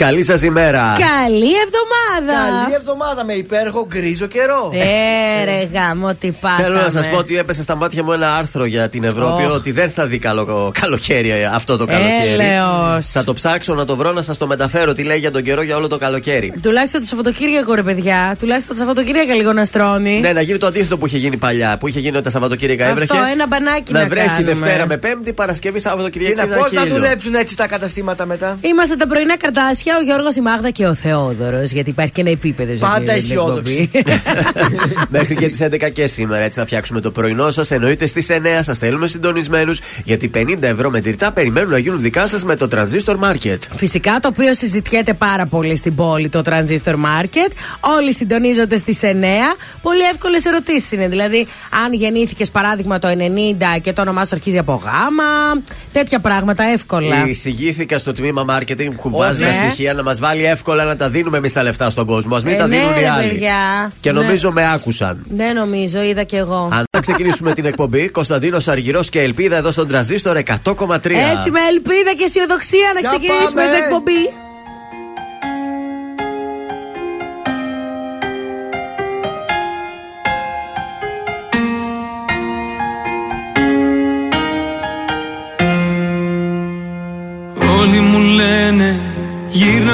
Καλή σας ημέρα. Καλή εβδομάδα. Καλή εβδομάδα με υπέροχο γκρίζο καιρό. Ε, ρε γάμο, τι πάθαμε. Θέλω να σας πω ότι έπεσε στα μάτια μου ένα άρθρο για την Ευρώπη oh. ότι δεν θα δει καλό, καλοκαίρι αυτό το καλοκαίρι. Έλεος. Θα το ψάξω να το βρω να σας το μεταφέρω τι λέει για τον καιρό για όλο το καλοκαίρι. Τουλάχιστον το Σαββατοκύριακο, ρε παιδιά. Τουλάχιστον το Σαββατοκύριακο λίγο να στρώνει. Ναι, να γίνει το αντίθετο που είχε γίνει παλιά. Που είχε γίνει τα Σαββατοκύριακα έβρεχε. Αυτό, ένα μπανάκι να, να βρέχει κάνουμε. Δευτέρα με Πέμπτη, Παρασκευή, Σαββατοκύριακο. Πώ να δουλέψουν έτσι τα καταστήματα μετά. Είμαστε τα πρωινά καρτάσια, ο Γιώργος η Μάγδα και ο Θεόδωρος. Γιατί υπάρχει και ένα επίπεδο. Πάντα αισιόδοξη. Μέχρι και τις 11 και σήμερα έτσι θα φτιάξουμε το πρωινό σας. Εννοείται στις 9 σας θέλουμε συντονισμένους γιατί 50 ευρώ με τυρτά περιμένουν να γίνουν δικά σας με το Transistor Market. Φυσικά το οποίο συζητιέται πάρα πολύ στην πόλη το Transistor Market. Όλοι συντονίζονται στις 9. Πολύ εύκολες ερωτήσεις είναι. Δηλαδή, αν γεννήθηκες παράδειγμα το 90 και το όνομά σου αρχίζει από γάμα. Τέτοια πράγματα εύκολα. Εισηγήθηκα στο τμήμα marketing που βάζει τα στοιχεία να μας βάλει εύκολα να τα δίνουμε εμείς τα λεφτά στον κόσμο. Α μην Ε, τα ναι, δίνουν οι ρε, άλλοι. παιδιά. Και Ναι. νομίζω με άκουσαν. Δεν νομίζω, είδα κι εγώ. Αν θα ξεκινήσουμε την εκπομπή, Κωνσταντίνο Αργυρός και Ελπίδα εδώ στον Τραζίστορ 100,3. Έτσι με ελπίδα και αισιοδοξία να Για ξεκινήσουμε πάμε. την εκπομπή.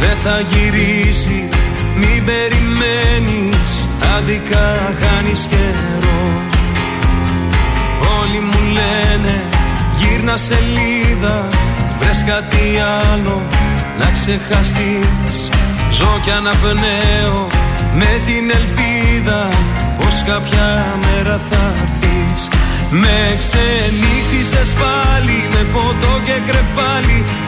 Δεν θα γυρίσει μην περιμένεις Αντικά χάνεις καιρό. Όλοι μου λένε γύρνα σελίδα Βρες κάτι άλλο να ξεχαστείς. Ζω κι αναπνέω με την ελπίδα Πως κάποια μέρα θα έρθεις. Με ξενύχτησες πάλι με ποτό και κρεπάλι Η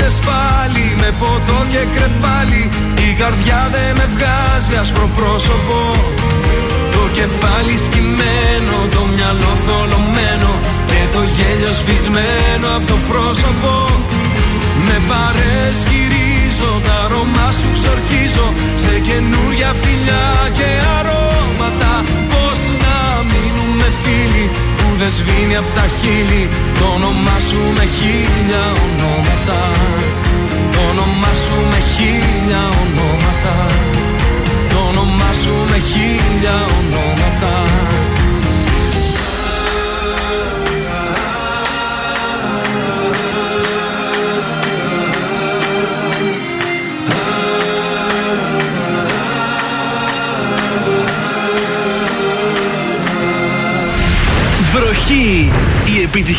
ξενύχτησες πάλι με ποτό και κρεπάλι. Η καρδιά δεν με βγάζει άσπρο πρόσωπο. Το κεφάλι σκυμμένο, το μυαλό θολωμένο Και το γέλιο σβησμένο από το πρόσωπο. Με παρές γυρίζω, τα αρώμα σου ξορκίζω. Σε καινούρια φιλιά και αρώματα Πώς να μείνουμε φίλοι που δεν σβήνει απ' τα χείλη. Το όνομά σου με χίλια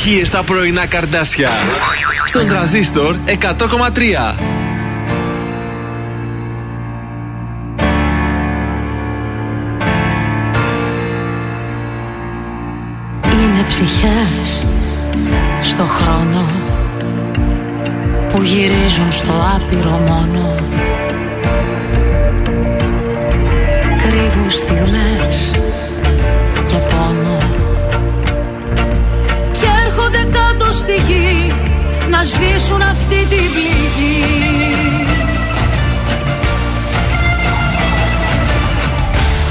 επιτυχίες στα πρωινά καρδάσια. Στον τραζίστορ 100,3. Είναι ψυχές στο χρόνο που γυρίζουν στο άπειρο μόνο κρύβουν στιγμές να σβήσουν αυτή την πληγή.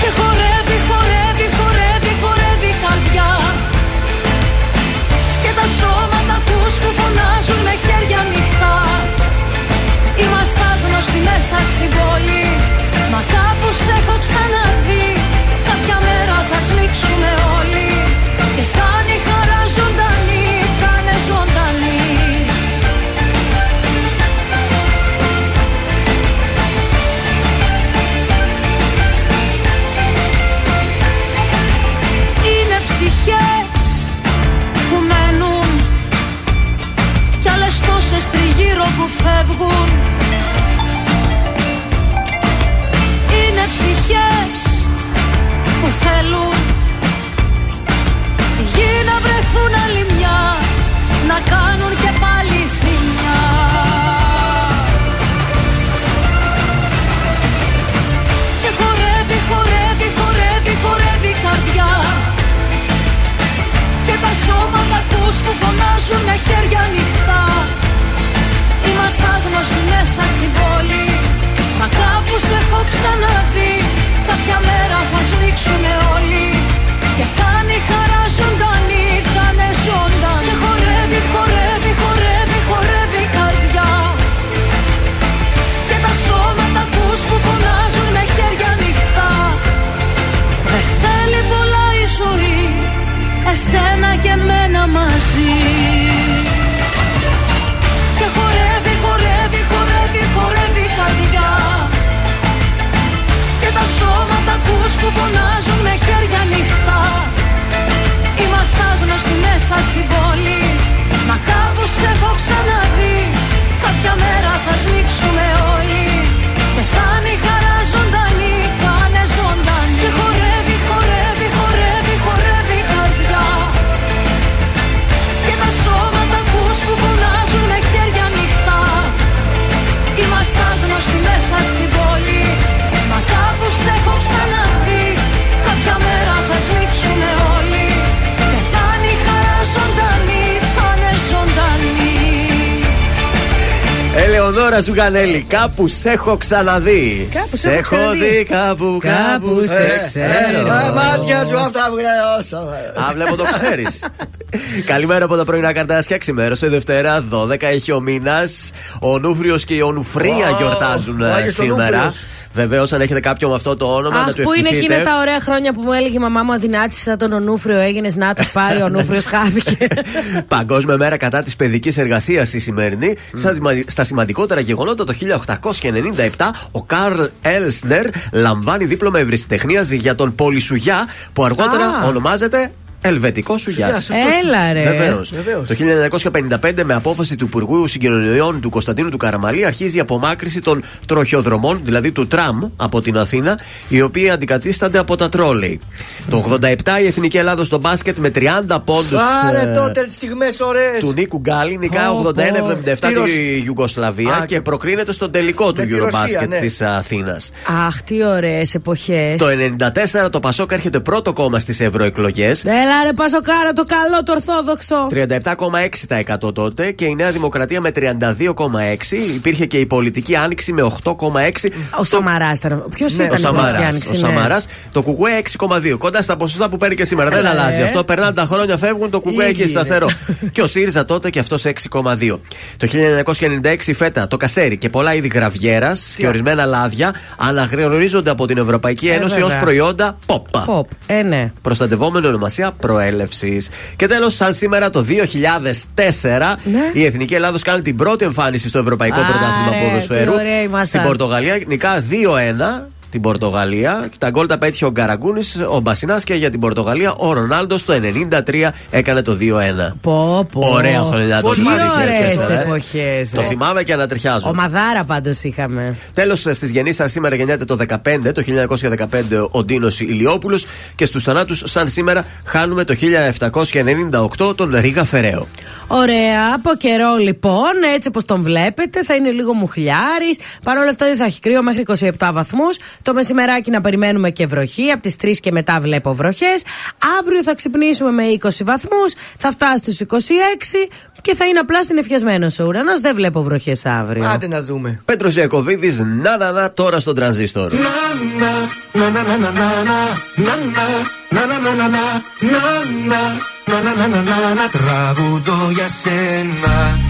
Και χορεύει, χορεύει, χορεύει, χορεύει η καρδιά. Και τα σώματα τους που φωνάζουν με χέρια ανοιχτά. Είμαστε άγνωστοι μέσα στην πόλη. Μα κάπου σε έχω ξαναδεί. Κάποια μέρα θα σμίξουμε όλοι. Και θα φεύγουν. Είναι ψυχές που θέλουν στη γη να βρεθούν άλλη μια να κάνουν και πάλι ζημιά. Και χορεύει, χορεύει, χορεύει, χορεύει η καρδιά. Και τα σώματα τους που φωνάζουν με χέρια ανοιχτά Είμαστε άγνωστοι μέσα στην πόλη. Μα κάπους σε έχω ξαναδεί. Κάποια μέρα θα σμίξουμε όλοι. Και θα είναι η χαρά ζωντανή Θα είναι ζωντανή. Και χορεύει, χορεύει, χορεύει, χορεύει η καρδιά. Και τα σώματα τους που φωνάζουν με χέρια ανοιχτά. Δεν θέλει πολλά η ζωή Εσένα και μένα μαζί σώματα τους που φωνάζουν με χέρια ανοιχτά. Είμαστε άγνωστοι μέσα στην πόλη. Μα κάπου σε έχω ξαναδεί. Κάποια μέρα θα σμίξουμε όλοι Ελεονόρα Ζουγανέλη, κάπου σε έχω ξαναδεί. Κάπου σε έχω δει, κάπου, κάπου σε ξέρω. Τα μάτια σου αυτά βγαίνω. Α, βλέπω το ξέρεις. Καλημέρα από τα πρωινά καρτάσια. Ξημέρωσε Δευτέρα, 12 έχει ο μήνας. Ο Νούφριο και η Ονουφρία Ω, γιορτάζουν ο ε, Άγιος ο σήμερα. Νούφριος. Βεβαίως, αν έχετε κάποιον με αυτό το όνομα, να Αχ, του πού είναι ευχηθείτε. εκείνα τα ωραία χρόνια που μου έλεγε η μαμά μου αδυνάτησα τον Ονούφριο, έγινες να τους πάει, ο Ονούφριος χάθηκε. Παγκόσμια μέρα κατά της παιδικής εργασίας η σημερινή. Στα, σημα- στα σημαντικότερα γεγονότα το 1897 ο Καρλ Έλσνερ λαμβάνει δίπλωμα ευρυσιτεχνία για τον Πολυσουγιά που αργότερα Α. ονομάζεται Ελβετικό Σουγιά. Σουγιάς, αυτός. Έλα ρε. Βεβαίως. Βεβαίως. Το 1955, με απόφαση του Υπουργού Συγκοινωνιών του Κωνσταντίνου του Καραμαλή, αρχίζει η απομάκρυση των τροχιοδρομών, δηλαδή του τραμ, από την Αθήνα, οι οποίοι αντικαθίστανται από τα τρόλεϊ. Το 87 η Εθνική Ελλάδα στο μπάσκετ με 30 πόντους. Άρε τότε στιγμές ωραίες. Του Νίκου Γκάλι νικά Πω, πω. 81-77 Τη Ρωσ- τη Ιουγκοσλαβία Α, και και- προκρίνεται στον τελικό του τη Ρωσία, Eurobasket ναι. της Αθήνας. Αχ, τι ωραίες εποχές. Το 94 το Πασόκ έρχεται πρώτο κόμμα στις ευρωεκλογές. Έλα Έλα ρε Πασοκάρα, το καλό, το ορθόδοξο. 37,6% τότε και η Νέα Δημοκρατία με 32,6%. Υπήρχε και η πολιτική άνοιξη με 8,6%. Ο Σαμαράς ήταν. Ποιος Ναι, ήταν ο Σαμαράς. η άνοιξη, Ο ναι. Σαμαράς. Το κουκουέ 6,2. Κοντά στα ποσοστά που παίρνει και σήμερα. Δεν Έλα, αλλάζει ε. αυτό. Περνάνε τα χρόνια, φεύγουν. Το κουκουέ έχει Ήγηρε. σταθερό. και ο ΣΥΡΙΖΑ τότε και αυτός 6,2. Το 1996 η φέτα, το κασέρι και πολλά είδη γραβιέρας και ορισμένα λάδια αναγνωρίζονται από την Ευρωπαϊκή Ε, Ένωση ως βέβαια. προϊόντα πόπα. Pop. Ε, ναι. Προστατευόμενη ονομασία προέλευσης. Και τέλος, σαν σήμερα το 2004, Ναι. η Εθνική Ελλάδος κάνει την πρώτη εμφάνιση στο Ευρωπαϊκό Άρε, Πρωτάθλημα Ποδοσφαίρου. τι ωραία ήμασταν. Στην Πορτογαλία νικά 2-1 την Πορτογαλία. Τα γκολ τα πέτυχε ο Γκαραγκούνης, ο Μπασινάς και για την Πορτογαλία ο Ρονάλντο το 93 έκανε το 2-1. Πω, πω. Ωραία χρονιά το Τι 2004, ωραίες ε. εποχές. Το θυμάμαι και ανατριχιάζω. Ομαδάρα πάντως είχαμε. Τέλος, στις γεννήσεις σήμερα γεννιέται το 15, το 1915 ο Ντίνος Ηλιόπουλος και στους θανάτους, σαν σήμερα, χάνουμε το 1798 τον Ρίγα Φεραίο. Ωραία, από καιρό λοιπόν, έτσι όπως τον βλέπετε, θα είναι λίγο μουχλιάρης. Παρ' όλα αυτά δεν θα έχει κρύο μέχρι 27 βαθμούς. Το μεσημεράκι να περιμένουμε και βροχή. Από τι 3 και μετά βλέπω βροχέ. Αύριο θα ξυπνήσουμε με 20 βαθμού. Θα φτάσει στου 26 και θα είναι απλά συνεφιασμένο ο ουρανό. Δεν βλέπω βροχέ αύριο. Άντε να δούμε. Πέτρο Ιακοβίδη, να να να τώρα στον τρανζίστορ. Τραγουδώ για σένα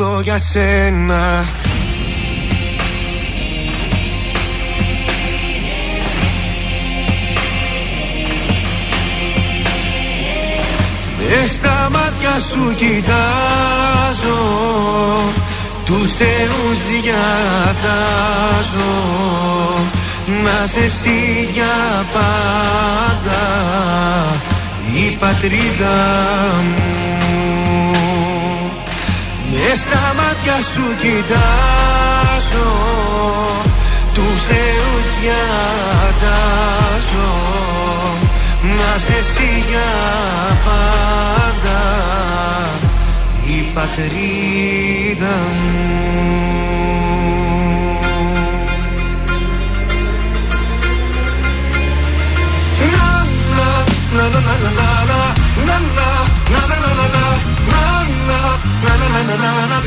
Τραγουδώ για σένα. Μες στα μάτια σου κοιτάζω Τους θεούς διατάζω. Να σε εσύ για πάντα Η πατρίδα μου Μες στα μάτια σου κοιτάζω Τους θεούς διατάζω. Να σε εσύ για πάντα Η πατρίδα μου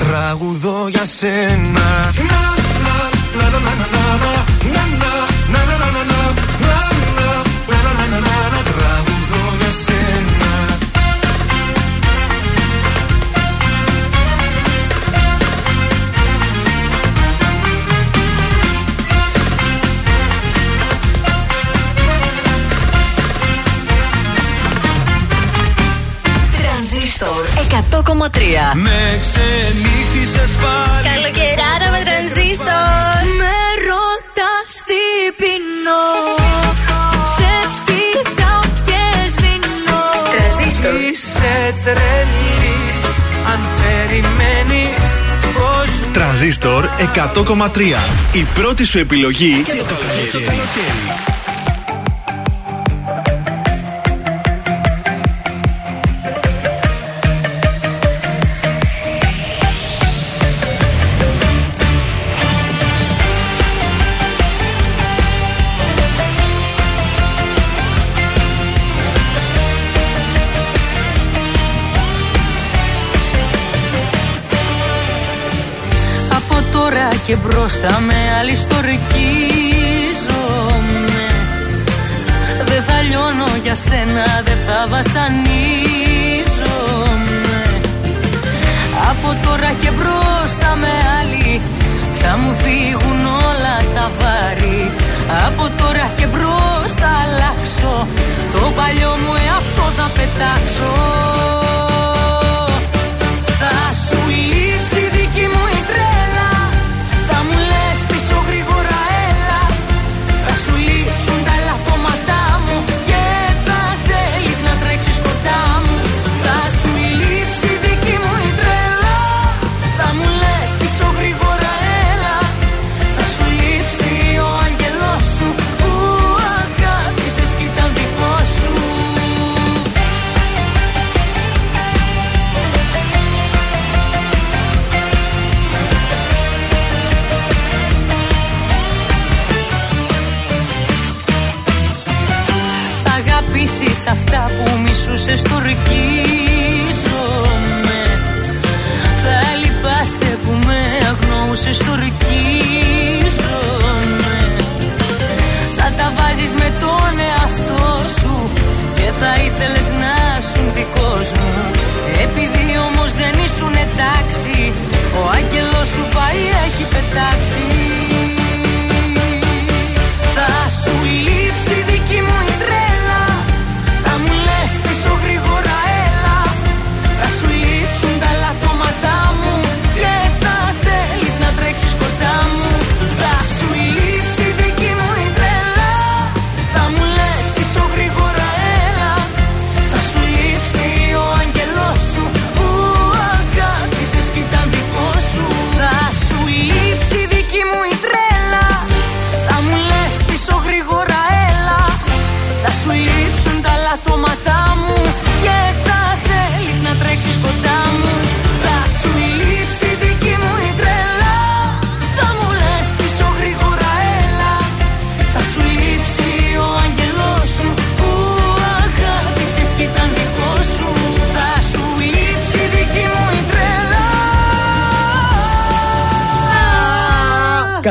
Τραγουδό για σένα. Τραγουδό για σένα Τρανζίστορ 100,3. Με ξενύχτησες πάλι Καλοκαιράρα με τρανζίστορ. Με ρωτάς τι πεινώ Σε κοιτάω και σβήνω Τρανζίστορ. Είσαι τρελή Αν περιμένεις πως Τρανζίστορ Τρανζίστορ 100,3. Η πρώτη σου επιλογή για το καλοκαίρι. Και μπροστά με άλλη στορκίζομαι Δεν θα λιώνω για σένα, δεν θα βασανίζομαι. Από τώρα και μπροστά με άλλη θα μου φύγουν όλα τα βάρη. Από τώρα και μπροστά αλλάξω Το παλιό μου εαυτό θα πετάξω. Θα σου λείψει που μισούσες στορκίζομαι Θα λυπάσαι που με αγνοούσες στορκίζομαι Θα τα βάζεις με τον εαυτό σου Και θα ήθελες να σου δικός μου Επειδή όμως δεν ήσουν εντάξει Ο άγγελος σου πάει έχει πετάξει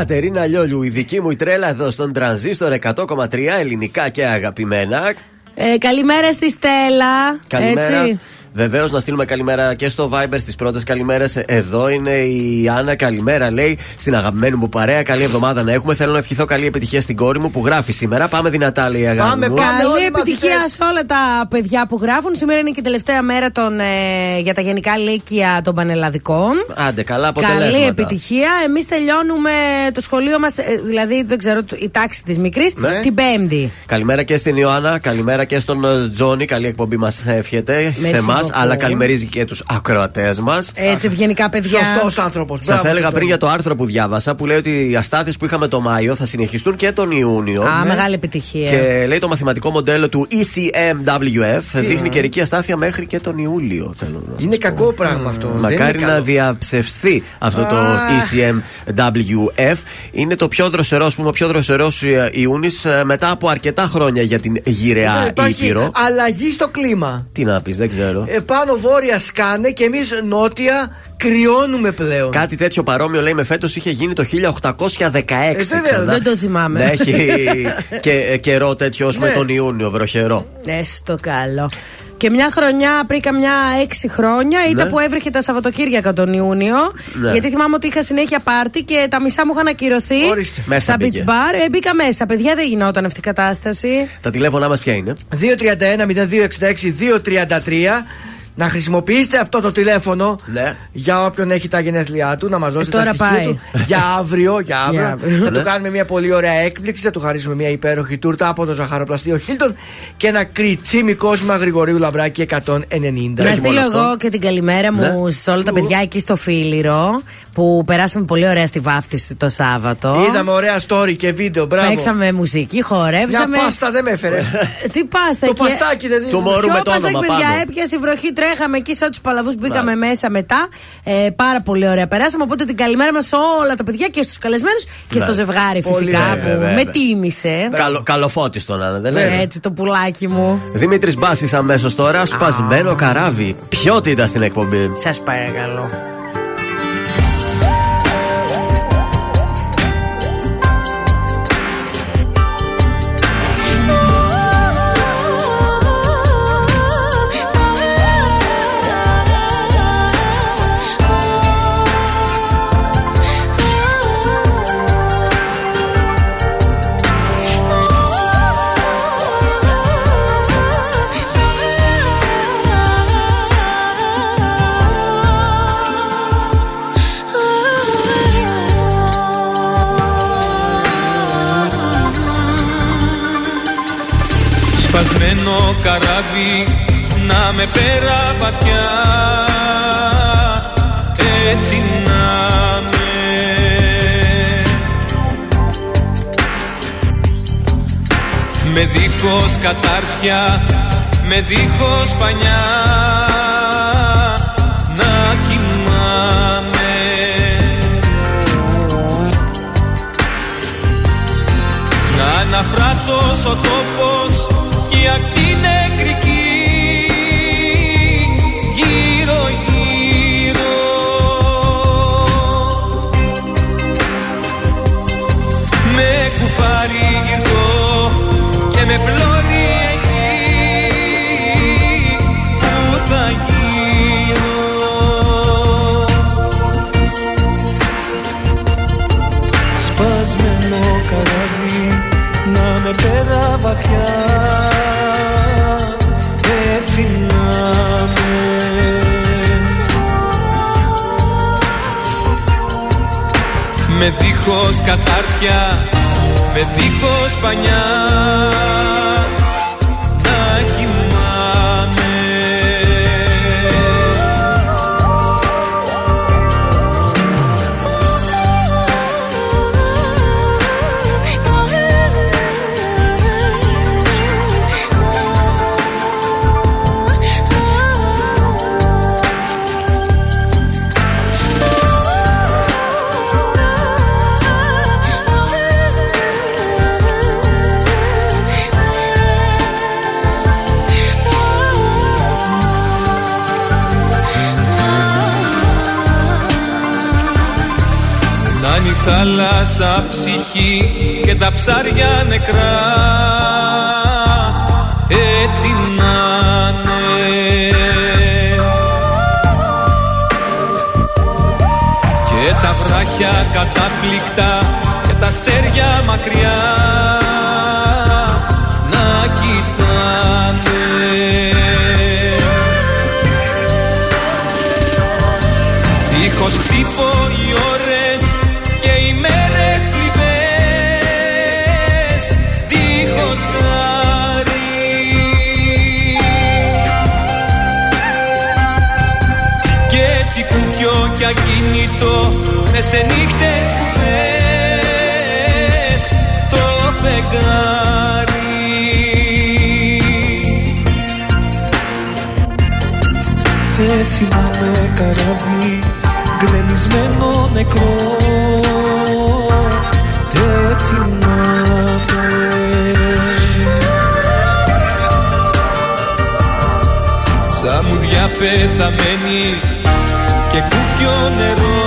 Κατερίνα Λιόλιου, η δική μου η τρέλα εδώ στον τρανζίστορ 100,3 ελληνικά και αγαπημένα. Ε, καλημέρα στη Στέλλα. Καλημέρα. Έτσι. Βεβαίως, να στείλουμε καλημέρα και στο Viber στις πρώτες καλημέρες. Εδώ είναι η Άννα. Καλημέρα, λέει στην αγαπημένη μου παρέα. Καλή εβδομάδα να έχουμε. Θέλω να ευχηθώ καλή επιτυχία στην κόρη μου που γράφει σήμερα. Πάμε δυνατά, λέει η αγάπη Πάμε, μου. πάμε. Καλή όλοι επιτυχία μαθητές. σε όλα τα παιδιά που γράφουν. Σήμερα είναι και η τελευταία μέρα των, ε, για τα γενικά λύκεια των πανελλαδικών. Άντε, καλά αποτελέσματα. Καλή επιτυχία. Εμείς τελειώνουμε το σχολείο μας, δηλαδή δεν ξέρω, η τάξη της μικρής, Ναι. την Πέμπτη. Καλημέρα και στην Ιωάννα, καλημέρα και στον ε, Τζόνι. Καλή εκπομπή μας εύχεται σε εμάς, beaucoup. Αλλά καλημερίζει και τους ακροατές μας. Έτσι, ευγενικά παιδιά. Σωστός άνθρωπος. Σας έλεγα πριν για το άρθρο που διάβασα που λέει ότι οι αστάθειες που είχαμε το Μάιο θα συνεχιστούν και τον Ιούνιο. Α, Ναι. μεγάλη επιτυχία. Και λέει το μαθηματικό μοντέλο του E ECMWF δείχνει καιρική αστάθεια μέχρι και τον Ιούλιο. Θέλω να Είναι κακό πράγμα αυτό. δεν Μακάρι είναι να καλό. διαψευστεί αυτό το E ECMWF. Είναι το πιο δροσερό, πούμε, ο πιο δροσερός Ιούνις μετά από αρκετά χρόνια για την γυραιά Ε, Υπάρχει Ήπειρο. αλλαγή στο κλίμα. Τι να πεις, δεν ξέρω. Ε, πάνω βόρεια σκάνε και εμείς νότια κρυώνουμε πλέον. Κάτι τέτοιο παρόμοιο λέει με φέτος είχε γίνει το 1816. βέβαια, ξανά. δεν το θυμάμαι. Ναι, έχει και ε, καιρό τέτοιο ως με Ναι. τον Ιούνιο, βροχερό. Έστω καλό. Και μια χρονιά, πριν καμιά έξι χρόνια, ήταν Ναι. που έβρεχε τα Σαββατοκύριακα τον Ιούνιο. Ναι. Γιατί θυμάμαι ότι είχα συνέχεια πάρτι και τα μισά μου είχαν ακυρωθεί. Ορίστε. Μέσα στα μπήκε. beach bar. Ε, μπήκα μέσα. Παιδιά, δεν γινόταν αυτή η κατάσταση. Τα τηλέφωνά μας ποια είναι; 231-0266-233 να χρησιμοποιήσετε αυτό το τηλέφωνο Ναι. για όποιον έχει τα γενέθλιά του, να μας δώσει Ε, τα τώρα στοιχεία πάει. του για αύριο. Για αύριο. Για αύριο. θα Ναι. του κάνουμε μια πολύ ωραία έκπληξη, θα του χαρίσουμε μια υπέροχη τούρτα από το ζαχαροπλαστείο Χίλτον και ένα κριτσίμι κόσμημα Γρηγορίου Λαμπράκη 190. Να όχι στείλω μόνο αυτό. εγώ και την καλημέρα μου σε όλα τα παιδιά εκεί στο Φίλιρο που περάσαμε πολύ ωραία στη βάφτιση το Σάββατο. Είδαμε ωραία story και βίντεο, μπράβο. Παίξαμε μουσική, Μια χορεύσαμε. πάστα δεν με έφερε. Ε, Τι πάστα το εκεί; παστάκι δεν Το μωρού Ποιο με το πάστα, όνομα παιδιά, πάνω. έπιασε η βροχή, τρέχαμε εκεί σαν τους παλαβούς, μπήκαμε μέσα μετά. Ε, πάρα πολύ ωραία περάσαμε. Οπότε την καλημέρα μας σε όλα τα παιδιά και στους καλεσμένους και στο Μάλιστα. ζευγάρι Πολύ φυσικά ωραία, που βέβαια, με βέβαια. τίμησε. Καλο, καλοφώτιστο να είναι, δεν Ε, είναι; Έτσι το πουλάκι μου. Δημήτρης Μπάσης αμέσως τώρα, σπασμένο καράβι. Ποιότητα στην εκπομπή. Σας παρακαλώ. Σπασμένο καράβι να με πέρα βαθιά. Έτσι να με Με δίχως κατάρτια, με δίχως πανιά. Να κοιμάμαι. Να αναφράτως ο τόπος πέρα βαθιά έτσι να με Με δίχως κατάρτια, με δίχως πανιά θάλασσα ψυχή και τα ψάρια νεκρά. Έτσι να είναι. Και τα βράχια κατάπληκτα και τα αστέρια μακριά να κοιτάνε. Δίχως χτύπω ακίνητο μες σε νύχτες που θες Το φεγγάρι. Έτσι να με καράβι γκρεμισμένο νεκρό. Έτσι να με Σαν μουδιά πεθαμένη και κούφιο νερό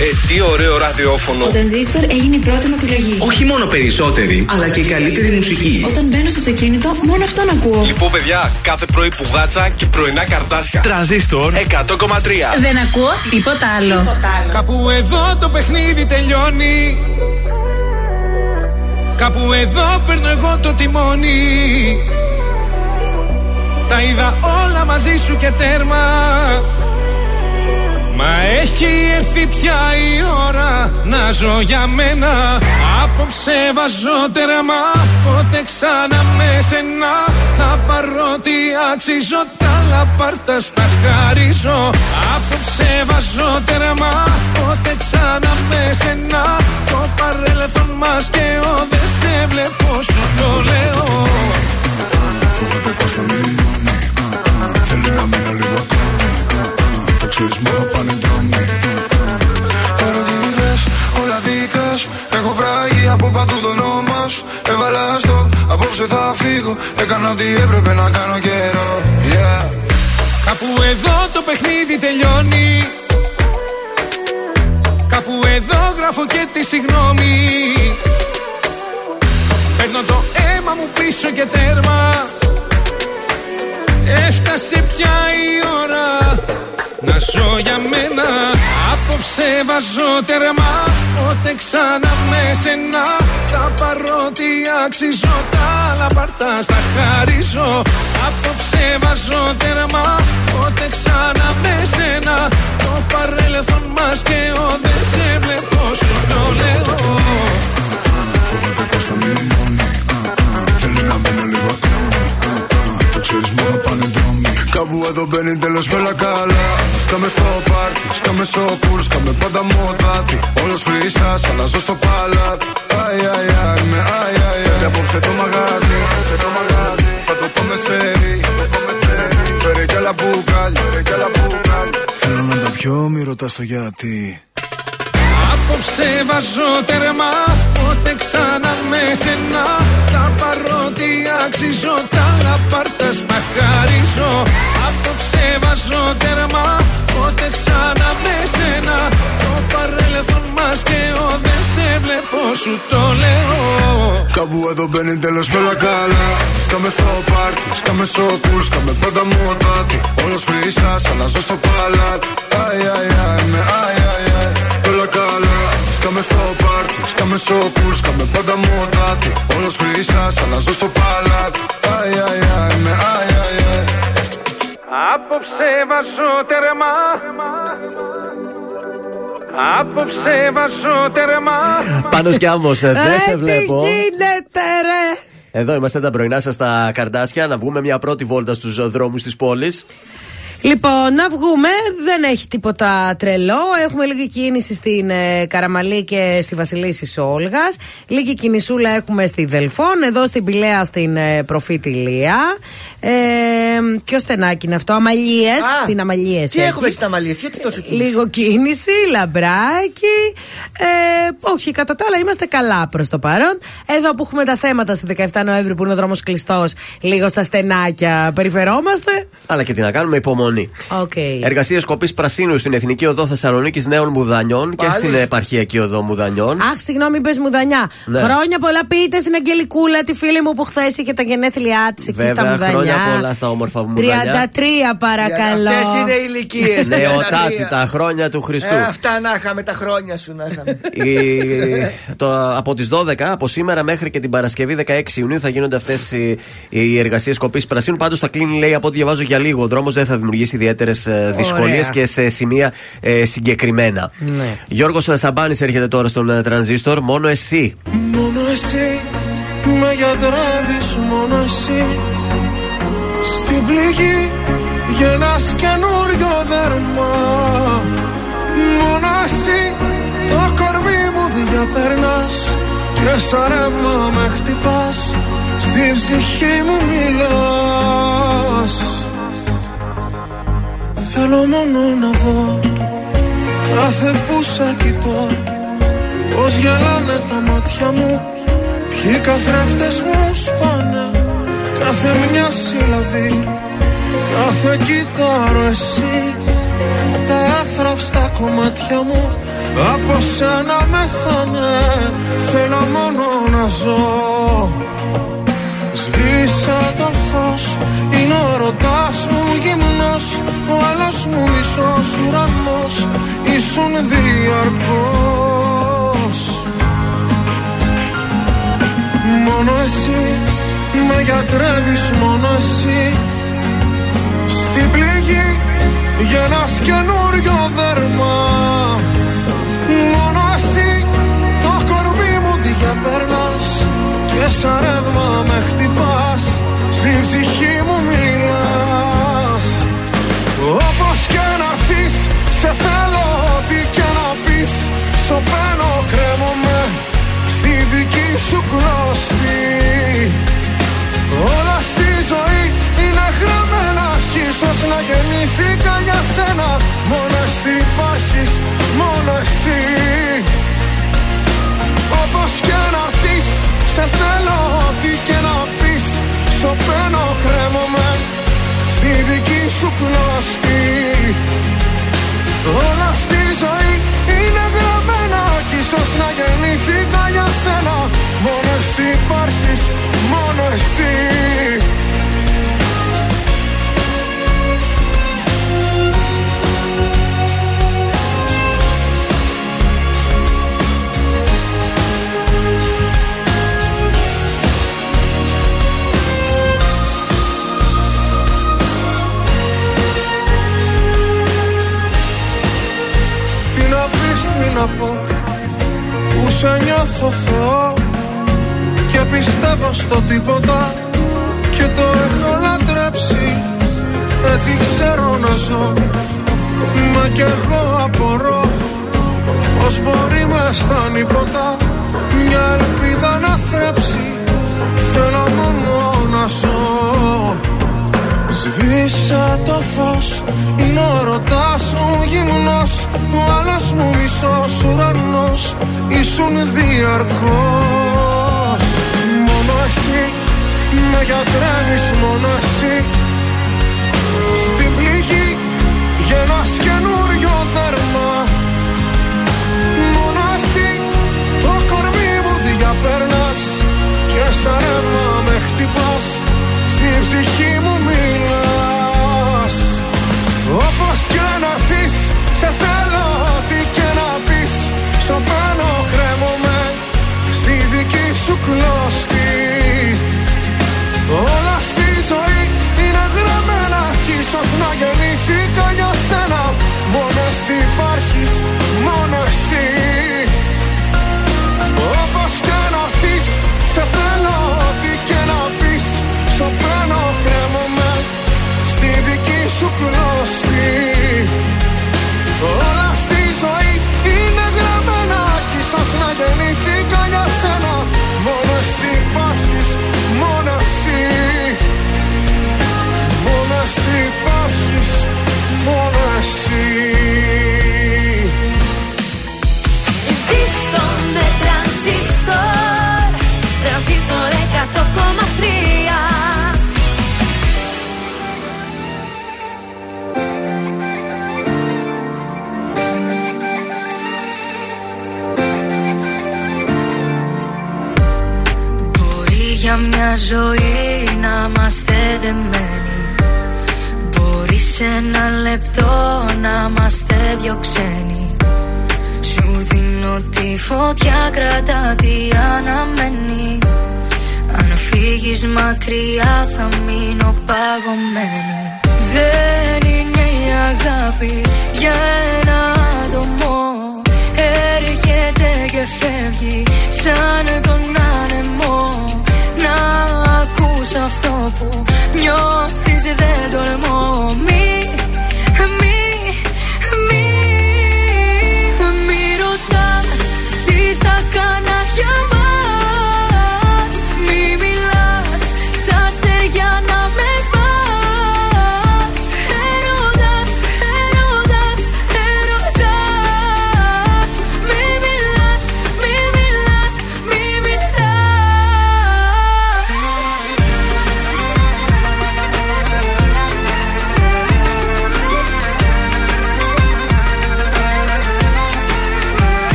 Ε, τι ωραίο ραδιόφωνο. Ο Τρανζίστορ έγινε η πρώτη μου επιλογή. Όχι μόνο περισσότερη, αλλά και η καλύτερη μουσική. Όταν μπαίνω στο αυτοκίνητο, μόνο αυτόν ακούω. Λοιπόν, παιδιά, κάθε πρωί πουγάτσα και πρωινά καρτάσια. Τρανζίστορ 100,3. Δεν ακούω τίποτα άλλο. Κάπου εδώ το παιχνίδι τελειώνει. Κάπου εδώ παίρνω εγώ το τιμόνι. Τα είδα όλα μαζί σου και τέρμα. Μα έχει έρθει πια η ώρα να ζω για μένα. Απόψε βάζω τέρμα Πότε ξανά με σένα. Θα πάρω τι αξίζω Τα λαπάρτα στα χαρίζω. Απόψε βάζω τέρμα Πότε ξανά με σένα. Το παρέλθον μας και ο Δεν σε βλέπω σου το λέω ξέρεις μόνο πάνε δρόμοι Ερωτήθες όλα δικά σου. Έχω βράγει από παντού το όνομα σου. Έβαλα στο απόψε θα φύγω. Έκανα ό,τι έπρεπε να κάνω καιρό. Yeah. Κάπου εδώ το παιχνίδι τελειώνει. Κάπου εδώ γράφω και τη συγγνώμη Παίρνω το αίμα μου πίσω και τέρμα Έφτασε πια η ώρα να ζω για μένα. Απόψε βάζω τερμά Πότε ξανά με σένα. Τα παρότι αξίζω Τα λαπαρτά στα χαρίζω. Απόψε βάζω τερμά Πότε ξανά με σένα. Το παρέλθον μας και ο Δεν σε βλέπω σου το λέω. Φοβάται πως θα λιώνει ξέρεις μόνο πάνε δρόμοι. Κάπου εδώ μπαίνει τέλος και όλα καλά. Σκάμε στο πάρτι, σκάμε στο πουλ Σκάμε πάντα μοτάτι. Όλος χρυσάς, αλλάζω στο παλάτι. Αι, αι, αι, με αι, αι, αι. Και απόψε το μαγάζι, θα το πάμε σε Φέρε κι άλλα μπουκάλια, κι άλλα μπουκάλια. Θέλω να τα πιω, μη ρωτάς το γιατί Απόψε βάζω τερμά Πότε ξανά με σένα. Τα παρότι αξίζω Τα λαπάρτα στα χαρίζω. Απόψε βάζω τερμά Πότε ξανά με σένα. Το παρέλθον μας και ο Δεν σε βλέπω σου το λέω. Κάπου εδώ μπαίνει τέλος και όλα καλά. Σκάμε στο πάρτι, σκάμε στο πουλ Σκάμε πάντα μοτάτι. Όλος χρυσάς, αλλάζω στο παλάτι. Αι, αι, αι, με αι, αι, αι Όλα καλά Σκάμε στο πάρτι, σκάμε στο πουλ Σκάμε πάντα μοτάτι Όλος χρυσάς, αλλάζω στο παλάτι Αι, αι, αι, με αι, αι, αι Απόψε βάζω τερμά Απόψε βάζω τερμά Πάνω κι άμμος, δεν σε βλέπω. Τι γίνεται, ρε! Εδώ είμαστε τα πρωινά σας στα καρδάσια. Να βγούμε μια πρώτη βόλτα στους δρόμους της πόλης. Λοιπόν, να βγούμε. Δεν έχει τίποτα τρελό. Έχουμε λίγη κίνηση στην ε, Καραμαλή και στη Βασιλίση Όλγα. Λίγη κινησούλα έχουμε στη Δελφών. Εδώ στην Πηλαία στην ε, Προφήτη Λία. Ε, ποιο στενάκι είναι αυτό, Αμαλίες. Α, Στην Αμαλίες. Τι έχουμε στην Αμαλία, γιατί τόσο κίνηση; Λίγο κίνηση, λαμπράκι. Ε, όχι, κατά τα άλλα είμαστε καλά προς το παρόν. Εδώ που έχουμε τα θέματα στη 17 Νοέμβρη που είναι ο δρόμος κλειστός, λίγο στα στενάκια περιφερόμαστε. Αλλά και τι να κάνουμε, υπομονή. Okay. Εργασίες κοπή πρασίνου στην Εθνική Οδό Θεσσαλονίκης Νέων Μουδανιών και Πάλι. στην Επαρχιακή Οδό Μουδανιών. Αχ, συγγνώμη, πες μουδανιά. Ναι. Χρόνια πολλά πείτε στην Αγγελικούλα, τη φίλη μου που χθες είχε τα γενέθλιά της εκεί στα Βέβαια, μουδανιά. χρόνια πολλά στα όμορφα μου 33 μουδανιά. παρακαλώ. Αυτές είναι ηλικίες. Νεοτάτη, τα χρόνια του Χριστού. Ε, αυτά να είχαμε, τα χρόνια σου να είχαμε. Η- το, από τις 12, από σήμερα μέχρι και την Παρασκευή 16 Ιουνίου θα γίνονται αυτές οι, οι εργασίες κοπή πρασίνου. Πάντως θα κλείνει, λέει, από ό,τι διαβάζω για λίγο. Ο δρόμος δεν θα δημιουργήσει ιδιαίτερες δυσκολίες και σε σημεία ε, συγκεκριμένα. Ναι. Γιώργος Σαμπάνης έρχεται τώρα στον ε, τρανζίστορ. Μόνο εσύ. Μόνο εσύ με γιατρεύεις μόνο εσύ Στην πληγή γεννάς καινούριο δέρμα Μόνο εσύ το κορμί μου διαπερνάς Και σαν ρεύμα με χτυπάς Στη ψυχή μου μιλάς Θέλω μόνο να δω Κάθε που σε κοιτώ Πως γελάνε τα μάτια μου Ποιοι καθρέφτες μου σπάνε. Κάθε μια σύλλαβη Κάθε κύτταρο εσύ. Τα εύθραυστα κομμάτια μου Από σένα μεθάνε Θέλω μόνο να ζω Σβήσα το φως Είναι ο ρωτάς μου γυμνός Ο άλλος μου μισός ουρανός Ήσουν διαρκώς. Μόνο εσύ με γιατρεύεις μόνο εσύ. Στην πληγή γεννάς καινούριο δέρμα. Μόνο εσύ το κορμί μου διαπέρνας Και σαν ρεύμα με χτυπάς Στην ψυχή μου μιλάς. Όπως και να έρθεις σε θέλω ό,τι και να πεις. Σωπαίνω κρέμομαι στη δική σου κλωστή Όλα στη ζωή είναι γραμμένα Κι ίσως να γεννήθηκα για σένα. Μόνο εσύ υπάρχεις, μόνο εσύ. Όπως και να έρθεις, σε θέλω ό,τι και να πεις Σωπαίνω κρέμομαι στη δική σου κλωστή Όλα στη ζωή είναι γραμμένα Κι ίσως να γεννήθηκα για σένα. Μόνο εσύ υπάρχεις, μόνο εσύ να πω Που σε νιώθω Θεό Και πιστεύω στο τίποτα Και το έχω λατρέψει. Έτσι ξέρω να ζω Μα κι εγώ απορώ Πως μπορεί μες στα νύποτα Μια ελπίδα να θρέψει. Θέλω μόνο να ζω Σβήσα το φως Είναι ο ρωτάς μου γυμνός. Ο άλλος μου μισός ουρανός Ήσουν διαρκώς. Μόνο εσύ Με γιατρεύεις μόνο εσύ Στην πληγή Γεννάς καινούριο δέρμα. Μόνο εσύ Το κορμί μου διαπέρνας Και σαν ρεύμα με χτυπάς Στην ψυχή μου μιλάς. Όπως και να έρθεις Σε θέλω ό,τι και να πεις. Σωπαίνω κρέμομαι Στη δική σου κλωστή μια ζωή να είμαστε δεμένοι. Μπορεί σε ένα λεπτό να είμαστε δυο ξένοι. Σου δίνω τη φωτιά κρατά τι αναμένει Αν φύγεις μακριά θα μείνω παγωμένη. Δεν είναι η αγάπη για ένα άτομο. Έρχεται και φεύγει σαν τον αυτό που νιώθεις δεν τολμώ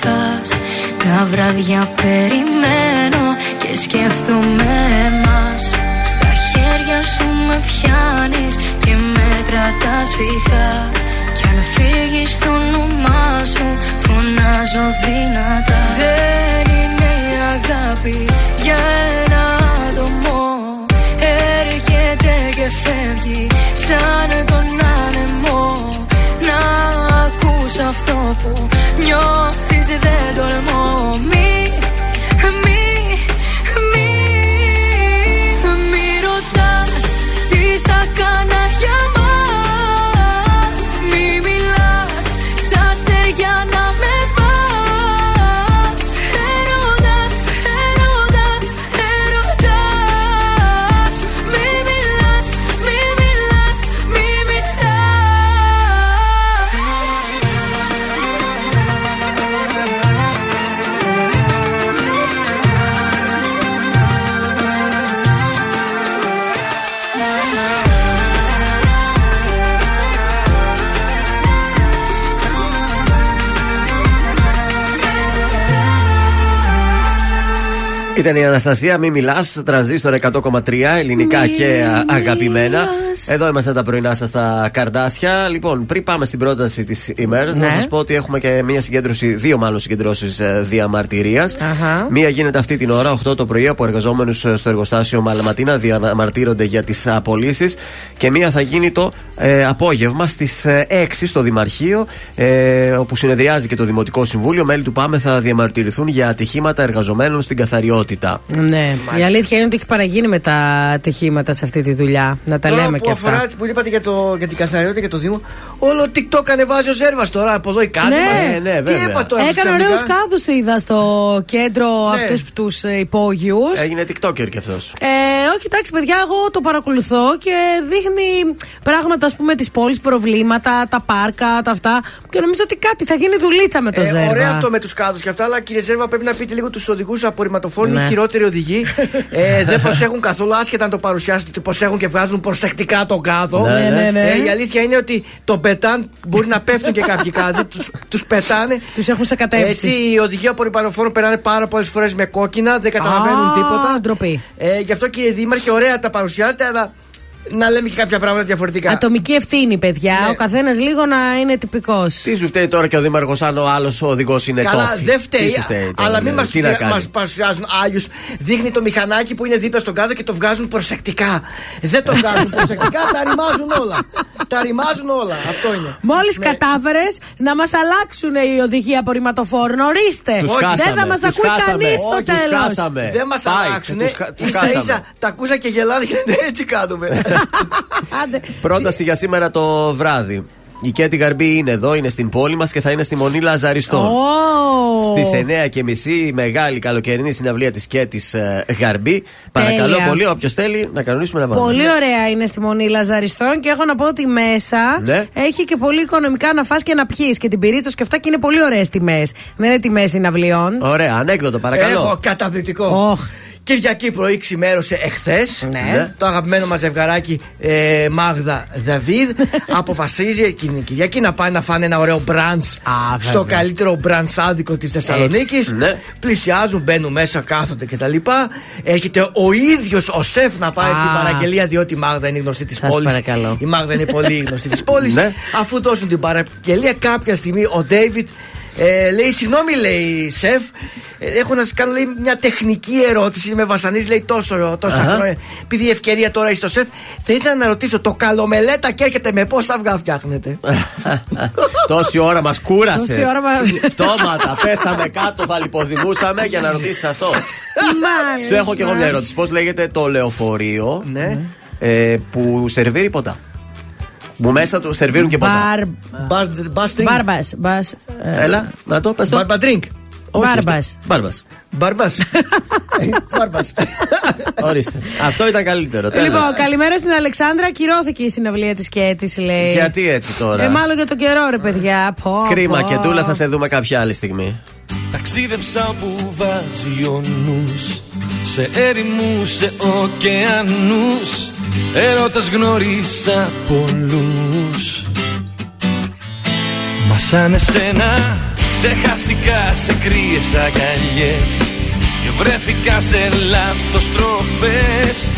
Τα βράδια περιμένω και σκέφτομαι μας Στα χέρια σου με πιάνεις και με κρατάς φυγά. Κι αν φύγεις το όνομά σου φωνάζω δυνατά. Δεν είναι η αγάπη για ένα άτομο. Έρχεται και φεύγει σαν τον άνεμο. Να ακούς αυτό που νιώθεις δεν τολμώ. Μη, μη, Ήταν η Αναστασία, μη μιλάς, τρανζίστορ 100,3 ελληνικά και α, αγαπημένα. Εδώ είμαστε τα πρωινά σας στα καρδάσια. Λοιπόν, πριν πάμε στην πρόταση της ημέρας, Ναι. να σας πω ότι έχουμε και μία συγκέντρωση, δύο μάλλον συγκεντρώσεις διαμαρτυρίας. Αχα. Μία γίνεται αυτή την ώρα, 8 το πρωί, από εργαζόμενους στο εργοστάσιο Μαλαματίνα, διαμαρτύρονται για τις απολύσεις. Και μία θα γίνει το ε, απόγευμα στις 6 στο Δημαρχείο, ε, όπου συνεδριάζει και το Δημοτικό Συμβούλιο. Μέλη του ΠΑΜΕ θα διαμαρτυρηθούν για ατυχήματα εργαζομένων στην καθαριότητα. Ναι. Η αλήθεια είναι ότι έχει παραγίνει με τα ατυχήματα σε αυτή τη δουλειά. Να τα Τώρα λέμε που και αφορά, αυτά. που είπατε για, το, για την καθαριότητα και το Δήμο, όλο TikTok ανεβάζει ο Ζέρβα τώρα από εδώ η κάτι Ναι, μας. ναι, Τι βέβαια. είπα τώρα. Έκανε ξαφνικά; ωραίους κάδους, είδα στο κέντρο Ναι. αυτούς τους υπόγειους. Έγινε TikToker κι αυτός. Ε, όχι, εντάξει, παιδιά, εγώ το παρακολουθώ και δείχνει πράγματα, ας πούμε, τη πόλη, προβλήματα, τα πάρκα, τα αυτά. Και νομίζω ότι κάτι θα γίνει δουλίτσα με το Ε, Ζέρβα. ωραίο αυτό με τους κάδους και αυτά, αλλά κύριε Ζέρβα, πρέπει να πείτε λίγο τους οδηγούς απορριμματοφόρων. Ναι. Είναι οι χειρότεροι οδηγοί. ε, δεν προσέχουν καθόλου, άσχετα αν το παρουσιάσετε, ότι προσέχουν και βγάζουν προσεκτικά τον κάδο. Ναι, ναι, ναι. Ε, η αλήθεια είναι ότι το πετάν, μπορεί να πέφτουν και κάποιοι κάδοι, τους πετάνε. Τους έχουν σακατεύσει. Έτσι, οι οδηγοί απορριμματοφόρων περνάνε πάρα πολλές φορές με κόκκινα, δεν καταλαβαίνουν Α, τίποτα. ντροπή. Ε, γι' αυτό κύριε Δήμαρχε, ωραία τα παρουσιάζετε, αλλά να λέμε και κάποια πράγματα διαφορετικά. Ατομική ευθύνη, παιδιά. Ναι. Ο καθένας λίγο να είναι τυπικός. Τι σου φταίει τώρα και ο Δήμαρχος, αν ο άλλος οδηγός είναι Καλά, κόφι. δεν Τι φταίει, σου φταίει τώρα, αλλά μην δηλαδή, μας τι να κάνει; μας παρουσιάζουν άλλους. Δείχνει το μηχανάκι που είναι δίπλα στον κάδο και το βγάζουν προσεκτικά. Δεν το βγάζουν προσεκτικά, τα ρημάζουν όλα. Τα ρημάζουν όλα. Αυτό είναι. Μόλις Ναι. κατάφερες να μας αλλάξουν οι οδηγοί απορριμματοφόρων, ορίστε. Τους Δεν χάσαμε, θα μας τους ακούει χάσαμε. κανείς στο Όχι, τους τέλος. χάσαμε. Δεν μας Πάει, αλλάξουν. τους χα- τους σα χάσαμε. ίσα τα ακούσα και γελάνε και λένε έτσι κάνουμε. Πρόταση για σήμερα το βράδυ. Η Κέτη Γαρμπή είναι εδώ, είναι στην πόλη μας και θα είναι στη Μονή Λαζαριστών. Ω. Στις 9 και μισή η μεγάλη καλοκαιρινή συναυλία της Κέτης Γαρμπή. Παρακαλώ Τέλεια. πολύ, όποιος θέλει να κανονίσουμε να βάλουμε. Πολύ ωραία είναι στη Μονή Λαζαριστών και έχω να πω ότι μέσα Ναι. έχει και πολύ οικονομικά να φας και να πιεις και την πυρίτσα και αυτά και είναι πολύ ωραίες τιμές. Δεν είναι τιμές συναυλιών. Ωραία, ανέκδοτο, παρακαλώ. Έχω καταπληκτικό. Οχ. Κυριακή πρωί ξημέρωσε εχθές. Ναι. Το αγαπημένο μας ζευγαράκι ε, Μάγδα Δαβίδ αποφασίζει εκείνη την Κυριακή να πάει να φάνε ένα ωραίο μπραντς στο καλύτερο μπραντς άδικο της Θεσσαλονίκης. Έτσι, ναι. Πλησιάζουν, μπαίνουν μέσα, κάθονται κτλ. Έρχεται ο ίδιος ο σεφ να πάρει Α. την παραγγελία, διότι η Μάγδα είναι γνωστή της Σας πόλης. παρακαλώ. Η Μάγδα είναι πολύ γνωστή της πόλης. Ναι. Αφού δώσουν την παραγγελία, κάποια στιγμή ο Ντέιβιτ ε, λέει: Συγγνώμη, λέει σεφ, ε, έχω να σας κάνω λέει, μια τεχνική ερώτηση. Με βασανίζει, λέει τόσο, τόσα Αχα. χρόνια. Επειδή η ευκαιρία τώρα είσαι στο σεφ, θα ήθελα να ρωτήσω το καλομελέτα και έρχεται με πόσα αυγά φτιάχνετε; Τόση ώρα μας κούρασες. Τόση ώρα μας- Πτώματα, πέσαμε κάτω, θα λιποδημούσαμε για να ρωτήσεις αυτό. Μάλιστα. Σου έχω και εγώ μια ερώτηση. Πώς λέγεται το λεωφορείο ναι. ε, που σερβίρει ποτά; Που μέσα του σερβίρουν και ποτά. Μπαρ. Μπάστρινγκ. Μπάρμπα. Μπας, ε, Έλα, να το πες το. Μπαρμπαντρίνκ. Όχι, Μπάρμπας. αυτό. Μπάρμπας. Μπαρμπά. Μπαρμπά. Ορίστε. Αυτό ήταν καλύτερο. τέλος. Λοιπόν, καλημέρα στην Αλεξάνδρα. Κυρώθηκε η συναυλία της Κέτη, λέει. Γιατί έτσι τώρα; Ε, μάλλον για τον καιρό, ρε παιδιά. Πω, Κρίμα πω. και τούλα θα σε δούμε κάποια άλλη στιγμή. Ταξίδεψα που βάζει ο νους Σε έρημους, σε ωκεανούς Έρωτας γνώρισα πολλούς Μας σαν εσένα Ξεχαστικά σε κρύες αγκαλιές. Και βρέθηκα σε λάθος τροφές.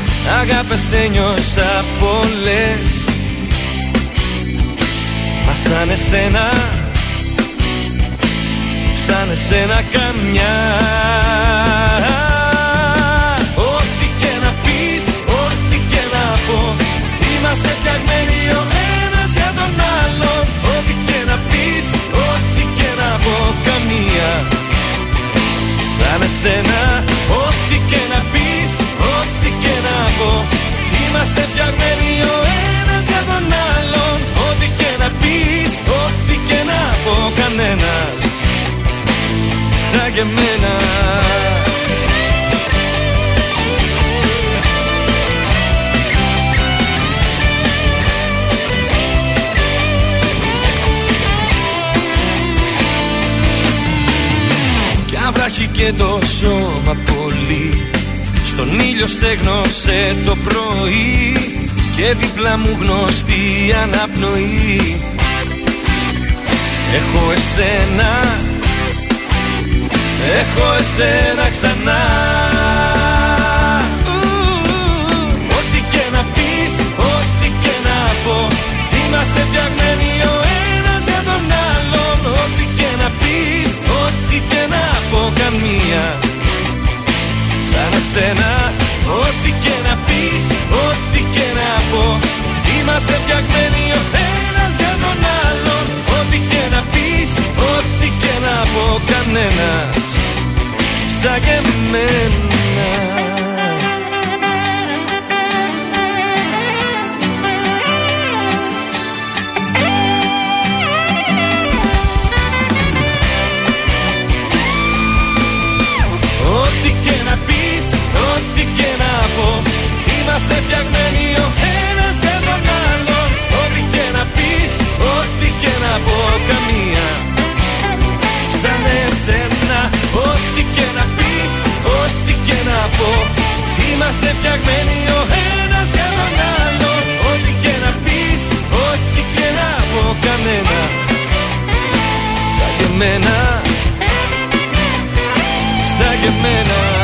Αγάπες ένιωσα πολλές. Μας σαν εσένα Σαν εσένα καμιά Είμαστε φτιαγμένοι ο ένας για τον άλλον. Ό,τι και να πεις, ό,τι και να πω Καμία. Σαν εσένα Ό,τι και να πεις, ό,τι και να πω. Είμαστε φτιαγμένοι ο ένας για τον άλλον. Ό,τι και να πεις, ό,τι και να πω Κανένας. Σαν και εμένα και το σώμα πολύ. Στον ήλιο στέγνωσε το πρωί Και δίπλα μου γνωστή αναπνοή. Έχω εσένα Έχω εσένα ξανά. Ό,τι και να πεις, ό,τι και να πω Είμαστε φτιαγμένοι ο ένας για τον άλλον. Ό,τι και να πεις, ό,τι και να πω Καμία. Σαν εσένα Ό,τι και να πεις, ό,τι και να πω. Είμαστε φτιαγμένοι ο ένας για τον άλλον. Ό,τι και να πεις, ό,τι και να πω Κανένας. Σαν και εμένα ό,τι και να πω. Είμαστε φτιαγμένοι ο ένας για τον άλλον. Ό,τι και να πεις, ό,τι και να πω Καμία. Σαν εσένα Ό,τι και να πεις, ό,τι και να πω. Είμαστε φτιαγμένοι ο ένας για τον άλλον. Ό,τι και να πεις, ό,τι και να πω Κανένας. Σαν και εμένα. Σαν και εμένα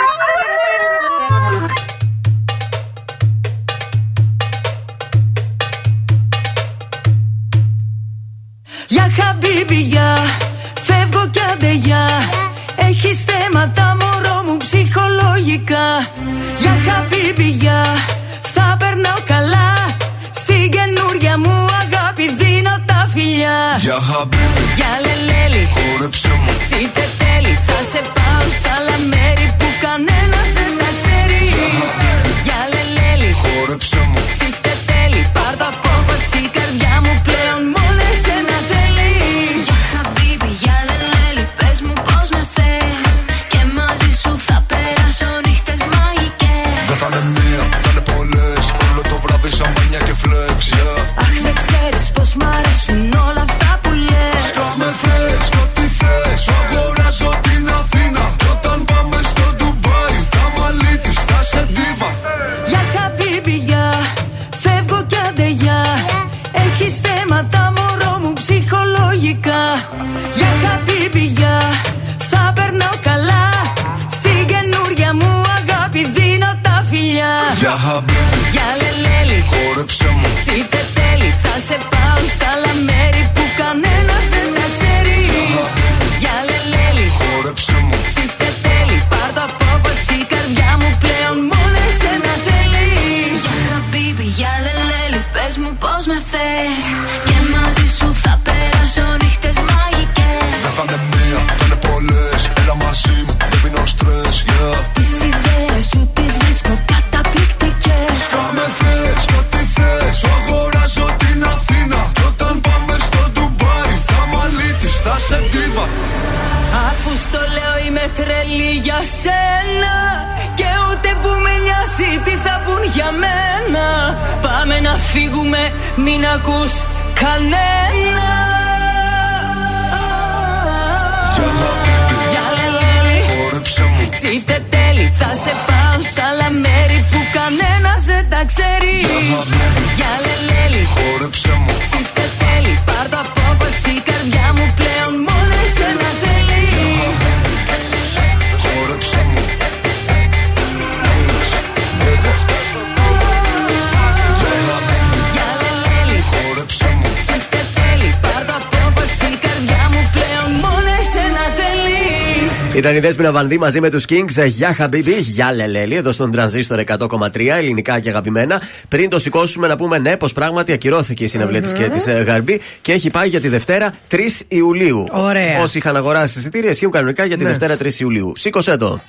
Ήταν η Δέσποινα Βανδύ μαζί με τους Kings. Γεια Χαμπίμπι, γεια Λελέλη, εδώ στον Τρανζίστορ 100,3 ελληνικά και αγαπημένα. Πριν το σηκώσουμε να πούμε ναι, πως πράγματι ακυρώθηκε η συναυλία της και της Γαρμπή και έχει πάει για τη Δευτέρα 3 Ιουλίου. Ωραία. Όσοι είχαν αγοράσει εισιτήρια ισχύουν κανονικά για τη Ναι. Δευτέρα 3 Ιουλίου. Σήκωσε το.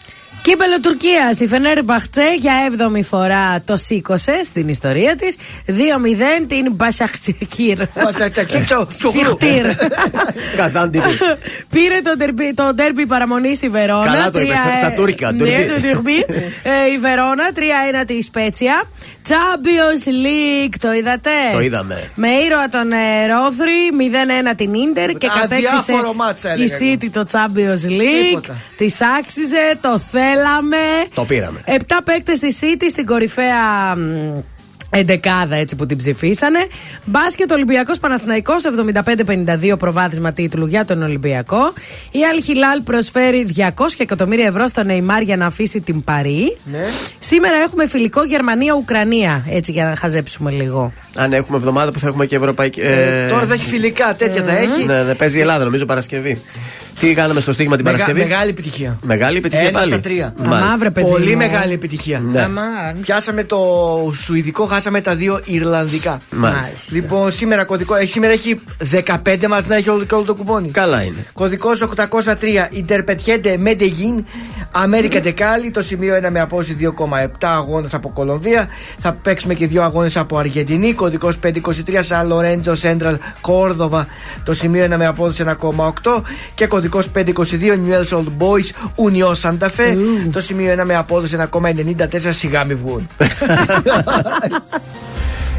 Κύπελο Τουρκίας. Η Φενέρ Μπαχτσέ για 7η φορά το σήκωσε στην ιστορία της. 2-0 την Μπασαχτσεκύρ. Μπασαχτσεκύρ, τσο- τσογλου. Σιχτήρ. Καζάντιπη. Πήρε το ντερμπι, το ντερμπι παραμονής η Βερόνα. Καλά το είπες, Τρία, στα- στα ε, τουρκικά, Ναι, τουρκί. το ντερμπι. Ε, η Βερόνα, 3-1 τη Σπέτσια. Champions League, το είδατε; Το είδαμε. Με ήρωα τον ε, Ρόθρι, 0-1 την Ίντερ και κατέκτησε Αδιάφορο μάτς, η έλεγα εγώ. City το Champions League. Τίποτα. Τη άξιζε, το θέλαμε. Το πήραμε. Επτά παίκτες στη City στην κορυφαία μ, εντεκάδα έτσι που την ψηφίσανε. Μπάσκετ Ολυμπιακός Παναθηναϊκός 75-52 προβάδισμα τίτλου για τον Ολυμπιακό. Η Αλ Χιλάλ προσφέρει 200 εκατομμύρια ευρώ στον Νεϊμάρ για να αφήσει την Παρή. Ναι. Σήμερα έχουμε φιλικό Γερμανία-Ουκρανία. Έτσι για να χαζέψουμε λίγο. Αν έχουμε εβδομάδα που θα έχουμε και ευρωπαϊκή. Ε, Τώρα θα έχει φιλικά, τέτοια θα έχει. Ναι, ναι, παίζει η Ελλάδα νομίζω Παρασκευή. Τι κάναμε στο στίγμα την Μεγα- Παρασκευή; Μεγάλη επιτυχία. Μεγάλη επιτυχία Ένα πάλι. στα τρία. Μάλιστα. Αμά, βρε, παιδί Πολύ μου. μεγάλη επιτυχία. Ναι. Πιάσαμε το Σουηδικό, χάσαμε τα δύο Ιρλανδικά. Μάλιστα. Λοιπόν, σήμερα κωδικό. έχει- Σήμερα έχει 15 μα να έχει όλο, όλο το κουπόνι. Καλά είναι. Κωδικός 803 Ιντερπετιέντε Medellín Αμέρικα Ντεκάλι. Το σημείο 1 με απόσταση 2,7 αγώνες από Κολομβία. Θα παίξουμε και δύο αγώνες από Αργεντινή. Κωδικός 523 Σαν Λορέντζο Σέντραλ Κόρδοβα. Το σημείο 1 με απόδοση 1,8. Και κωδικός 522 Newell's Old Boys Union Santa Fe. Το σημείο 1 με απόδοση 1,94 σιγά μη βγουν.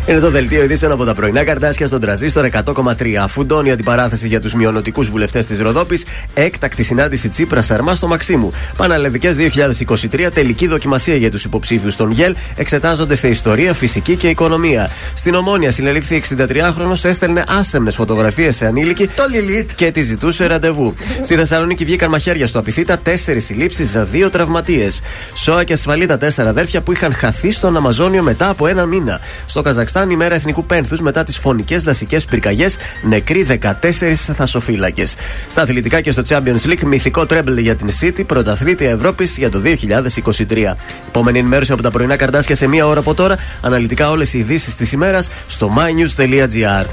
Είναι το δελτίο ειδήσεων από τα πρωινά καρτάσια στον τραζίστορ 100,3. Φουντώνει αντιπαράθεση για τους μειονοτικούς βουλευτές της Ροδόπης. Έκτακτη συνάντηση Τσίπρας Σαρμά στο Μαξίμου. Πανελλαδικές 2023. Τελική δοκιμασία για τους υποψήφιους των ΓΕΛ. Εξετάζονται σε ιστορία, φυσική και οικονομία. Στην Ομόνια συνελήφθη 63χρονο, έστελνε άσεμνες φωτογραφίες σε ανήλικη Το Λιλίτ. και τη ζητούσε ραντεβού. Στη Θεσσαλονίκη βγήκαν μαχαίρια στο Απιθύτα, τέσσερις συλλήψεις για δύο τραυματίες. Σόα και ασφαλή τα τέσσερα αδέρφια που είχαν χαθεί στον Αμαζόνιο μετά από ένα μήνα. Στο Καζακστάν, η μέρα εθνικού πένθους μετά τις φωνικές δασικές πυρκαγιές, νεκροί 14 θασοφύλακες. Στα αθλητικά και στο Champions League, μυθικό τρέμπλ για την City, πρωταθλήτρια Ευρώπης για το 2023. Επόμενη ενημέρωση από τα πρωινά καρτάσια σε μία ώρα από τώρα. Αναλυτικά όλες οι ειδήσεις της ημέρας στο mynews.gr.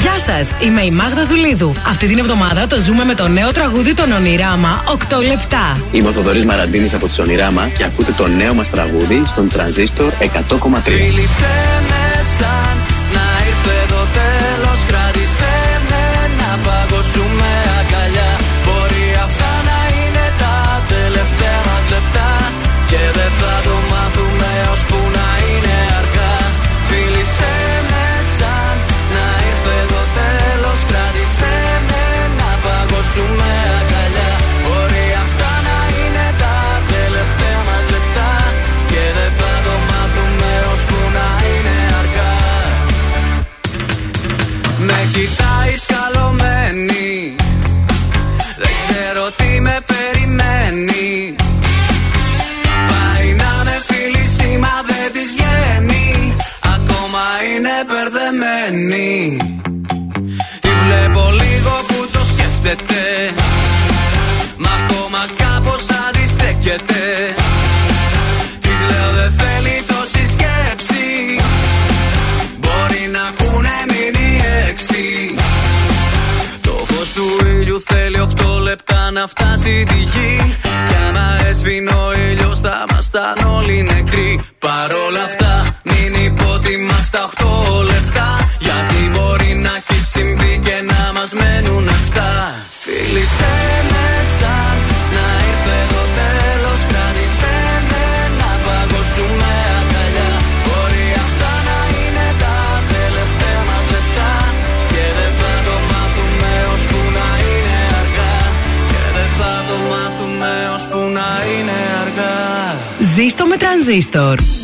Γεια σας, είμαι η Μάγδα Ζουλίδου. Αυτή την εβδομάδα το ζούμε με το νέο τραγούδι των Ονειράμα 8 λεπτά. Είμαι ο Θοδωρής Μαραντίνης από τους Ονειράμα και ακούτε το νέο μας τραγούδι στον Τρανζίστορ 100,3. Μπερδεμένη Τη βλέπω λίγο που το σκέφτεται. Μα ακόμα κάπως αντιστέκεται. Της λέω δεν θέλει τόση σκέψη. Μπορεί να έχουν μείνει έξι. Το φως του ήλιου θέλει οκτώ λεπτά να φτάσει τη γη. Κι άμα έσβηνε ο ήλιος θα ήμασταν όλοι νεκροί. Παρόλα αυτά μην υπότιμα στα οχτώ λεπτά Γιατί μπορεί να έχει συμβεί και να μας μένουν αυτά. Φίλησε με σαν να ήρθε το τέλος. Κράτησε με να παγώσουμε αγκαλιά. Μπορεί αυτά να είναι τα τελευταία μας λεπτά. Και δεν θα το μάθουμε ώσπου να είναι αργά. Και δεν θα το μάθουμε ώσπου να είναι τρανζίστορ.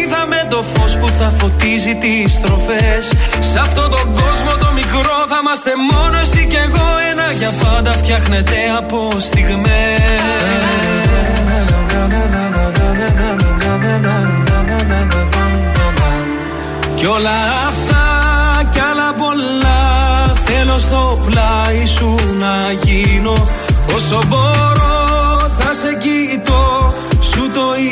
το φως που θα φωτίζει τις στροφές. Σε αυτόν τον κόσμο το μικρό θα είμαστε μόνο εσύ και εγώ. Ένα για πάντα φτιάχνεται από Κι όλα αυτά κι άλλα πολλά Θέλω στο πλάι σου να γίνω Όσο μπορώ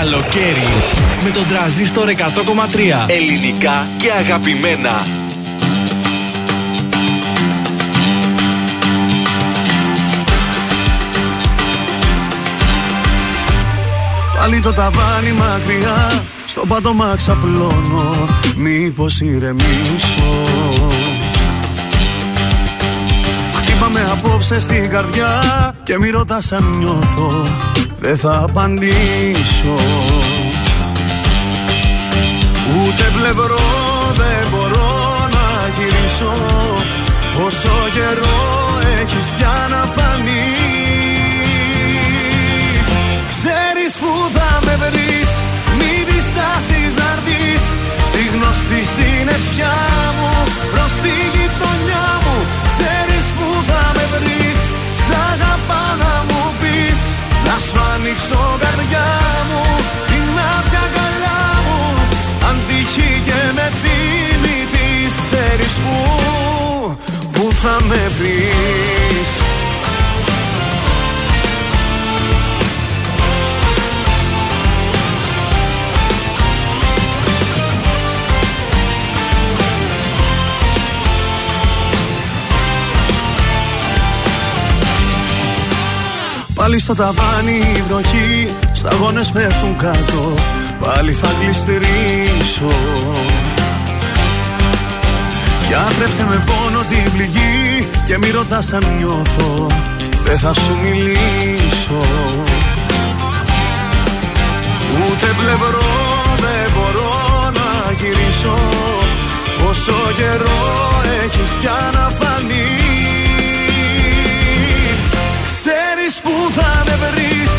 Καλοκαίρι με τον τραζίστορ 100,3. Ελληνικά και αγαπημένα. Πάλι το ταβάνι μακριά Στο πάτωμα ξαπλώνω Μήπως ηρεμήσω Χτύπαμε απόψε στην καρδιά Και μη ρωτάς αν νιώθω Δεν θα απαντήσω. Ούτε πλευρό δεν μπορώ να γυρίσω. Πόσο καιρό έχεις πια να φανείς. Ξέρεις που θα με βρεις Μη διστάσεις να έρθεις Στη γνωστή συννεφιά μου Προς τη γειτονιά μου Ξέρεις που θα με βρεις Σ' αγαπάω να μου πεις Να σου ανοίξω καρδιά μου Την άδεια αγκαλιά μου. Αν τύχει και με θυμηθείς Ξέρεις που Που θα με βρεις Πάλι στο ταβάνι η βροχή Σταγόνες πέφτουν κάτω Πάλι θα γλιστρήσω Κι άθρεψε με πόνο την πληγή Και μη ρωτάς αν νιώθω Δεν θα σου μιλήσω. Ούτε πλευρό δεν μπορώ να γυρίσω Πόσο καιρό έχεις πια να φανείς Ξέρεις που θα με βρεις.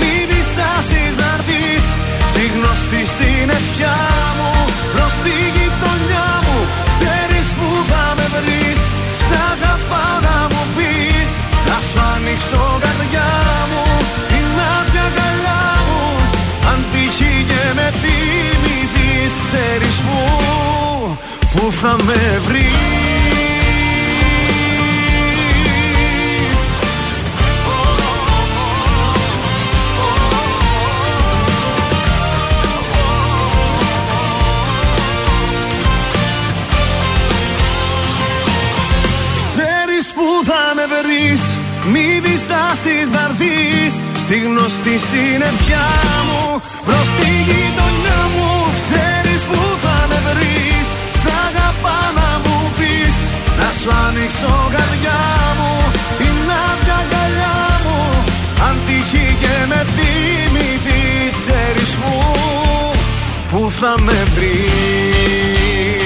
Μη διστάσεις να έρθεις. Στη γνωστή συννεφιά μου Προς τη γειτονιά μου Ξέρεις που θα με βρεις. Σ' αγαπάω να μου πεις Να σου ανοίξω καρδιά μου Την άδεια αγκαλιά μου. Αν τύχει και με θυμηθείς Ξέρεις που Που θα με βρεις διστάσεις να έρθεις Στη γνωστή συννεφιά μου. Προς τη γειτονιά μου Ξέρεις που θα με βρεις Σ' αγαπά να μου πεις Να σου ανοίξω καρδιά μου. Την άδεια αγκαλιά μου Αν τύχει και με θυμηθείς Ξέρεις που Που θα με βρεις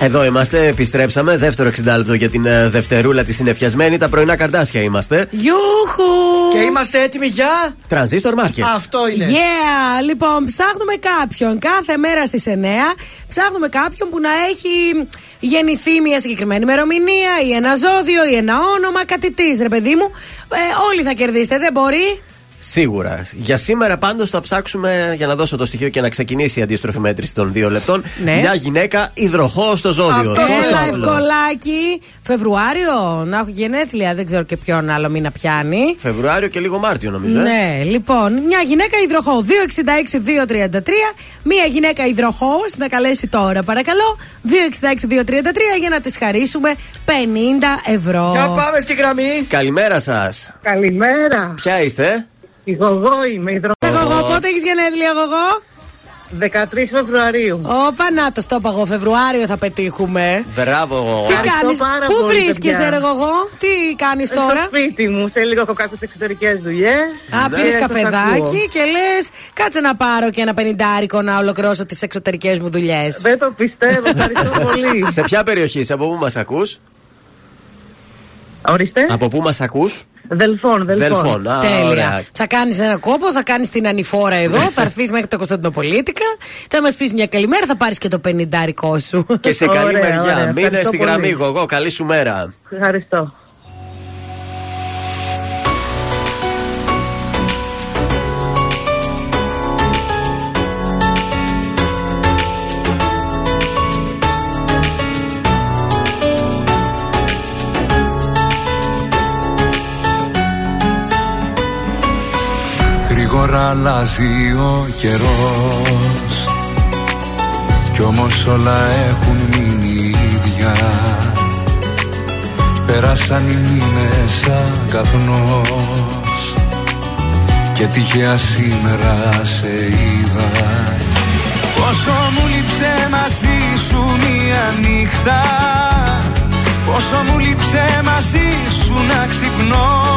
Εδώ είμαστε, επιστρέψαμε. Δεύτερο 60 λεπτό για την ε, Δευτερούλα τη συνεφιασμένη. Τα πρωινά καρδάσια είμαστε. Γιούχου! Και είμαστε έτοιμοι για; Transistor Market. Αυτό είναι. Yeah! Λοιπόν, ψάχνουμε κάποιον κάθε μέρα στις 9. Ψάχνουμε κάποιον που να έχει γεννηθεί μια συγκεκριμένη ημερομηνία ή ένα ζώδιο ή ένα όνομα, κάτι της, ρε παιδί μου. Ε, όλοι θα κερδίσετε, δεν μπορεί. Σίγουρα. Για σήμερα πάντως θα ψάξουμε για να δώσω το στοιχείο και να ξεκινήσει η αντίστροφη μέτρηση των δύο λεπτών. Ναι. Μια γυναίκα υδροχό στο ζώδιο. Αυτό Τόσο Έλα, απλό. ευκολάκι. Φεβρουάριο, να έχω γενέθλια, δεν ξέρω και ποιον άλλο μήνα πιάνει. Φεβρουάριο και λίγο Μάρτιο νομίζω. ε. Ναι, λοιπόν, μια γυναίκα υδροχό 266-233. Μια γυναίκα υδροχό να καλέσει τώρα, παρακαλώ. 266-233 για να τη χαρίσουμε 50 ευρώ. Για πάμε στη γραμμή. Καλημέρα σας. Καλημέρα. Ποια είστε, Η Γογό είμαι, η Εγώ, πότε έχεις γενέθλια, εγώ. 13 Φεβρουαρίου. Ω, Πανάτος, το είπα εγώ. Φεβρουάριο θα πετύχουμε. Μπράβο. Τι Ευχαριστώ κάνεις, πάρα πού πολύ, βρίσκεσαι, παιδιά. ρε εγώ, τι κάνεις τώρα. Στο σπίτι μου, σε λίγο έχω κάποιε εξωτερικές δουλειές. Α, πήρες καφεδάκι και λες, κάτσε να πάρω και ένα πενιντάρικο να ολοκληρώσω τις εξωτερικές μου δουλειές. Δεν το πιστεύω, ευχαριστώ πολύ. Σε ποια περιοχή είσαι, από πού μας ακούς, Ορίστε. Από πού μας ακούς, Δελφών, δελφών. Δελφών. Α, Τέλεια. ωραία. Θα κάνεις ένα κόπο, θα κάνεις την ανηφόρα εδώ, θα έρθεις μέχρι το Κωνσταντινοπολίτικα, θα μας πεις μια καλημέρα, θα πάρεις και το πενιντάρικό σου. Και σε καλή Ωραία, μεριά. ωραία. Μείνε Ευχαριστώ στη πολύ. γραμμή, εγώ. Καλή σου μέρα. Ευχαριστώ. Αλλάζει ο καιρός. Κι όμως όλα έχουν μείνει ίδια. Πέρασαν οι μήνες σαν καπνός Και τυχαία σήμερα σε είδα. Πόσο μου λείψε μαζί σου μία νύχτα. Πόσο μου λείψε μαζί σου να ξυπνώ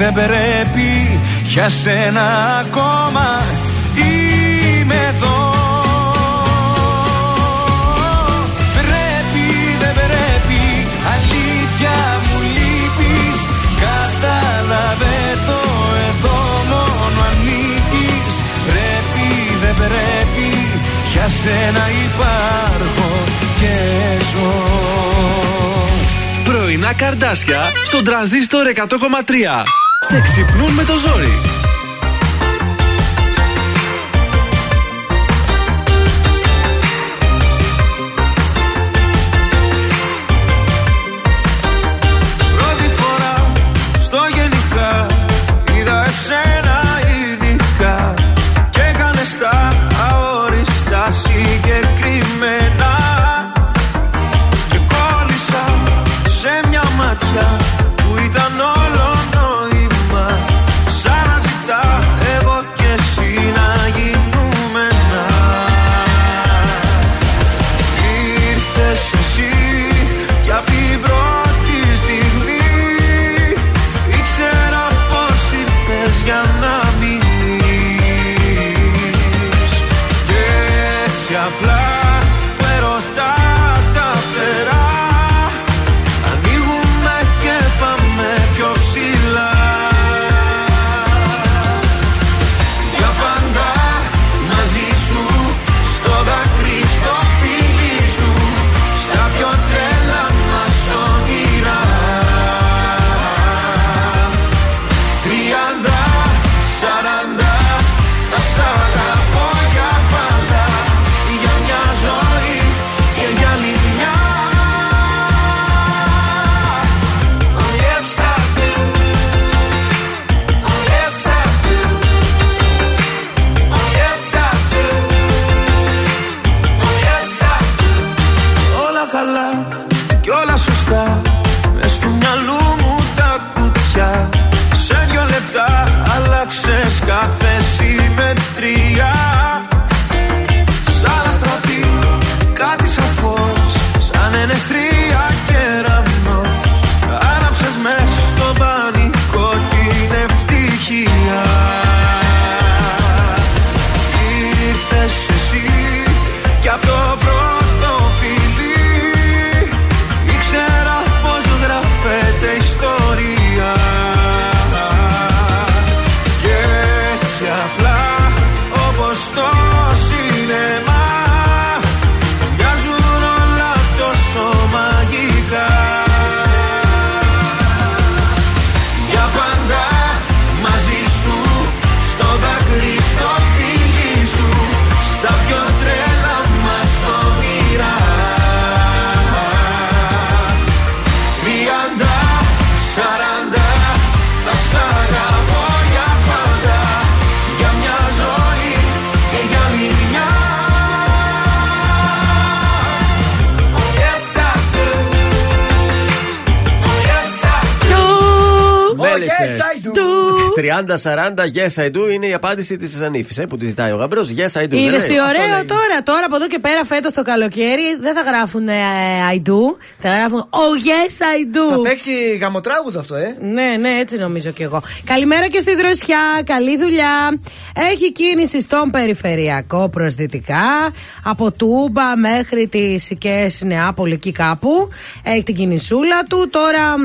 δεν πρέπει για σένα ακόμα. Είμαι εδώ. Πρέπει δεν πρέπει αλήθεια μου λείπεις. Κατάλαβε το εδώ μόνο ανήκεις. Πρέπει δεν πρέπει για σένα υπάρχω και ζω. Πρωινά καρδάσια στον τραζίστορ 100,3. Σε ξυπνούν με το ζόρι. 30-40, yes I do είναι η απάντηση της Ανήφης που τη ζητάει ο γαμπρός. Yes I do. Είδε δεν τι λέει. ωραίο τώρα. Τώρα από εδώ και πέρα φέτος το καλοκαίρι δεν θα γράφουν ε, I do. Θα γράφουν Oh yes I do. Θα παίξει γαμοτράγουδο αυτό, ε. Ναι, ναι, έτσι νομίζω κι εγώ. Καλημέρα και στη Δροσιά. Καλή δουλειά. Έχει κίνηση στον περιφερειακό προ δυτικά. Από Τούμπα μέχρι τη Σικέ Νεάπολη εκεί κάπου. Έχει την κινησούλα του. Τώρα.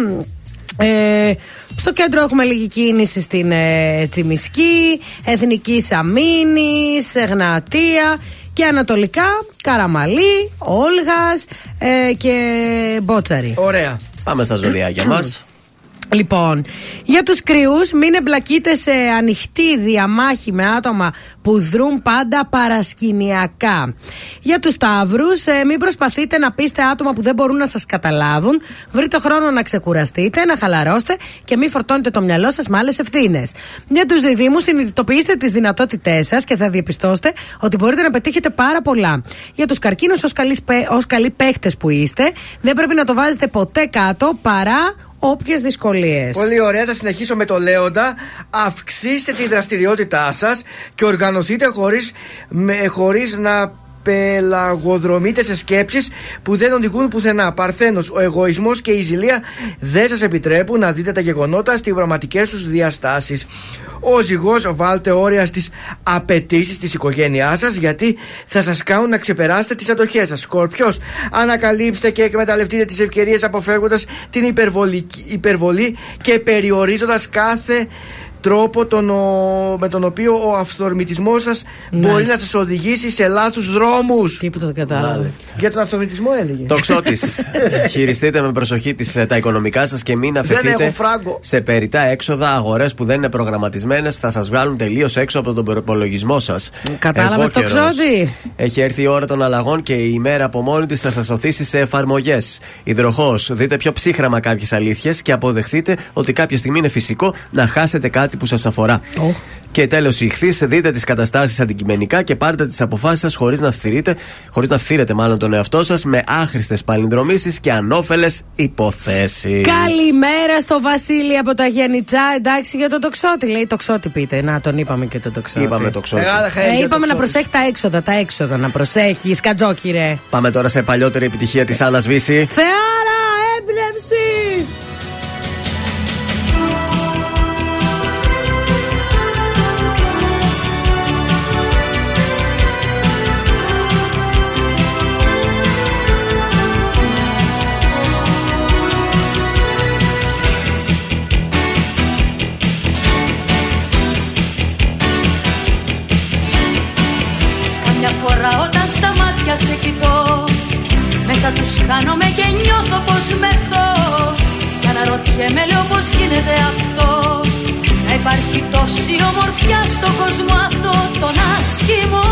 Μ, Ε, στο κέντρο έχουμε λίγη κίνηση στην ε, Τσιμισκή, Εθνική Αμήνη, Εγνατία και ανατολικά Καραμαλή, Όλγας ε, και Μπότσαρη. Ωραία. Πάμε στα ζωδιάκια μας. Λοιπόν, για τους κρυούς μην εμπλακείτε σε ανοιχτή διαμάχη με άτομα που δρούν πάντα παρασκηνιακά. Για τους ταύρους ε, μην προσπαθείτε να πείστε άτομα που δεν μπορούν να σας καταλάβουν. Βρείτε χρόνο να ξεκουραστείτε, να χαλαρώσετε και μην φορτώνετε το μυαλό σας με άλλες ευθύνες. Για τους διδήμους συνειδητοποιήστε τις δυνατότητές σας και θα διαπιστώσετε ότι μπορείτε να πετύχετε πάρα πολλά. Για τους καρκίνους ως καλοί, σπε- ως καλοί παίχτες που είστε δεν πρέπει να το βάζετε ποτέ κάτω παρά όποιες δυσκολίες. Πολύ ωραία, θα συνεχίσω με το λέοντα. Αυξήστε τη δραστηριότητά σας και οργανωθείτε χωρίς χωρίς να πελαγοδρομείτε σε σκέψεις που δεν οδηγούν πουθενά. Παρθένος, ο εγωισμός και η ζηλία δεν σας επιτρέπουν να δείτε τα γεγονότα στις πραγματικές τους διαστάσεις. Ο ζυγός, βάλτε όρια στις απαιτήσεις της οικογένειάς σας γιατί θα σας κάνουν να ξεπεράσετε τις αντοχές σας. Σκορπιό, ανακαλύψτε και εκμεταλλευτείτε τις ευκαιρίες αποφεύγοντας την υπερβολική- υπερβολή και περιορίζοντας κάθε τρόπο τον, ο- με τον οποίο ο αυθορμητισμός σας μπορεί να σας οδηγήσει σε λάθου δρόμους. Τίποτα δεν κατάλαβα. Για τον αυθορμητισμό έλεγε. Το ξώτης. Χειριστείτε με προσοχή τις, ε, τα οικονομικά σας και μην Δεν αφαιθείτε έχω φράγκο. σε περιτά έξοδα, αγορές που δεν είναι προγραμματισμένες. Θα σας βγάλουν τελείως έξω από τον προπολογισμό σας. Κατάλαβες το ξώτη; Έχει έρθει η ώρα των αλλαγών και η ημέρα από μόνη της θα σας οθήσει σε εφαρμογές. Υδροχός, δείτε πιο ψύχραμα κάποιες αλήθειες και αποδεχτείτε ότι κάποια στιγμή είναι φυσικό να χάσετε κάτι που σας αφορά. Και τέλος, η ηχθή, δείτε τις καταστάσεις αντικειμενικά και πάρτε τις αποφάσεις σας χωρίς να φθυρείτε, χωρίς να φθύρετε μάλλον τον εαυτό σας με άχρηστες παλινδρομήσεις και ανώφελες υποθέσεις. Καλημέρα στο Βασίλη από τα Γενιτσά. Εντάξει για το τοξότη. Λέει τοξότη πείτε. Να τον είπαμε και το τοξότη. Είπαμε το ξώτη. Μεγάλα χαίρια Ε, για είπαμε το να ξώτη. προσέχει τα έξοδα, τα έξοδα να προσέχει. Κατζόκυρε. Πάμε τώρα σε παλιότερη επιτυχία της Άννας Βύση. Θεάρα, έμπνευση! Μέσα τους χάνομαι και νιώθω πως μεθώ. Κι αναρωτιέμαι λέω πως γίνεται αυτό; Να υπάρχει τόση ομορφιά στον κόσμο αυτό τον άσχημο.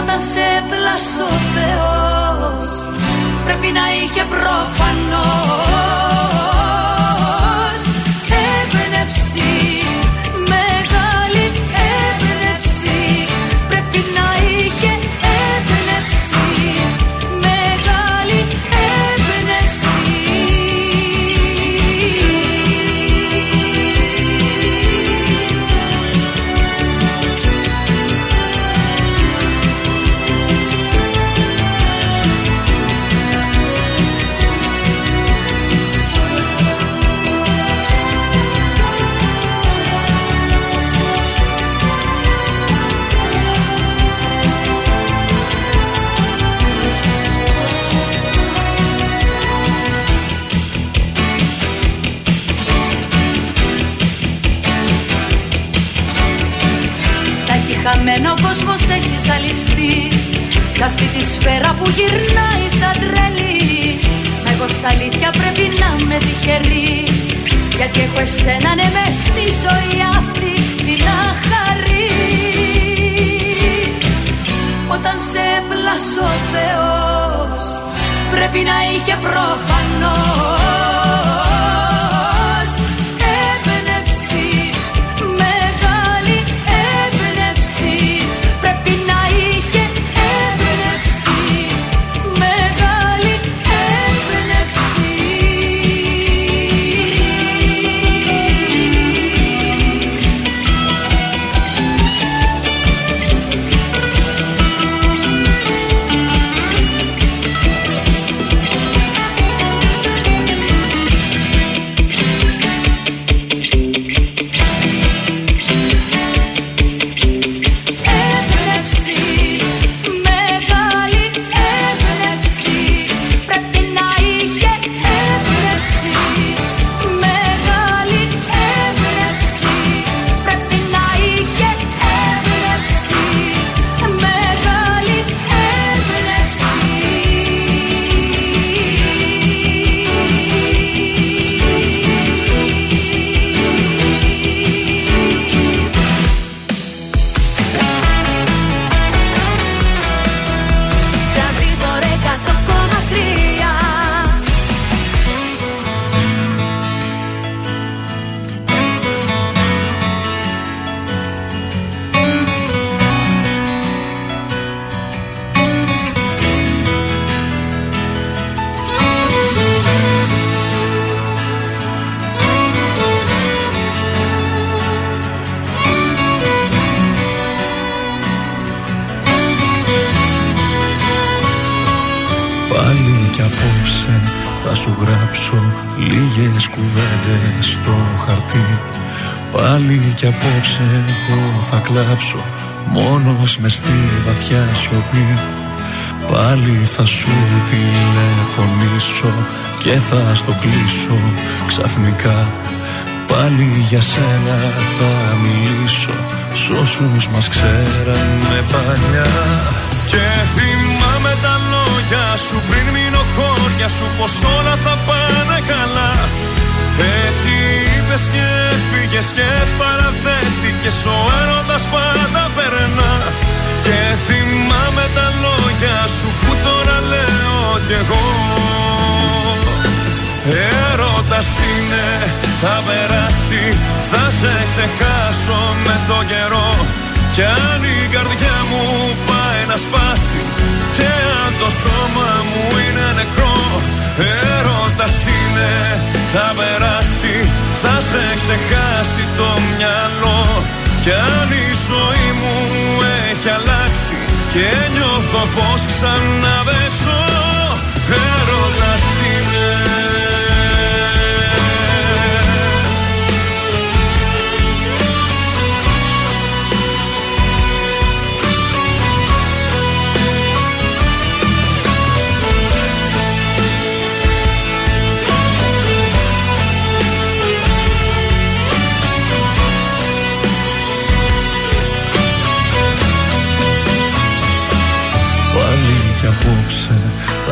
Όταν σε έπλασε ο Θεός Πρέπει να είχε προφανώς χαμένο ο κόσμος έχει ζαλιστεί Σ' αυτή τη σφαίρα που γυρνάει σαν τρελή. Μα εγώ στα αλήθεια πρέπει να είμαι τυχερή Γιατί έχω εσένα ναι μες στη ζωή αυτή την αχαρή. Όταν σε έπλασε ο Θεός Πρέπει να είχε προφανώς κι απόψε εγώ θα κλάψω Μόνος με στη βαθιά σιωπή. Πάλι θα σου τηλεφωνήσω Και θα στο κλείσω ξαφνικά. Πάλι για σένα θα μιλήσω Σ' όσους μας ξέρανε παλιά. Και θυμάμαι τα λόγια σου πριν μείνω χώρια σου Πως όλα θα πάνε καλά Έτσι είπες και έφυγες και παραδέχτηκες Ο έρωτας πάντα περνά. Και θυμάμαι τα λόγια σου που τώρα λέω κι εγώ. Έρωτας είναι, θα περάσει, θα σε ξεχάσω με το καιρό. Κι αν η καρδιά μου πάει να σπάσει Και αν το σώμα μου είναι νεκρό Έρωτας είναι, θα περάσει, θα σε ξεχάσει το μυαλό. Κι αν η ζωή μου έχει αλλάξει Και νιώθω πως ξαναβέσω Έρωτας είναι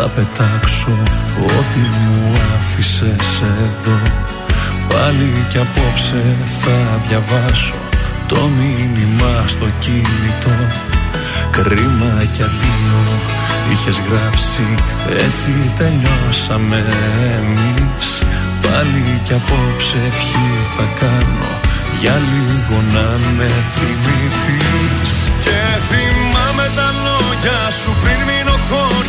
θα πετάξω Ό,τι μου άφησες εδώ. Πάλι κι απόψε θα διαβάσω Το μήνυμα στο κινητό. Κρίμα κι αντίο Είχες γράψει έτσι τελειώσαμε εμείς. Πάλι κι απόψε ευχή θα κάνω Για λίγο να με θυμηθείς. Και θυμάμαι τα λόγια σου πριν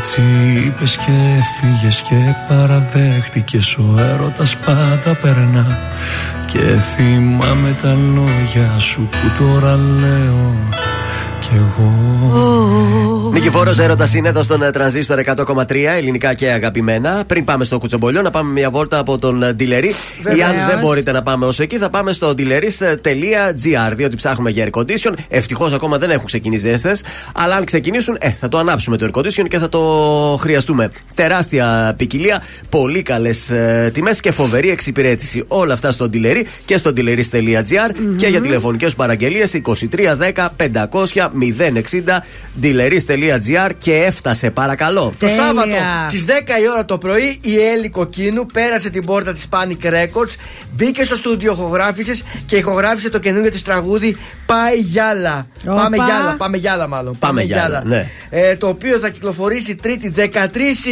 Έτσι είπες και έφυγες και παραδέχτηκες. Ο έρωτας πάντα περνά. Και θυμάμαι τα λόγια σου που τώρα λέω κι εγώ Νικηφόρος έρωτας είναι εδώ στον ε, τρανζίστορ 100,3 ελληνικά και αγαπημένα. Πριν πάμε στο κουτσομπολιό, να πάμε μια βόλτα από τον ε, Ντιλερή. Ή αν δεν μπορείτε να πάμε όσο εκεί, θα πάμε στο ντιλερή.gr. Διότι ψάχνουμε για air condition. Ευτυχώς ακόμα δεν έχουν ξεκινήσει ζέστες. Αλλά αν ξεκινήσουν, ε, θα το ανάψουμε το air condition και θα το χρειαστούμε. Τεράστια ποικιλία, πολύ καλές ε, τιμές και φοβερή εξυπηρέτηση. Όλα αυτά στο Ντιλερή και στο ντιλερή.gr και για τηλεφωνικές παραγγελίες 2310 500 060 dealeries.gr και έφτασε παρακαλώ. Το Σάββατο στις 10 η ώρα το πρωί η Έλλη Κοκκίνου πέρασε την πόρτα της Panic Records, μπήκε στο στούντιο, ηχογράφησες και ηχογράφησε το καινούργιο της τραγούδι Πάει Γιάλα. Οπα. Πάμε Γιάλα, πάμε Γιάλα μάλλον. Πάμε Γιάλα, ναι. Ε, το οποίο θα κυκλοφορήσει Τρίτη 13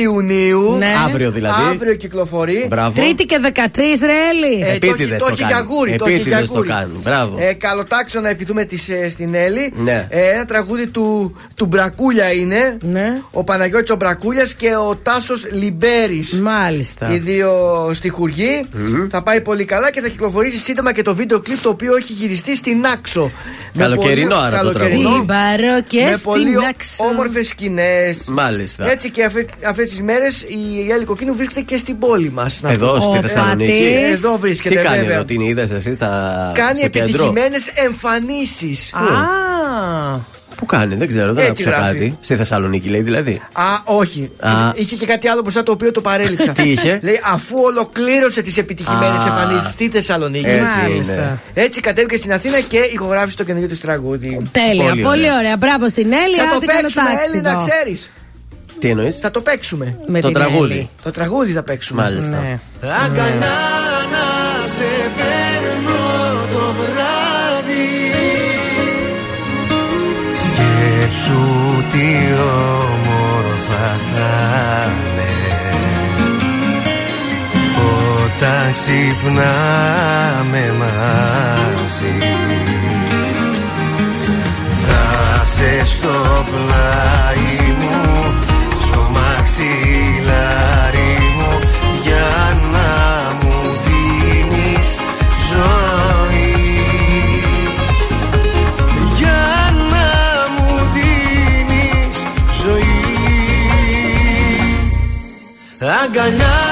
Ιουνίου. Ναι. Αύριο δηλαδή. Αύριο κυκλοφορεί. Μπράβο. Τρίτη και 13 ρέλι. Ε, Επίτηδες το το έχει κάνει. γιαγούρι. Το έχει Επίτηδες το γιαγούρι. κάνει. Μπράβο. Ε, καλοτάξιο να ευχηθούμε της, ε, στην Έλλη. Ναι. Ε, ένα τραγούδι του, του Μπρακούλια είναι. Ναι. Ο Παναγιώτης ο Μπρακούλιας και ο Τάσος Λιμπέρης. Μάλιστα. Οι δύο στιχουργοί. Θα πάει πολύ καλά και θα κυκλοφορήσει σύντομα και το βίντεο κλιπ το οποίο έχει γυριστεί στην Άξο. Με Καλοκαιρινό πολύ- άρα το καλοκαιρινό, τραγούδι. Στην Παρό και Με στην πολύ Άξο. όμορφες σκηνές. Μάλιστα. Έτσι και αυτέ τις μέρες η Έλλη Κοκκίνου βρίσκεται και στην πόλη μας. Εδώ στη Ο Θεσσαλονίκη. Πατής. Εδώ Τι βρίσκεται κάνει βέβαια. εδώ, την είδε εσύ στα. Κάνει στο κέντρο; επιτυχημένες εμφανίσεις. Α, Πού κάνει, δεν ξέρω, δεν Έτσι άκουσα γράφει. κάτι. Στη Θεσσαλονίκη λέει δηλαδή. Α, όχι. Α. Είχε και κάτι άλλο μπροστά το οποίο το παρέλειψα. Τι είχε; Λέει αφού ολοκλήρωσε τις επιτυχημένες Α. εμφανίσεις στη Θεσσαλονίκη. Έτσι Μάλιστα. είναι. Έτσι κατέβηκε στην Αθήνα και ηχογράφησε το καινούργιο του τραγούδι. Τέλεια, Πολύ πολύ, ωραία. ωραία. Μπράβο στην Έλλη, Θα το άντε καλό παίξουμε, ταξίδι. Έλληνα, ξέρεις. Τι εννοείς, Θα το παίξουμε. Με το την τραγούδι. Έλλη. Το τραγούδι θα παίξουμε. Μάλιστα. Τι όμορφα θα είναι Όταν ξυπνάμε μαζί Θα σε στο πλάι μου Στο μαξιλάρι Αγκαλιά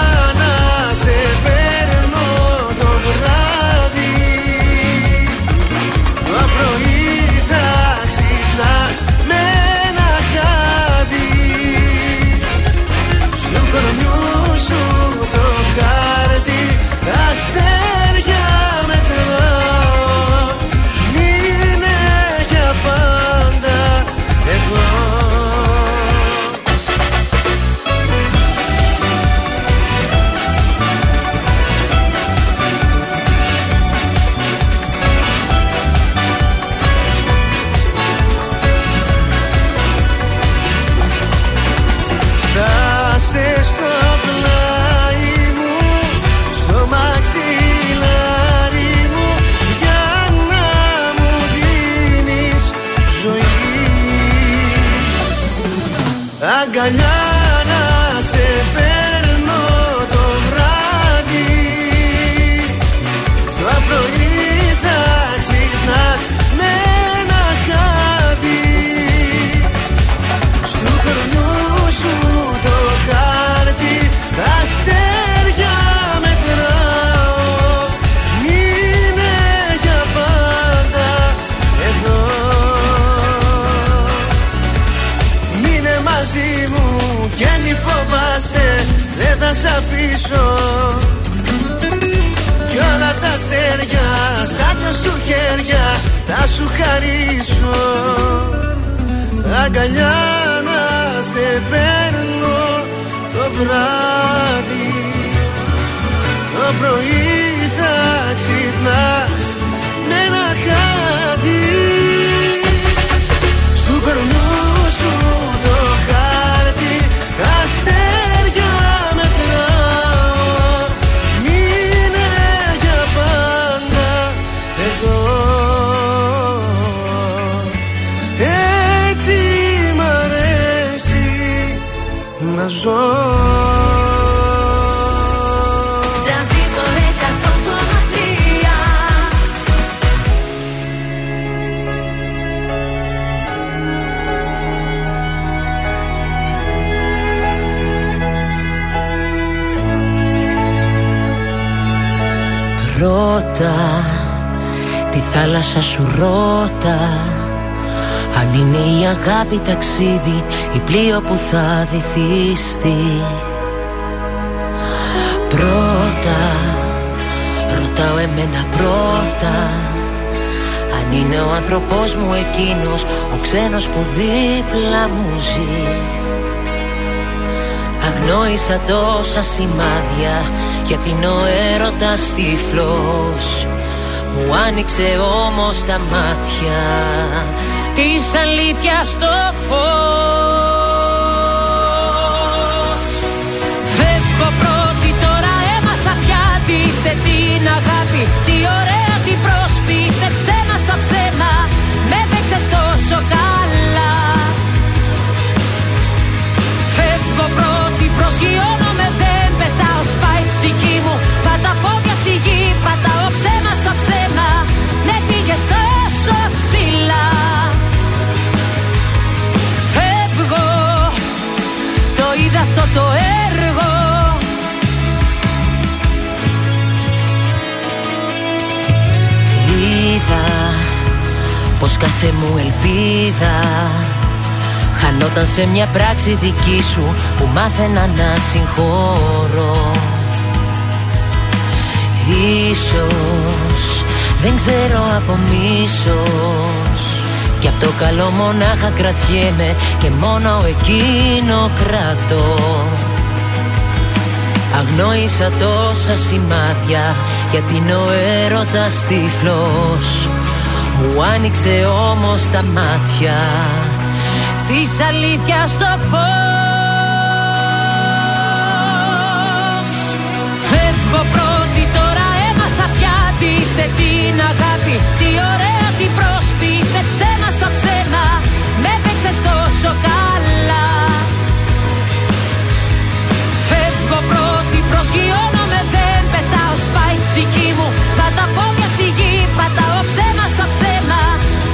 χαρίσω Αγκαλιά να σε παίρνω το βράδυ. Το πρωί θα ξυπνάς ζω Τρανζίστορ 100,3 Ρώτα τη θάλασσα σου ρώτα Αν είναι η αγάπη ταξίδι ή πλοίο που θα βυθιστεί. Πρώτα ρωτάω εμένα πρώτα. Αν είναι ο άνθρωπός μου εκείνος ο ξένος που δίπλα μου ζει. Αγνόησα τόσα σημάδια γιατί είναι ο έρωτας τυφλός. Μου άνοιξε όμως τα μάτια της αλήθειας το φως. Φεύγω πρώτη τώρα έμαθα πια τι σε την αγάπη Τι ωραία τι πρόσπισε αυτό έργο. Είδα πως κάθε μου ελπίδα Χανόταν σε μια πράξη δική σου που μάθαινα να συγχώρω Ίσως δεν ξέρω από μίσος κι απ' το καλό μονάχα κρατιέμαι Και μόνο εκείνο κρατώ. Αγνόησα τόσα σημάδια Γιατί είναι ο έρωτας τυφλός. Μου άνοιξε όμως τα μάτια Της αλήθειας στο φως. Φεύγω πρώτη τώρα έμαθα πια τι σε την αγάπη Τι ωραία τι πρόσπισε πρώτη προσγειώνομαι δεν πετάω σπάει η ψυχή μου. Τα τα πόδια στη γη πατάω ψέμα στο ψέμα.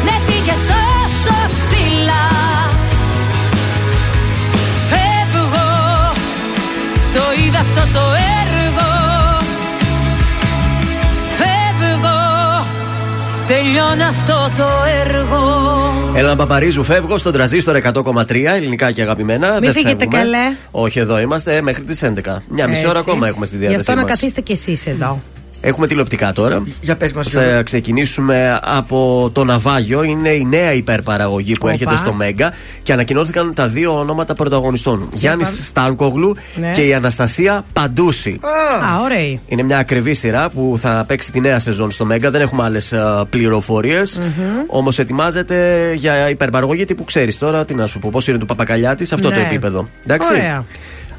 Με πήγες τόσο ψηλά. Φεύγω το είδα αυτό το τελειώνει αυτό το έργο Έλα Παπαρίζου, φεύγω στον τραζίστορ 100,3 ελληνικά και αγαπημένα. Μην Δεν φύγετε φεύγουμε. καλέ. Όχι, εδώ είμαστε μέχρι τις 11. Μια μισή ώρα Έτσι. ακόμα έχουμε στη Γι' διάθεσή αυτό να μας. καθίσετε κι εσείς εδώ. Έχουμε τηλεοπτικά τώρα. Για πες μας Θα Γιώργο. ξεκινήσουμε από το Ναυάγιο. Είναι η νέα υπερπαραγωγή που Οπα. έρχεται στο Μέγκα και ανακοινώθηκαν τα δύο ονόματα πρωταγωνιστών. Γιάννης πάμε. Στάνκογλου Ναι. και η Αναστασία Παντούση. Α, ωραία. Είναι μια ακριβή σειρά που θα παίξει τη νέα σεζόν στο Μέγκα. Δεν έχουμε άλλες πληροφορίες. Όμως ετοιμάζεται για υπερπαραγωγή τύπου ξέρεις τώρα. Τι να σου πω, πώς είναι του Παπακαλιάτη, σε αυτό Ναι. το επίπεδο. Εντάξει. Ωραία.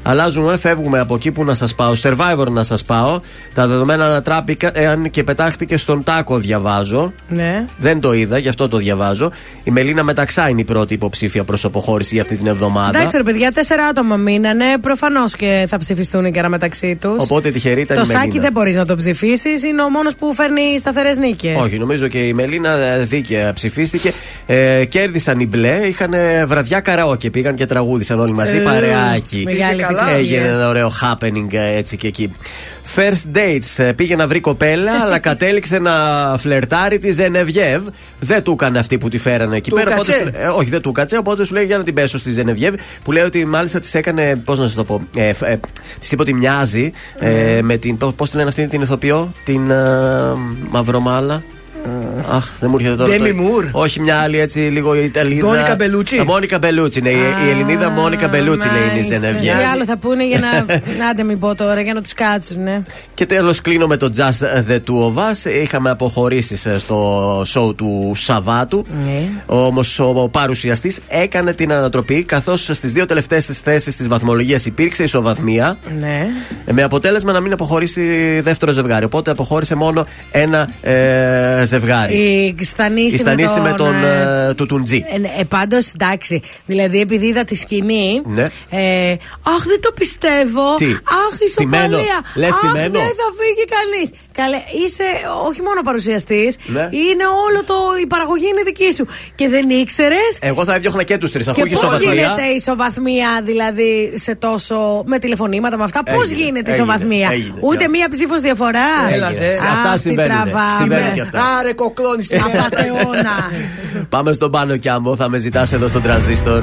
Αλλάζουμε, φεύγουμε από εκεί που να σας πάω. Survivor να σας πάω. Τα δεδομένα ανατράπηκαν και πετάχτηκε στον τάκο, διαβάζω. Ναι. Δεν το είδα, γι' αυτό το διαβάζω. Η Μελίνα Μεταξά είναι η πρώτη υποψήφια προ αποχώρηση για αυτή την εβδομάδα. Εντάξει, ρε παιδιά, τέσσερα άτομα μείνανε. Προφανώς και θα ψηφιστούν και ένα μεταξύ τους. Οπότε τυχερή ήταν Το η Μελίνα. σάκι δεν μπορείς να το ψηφίσεις. Είναι ο μόνος που φέρνει σταθερές νίκες. Όχι, νομίζω και η Μελίνα ε, δίκαια ψηφίστηκε. Ε, κέρδισαν οι μπλε, είχαν ε, βραδιά καραόκε. Πήγαν και τραγούδισαν όλοι μαζί, Ε, παρεάκι. μεγάλη καλά, επιτυχία. Έγινε ένα ωραίο happening ε, έτσι και εκεί. First dates. ε, Πήγε να βρει κοπέλα, αλλά κατέληξε να φλερτάρει τη Ζενεβιέβ. Δεν του έκανε αυτή που τη φέρανε εκεί Του πέρα. οπότε κάτσε. σου- ε, όχι, δεν του κάτσε. Οπότε σου λέει για να την πέσω στη Ζενεβιέβ. Που λέει ότι μάλιστα της έκανε. Πώς να σα το πω. Ε, ε, της είπε ότι μοιάζει ε, με την. Πώς τη λένε αυτή την ηθοποιό, την ε, Μαυρομάλα. Αχ, δεν μου έρχεται τώρα. Demi το- Moore. Όχι μια άλλη έτσι λίγο Ιταλίδα. Μόνικα Μπελούτσι. Α, Μόνικα Μπελούτσι, ναι. Η, η Ελληνίδα Μόνικα Μπελούτσι λέει είναι η Μάλιστα. Ζενεβιέβ. Τι άλλο θα πούνε για να. Άντε, μην πω τώρα, για να τους κάτσουν. ναι. Και τέλος κλείνω με το Just the Two of Us. Είχαμε αποχωρήσεις στο show του Σαββάτου. Ναι. Όμως ο παρουσιαστής έκανε την ανατροπή, καθώς στις δύο τελευταίες θέσεις της βαθμολογίας υπήρξε ισοβαθμία. Ναι. ε, Με αποτέλεσμα να μην αποχωρήσει δεύτερο ζευγάρι. Οπότε αποχώρησε μόνο ένα ε, ζευγάρι. Η Στανίση, Η Στανίση με τον ε, ε, του Τουντζή. Ε, ναι, ε, Πάντως, εντάξει. Δηλαδή, επειδή είδα τη σκηνή. Ναι. Ε, αχ, δεν το πιστεύω. Τι; Αχ, Στημένο. ισοπαλία. Λες αχ, στημένο. δεν θα φύγει κανείς. Καλέ, είσαι όχι μόνο παρουσιαστής, Ναι. είναι όλο το. Η παραγωγή είναι δική σου. Και δεν ήξερες; Εγώ θα έδιωχνα και τους τρεις, αφού Και είχε πώς ισοβαθμία. γίνεται η ισοβαθμία, δηλαδή, σε τόσο. με τηλεφωνήματα, με αυτά; Πώς Έγινε, γίνεται η έγινε, ισοβαθμία. έγινε. Ούτε Ναι. μία ψήφος διαφορά; Έλατε. Αχ, Αυτά τι συμβαίνουν. τραβάμε. Συμβαίνουν και αυτά. Άρε κοκλώνεις τη Απατεώνα. Πάμε στον πάνω κι άμπο, θα με ζητάς εδώ στον τρανζίστορ.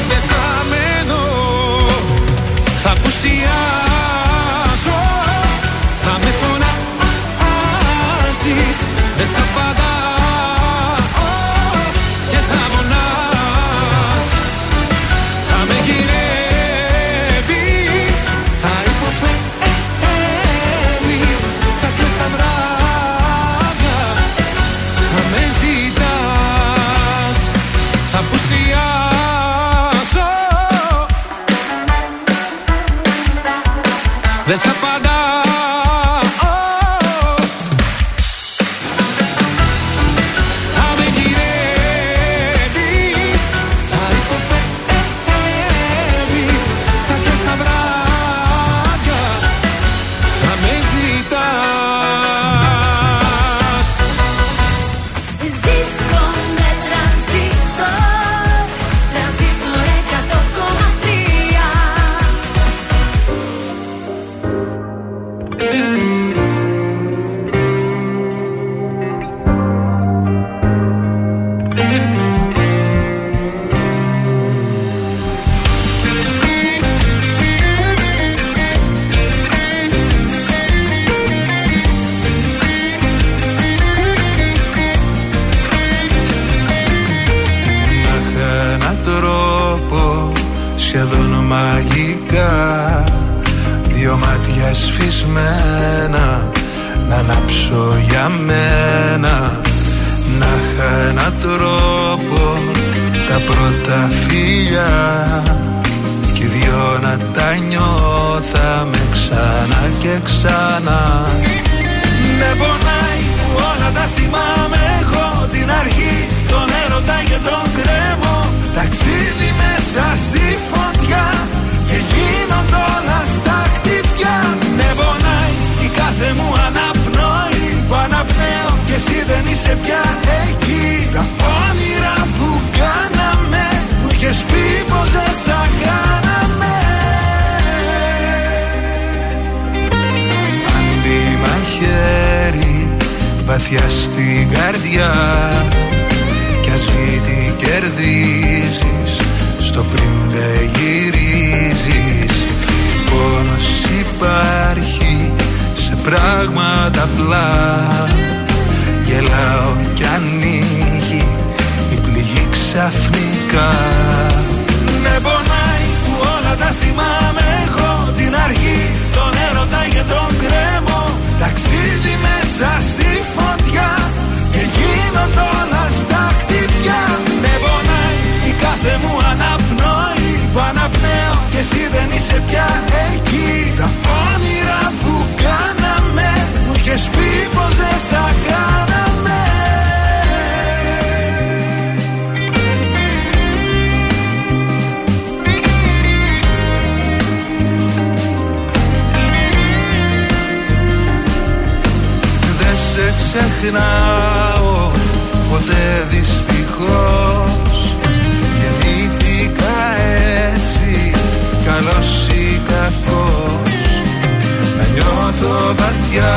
βαθιά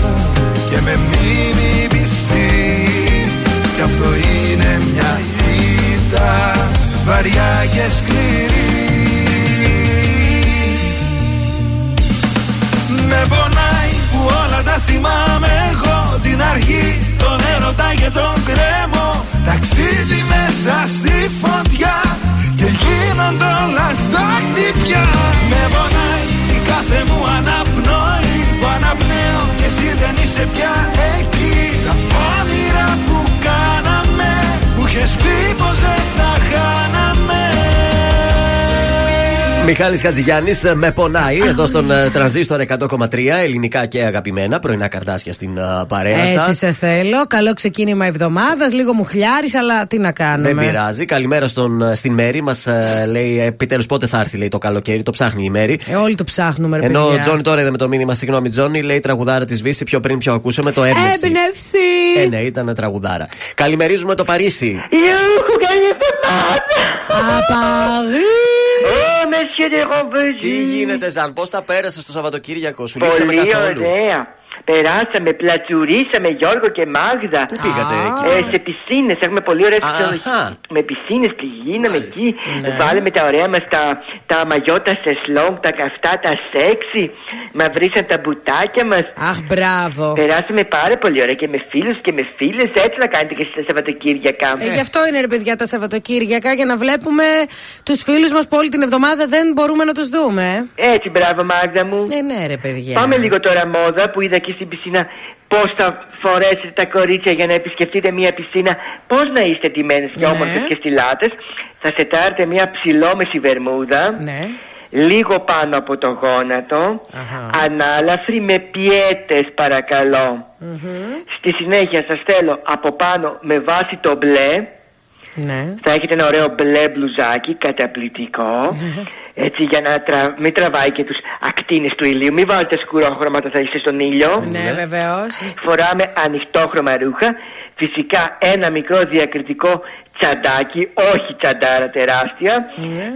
μου και με μνήμη πιστή. Κι αυτό είναι μια ήττα βαριά και σκληρή. Με πονάει που όλα τα θυμάμαι εγώ. Την αρχή τον έρωτα και τον κρέμο ταξίδι μέσα στη φωτιά και γίνονται όλα στα χτυπιά. Με πονάει η κάθε μου αναπνοή που αναπνέω και εσύ δεν είσαι πια εκεί. Τα όνειρα που κάναμε που είχες πει πως δεν θα χάνω Μιχάλης Χατζηγιάννης με πονάει εδώ στον ε, τρανζίστορ 100,3 ελληνικά και αγαπημένα. Πρωινά καρτάσια στην ε, παρέα σα. Έτσι σας θέλω. Καλό ξεκίνημα εβδομάδας. Λίγο μου χλιάρεις, αλλά τι να κάνουμε; Δεν πειράζει. Καλημέρα στον, ε, στην Μέρη. Μας λέει επιτέλους πότε θα έρθει λέει, το καλοκαίρι. Το ψάχνει η Μέρη. Ε, όλοι το ψάχνουμε, ρε Ενώ ο παιδιά. Τζόνι τώρα είδαμε το μήνυμα. Συγγνώμη, Τζόνι λέει τραγουδάρα της Βύσης. Πιο πριν, πιο ακούσαμε το έμπνευση. Έμπνευση! Ε, ναι, ήταν τραγουδάρα. Καλημερίζουμε το Παρίσι. Ιούχου, καλή εβδομάδα! Απαρί! Ω, Monsieur de Rombezy. Τι γίνεται, Ζαν, πώς τα πέρασες το Σαββατοκύριακο, σου λείξαμε Πολύ καθόλου; ωραία. Περάσαμε, πλατσουρίσαμε Γιώργο και Μάγδα. Πού πήγατε εκεί; Ε, σε πισίνες. Έχουμε πολύ ωραίες Αχα. ξενοδοχείε. Με πισίνες πηγαίναμε εκεί. Ναι. Βάλαμε τα ωραία μας τα, τα μαγιώτα σε σλόγγ, τα καυτά, τα σεξι. Μα βρήσαν τα μπουτάκια μας. Αχ, μπράβο. Περάσαμε πάρα πολύ ωραία και με φίλους και με φίλες. Έτσι να κάνετε και εσείς τα Σαββατοκύριακα. Ε, γι' αυτό είναι ρε παιδιά τα Σαββατοκύριακα για να βλέπουμε τους φίλους μας που όλη την εβδομάδα δεν μπορούμε να τους δούμε. Έτσι, μπράβο, Μάγδα μου. Ε, ναι, ρε παιδιά. Πάμε λίγο τώρα μόδα που είδα και στην πισίνα πώς θα φορέσετε τα κορίτσια για να επισκεφτείτε μια πισίνα; Πώς να είστε ντυμένες και Ναι. όμορφες και στυλάτες; Θα σετάρετε μια ψηλόμεση βερμούδα. Ναι. Λίγο πάνω από το γόνατο. Ανάλαφρη με πιέτες παρακαλώ. Στη συνέχεια σας θέλω από πάνω με βάση το μπλε. Ναι. Θα έχετε ένα ωραίο μπλε μπλουζάκι, καταπληκτικό. Έτσι για να τρα... μην τραβάει και τους ακτίνες του ηλίου. Μην βάλετε σκουρόχρωματα, θα είστε στον ήλιο. Ναι, βεβαίως. Φοράμε ανοιχτόχρωμα ρούχα. Φυσικά ένα μικρό διακριτικό τσαντάκι, όχι τσαντάρα τεράστια.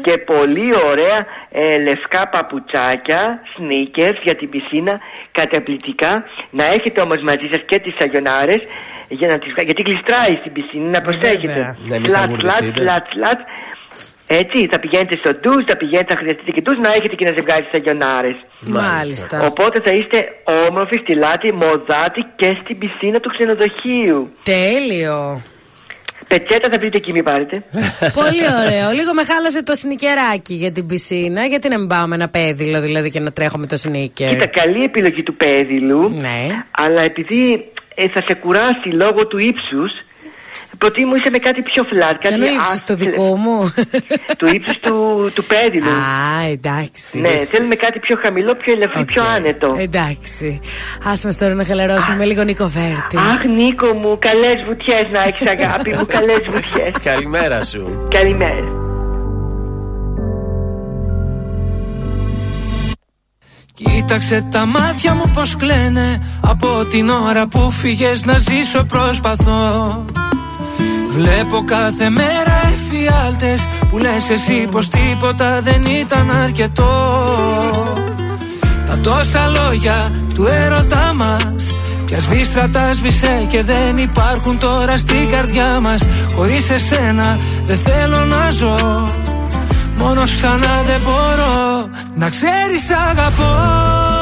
Και πολύ ωραία ε, λευκά παπουτσάκια, sneakers για την πισίνα, καταπληκτικά. Να έχετε όμως μαζί σας και τις σαγιονάρες για να τις, γιατί γλιστράει στην πισίνα, να προσέχετε. Ναι, μη Σλατ, σαγουρδιστείτε. σλατ, σλατ, σλατ. Έτσι, θα πηγαίνετε στο ντουζ, θα πηγαίνετε, θα χρειαστείτε και ντουζ, να έχετε και να ζευγάρι σαγιονάρες. Μάλιστα. Οπότε θα είστε όμορφοι, στυλάτη, μοδάτη και στην πισίνα του ξενοδοχείου. Τέλειο. Πετσέτα θα βρείτε εκεί, μην πάρετε. Πολύ ωραίο. Λίγο με χάλασε το σνικεράκι για την πισίνα. Γιατί να μην πάμε ένα πέδιλο δηλαδή και να τρέχουμε το σνίκερ; Κοίτα, καλή επιλογή του πέδιλου. Ναι. Αλλά επειδή ε, θα σε κουράσει λόγω του ύψους, προτίμησε με κάτι πιο φλατ. Κάτι Ποιο ύψος, το δικό μου; του ύψου του, του πέδιλου. Α, εντάξει. Ναι, θέλουμε κάτι πιο χαμηλό, πιο ελαφρύ, πιο άνετο. Εντάξει. Άσε μας τώρα να χαλαρώσουμε με λίγο Νίκο Βέρτη. Αχ, Νίκο μου, καλές βουτιές να έχεις, αγάπη μου, καλές βουτιές. Καλημέρα σου. Καλημέρα. Κοίταξε τα μάτια μου πως κλαίνε Από την ώρα που φύγες να ζήσω προσπαθώ Βλέπω κάθε μέρα εφιάλτες Που λες εσύ πως τίποτα δεν ήταν αρκετό. Τα τόσα λόγια του έρωτά μας Πια σβήστρα τα σβήσε και δεν υπάρχουν τώρα στην καρδιά μας. Χωρίς εσένα δεν θέλω να ζω Μόνος ξανά δεν μπορώ Να ξέρεις αγαπώ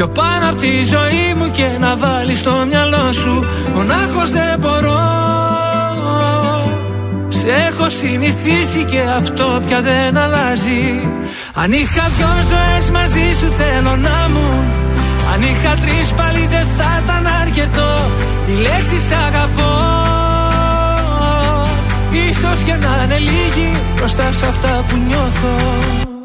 Πιο πάνω από τη ζωή μου και να βάλεις στο μυαλό σου Μονάχος δεν μπορώ. Σε έχω συνηθίσει και αυτό πια δεν αλλάζει. Αν είχα δυο ζωές μαζί σου θέλω να μου. Αν είχα τρεις πάλι δεν θα ήταν αρκετό. Η λέξη σ' αγαπώ. Ίσως και να είναι λίγη μπροστά σε αυτά που νιώθω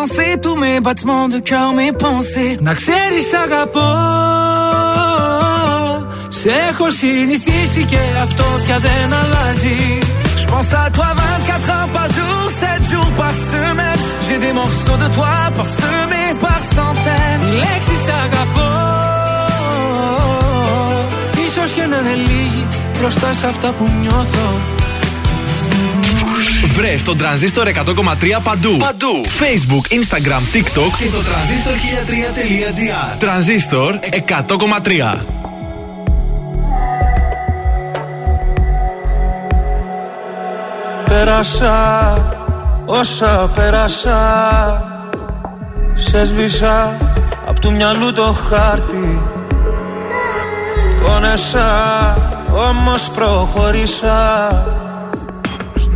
déjà dépensé tous mes battements de cœur, mes pensées. Να ξέρεις αγαπώ Σε έχω συνηθίσει και αυτό πια δεν αλλάζει Je pense à toi 24 heures par jour, 7 jours par semaine. J'ai des morceaux de toi parsemés par centaines. Η λέξη σ' αγαπώ Ίσως και να είναι λίγη μπροστά σε αυτά που νιώθω Βρες τον τρανζίστορ 100,3 παντού. Παντού. Facebook, Instagram, TikTok και στο τρανζίστορ 1003.gr. Τρανζίστορ 100,3. Ξεπέρασα όσα πέρασα Σε σβήσα απ' του μυαλού το χάρτη Πόνεσα όμως προχωρήσα Στα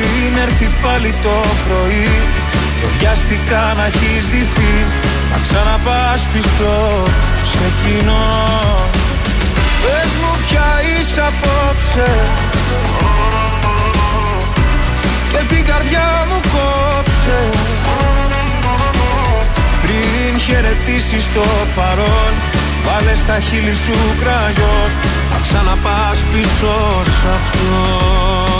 Πριν έρθει πάλι το πρωί Και βιαστικά να έχεις δυθεί. Να ξαναπάς πίσω σε κοινό Πες μου πια είσαι απόψε. Και την καρδιά μου κόψε. Πριν χαιρετήσεις το παρόν Βάλε στα χείλη σου κραγιόν. Να ξαναπάς πίσω σ' αυτό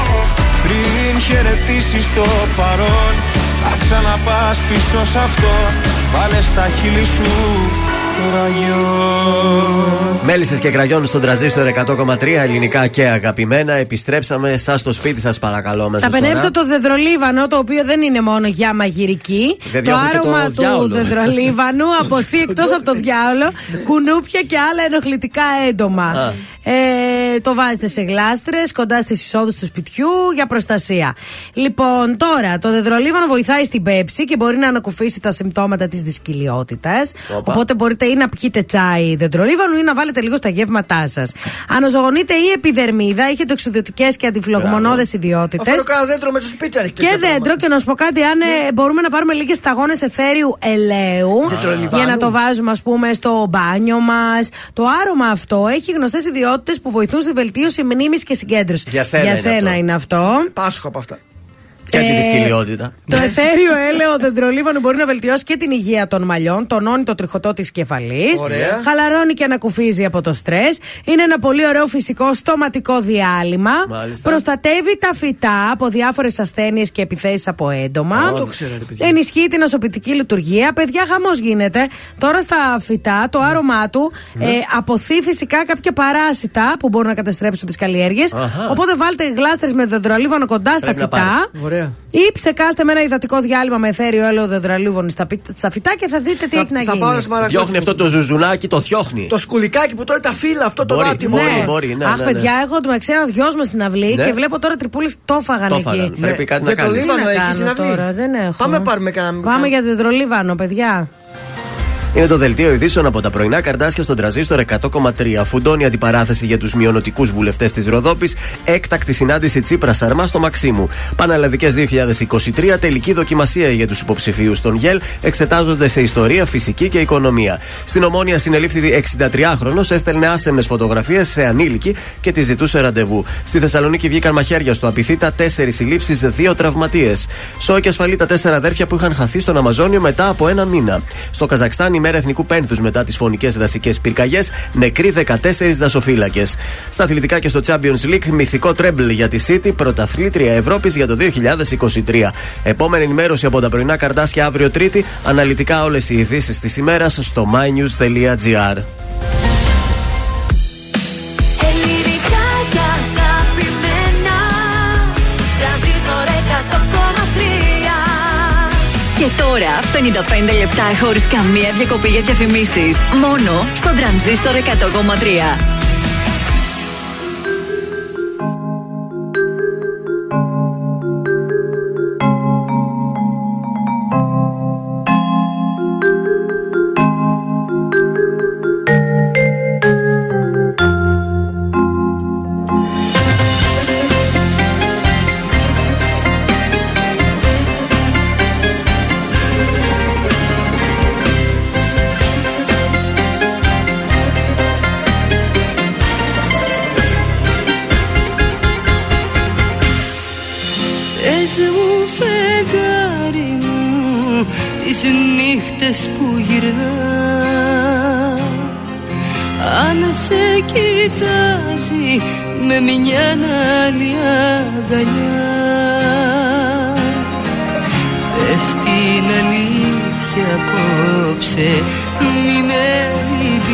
Πριν χαιρετήσεις το παρόν Θα ξαναπάς πίσω σ' αυτό Βάλε στα χείλη σου Μέλισσες και κραγιόν στον τραζίστορ 100,3 ελληνικά και αγαπημένα. Επιστρέψαμε σας στο σπίτι σας, παρακαλώ. Μέσα Θα πενέψω το δεδρολίβανο, το οποίο δεν είναι μόνο για μαγειρική. Δεν το διώχνει και άρωμα το του διάολο. δεδρολίβανου αποθεί εκτός από το διάολο, κουνούπια και άλλα ενοχλητικά έντομα. Ε, το βάζετε σε γλάστρες κοντά στις εισόδους του σπιτιού για προστασία. Λοιπόν, τώρα το δεδρολίβανο βοηθάει στην πέψη και μπορεί να ανακουφίσει τα συμπτώματα της δυσκυλιότητας. Όπα. Οπότε μπορείτε ή να πιείτε τσάι δεντρολίβανο ή να βάλετε λίγο στα γεύματά σας. Αναζωογονείτε η επιδερμίδα, έχει τοξιδιωτικέ και αντιφλογμονώδες ιδιότητες. Αφήνω κάνα δέντρο με στο σπίτι ανοιχτό. Και δέντρο, και να σου πω κάτι, αν ε, μπορούμε να πάρουμε λίγες σταγόνες εθέριου ελαίου Δεντρολιβάνου. για να το βάζουμε, ας πούμε, στο μπάνιο μας. Το άρωμα αυτό έχει γνωστές ιδιότητες που βοηθούν στη βελτίωση μνήμη και συγκέντρωση. Για σένα είναι σένα αυτό. είναι αυτό. Πάσχω από αυτά. Και τη Ε, δυσκυλιότητα. Το εθέριο έλαιο δεντρολίβανο μπορεί να βελτιώσει και την υγεία των μαλλιών, τονώνει το τριχωτό της κεφαλής, Ωραία. χαλαρώνει και ανακουφίζει από το στρες. Είναι ένα πολύ ωραίο φυσικό στοματικό διάλειμμα. Μάλιστα. Προστατεύει τα φυτά από διάφορες ασθένειες και επιθέσεις από έντομα. Το ξέρω, ρε παιδιά. Ενισχύει την ασωπητική λειτουργία. Παιδιά, χαμός γίνεται. Τώρα στα φυτά, το άρωμά του Ναι. ε, αποθεί φυσικά κάποια παράσιτα που μπορούν να καταστρέψουν τις καλλιέργειες. Αχα. Οπότε βάλτε γλάστρες με δεντρολίβανο κοντά στα Πρέπει να φυτά. Πάρεις. Ωραία. Ωραία. Ή ψεκάστε με ένα υδατικό διάλειμμα με εθέριο έλαιο δεδραλίβων στα, πι- στα φυτά και θα δείτε τι Θα- έχει να θα γίνει. πάω να σμαραγδό. Διώχνει αυτό το ζουζουνάκι, το διώχνει. Το σκουλικάκι που τώρα τα φύλλα, αυτό το Μπορεί, δάτιμο. μπορεί, Ναι. μπορεί, ναι, Αχ, ναι, ναι. παιδιά, έχω το μεταξύ ένα γιο μου στην αυλή Ναι. και βλέπω τώρα τρυπούλε το φάγανε Το εκεί. φάγανε. Πρέπει κάτι να Για το κάνεις. Τι Λίβανο να έχεις κάνω στην αυλή; τώρα, δεν έχω. Πάμε πάρουμε κανένα. Πάμε για δεντρολίβανο, παιδιά. Είναι το δελτίο ειδήσεων από τα πρωινά καρτάσια στον τραζίστορ 100,3. Φουντώνει αντιπαράθεση για τους μειονοτικούς βουλευτές της Ροδόπης. Έκτακτη συνάντηση Τσίπρας Σαρμά στο Μαξίμου. Πανελλαδικές 2023. Τελική δοκιμασία για τους υποψηφίους των ΓΕΛ. Εξετάζονται σε ιστορία, φυσική και οικονομία. Στην Ομόνια συνελήφθη 63χρονο. Έστελνε άσεμες φωτογραφίες σε ανήλικη και τη ζητούσε ραντεβού. Στη Θεσσαλονίκη βγήκαν μαχαίρια στο Απιθύτα. Τέσσερις συλλήψεις, δύο τραυματίες. Σόι και ασφαλή τα τέσσερα αδέρφια που είχαν χαθεί στον Αμαζόνιο μετά από έναν μήνα. Στο Καζακστάν, ημέρα εθνικού πένθους μετά τις φωνικές δασικές πυρκαγιές, νεκροί 14 δασοφύλακες. Στα αθλητικά και στο Champions League, μυθικό τρέμπλ για τη City, πρωταθλήτρια Ευρώπης για το 2023. Επόμενη ενημέρωση από τα πρωινά καρτάσια αύριο Τρίτη. Αναλυτικά όλες οι ειδήσεις της ημέρας στο mynews.gr. τώρα 55 λεπτά χωρίς καμία διακοπή για διαφημίσεις. Μόνο στο τρανζίστορ 100,3. Τις νύχτες που γυρνά. Αν σε κοιτάζει με μια άλλη αγκαλιά Πες την αλήθεια απόψε μη με λυπηθείς.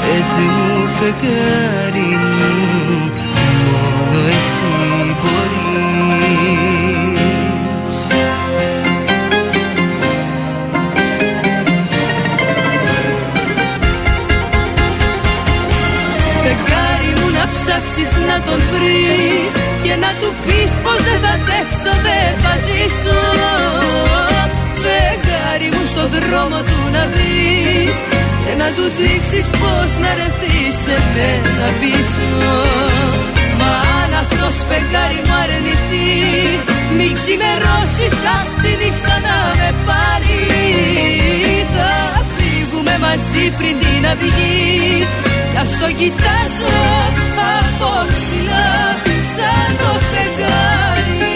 Πες μου φεγγάρι ψάξεις να τον βρεις Και να του πεις πως δεν θα αντέξω, δεν θα ζήσω. Φεγγάρι μου στον δρόμο του να βρεις Και να του δείξεις πως να ρεθείς σε μένα πίσω. Μα αν αυτός φεγγάρι μου αρνηθεί Μην ξημερώσεις σαν τη νύχτα να με πάρει. Θα φύγουμε μαζί πριν την αυγή Κι ας το κοιτάζω από ψηλά σαν το φεγγάρι.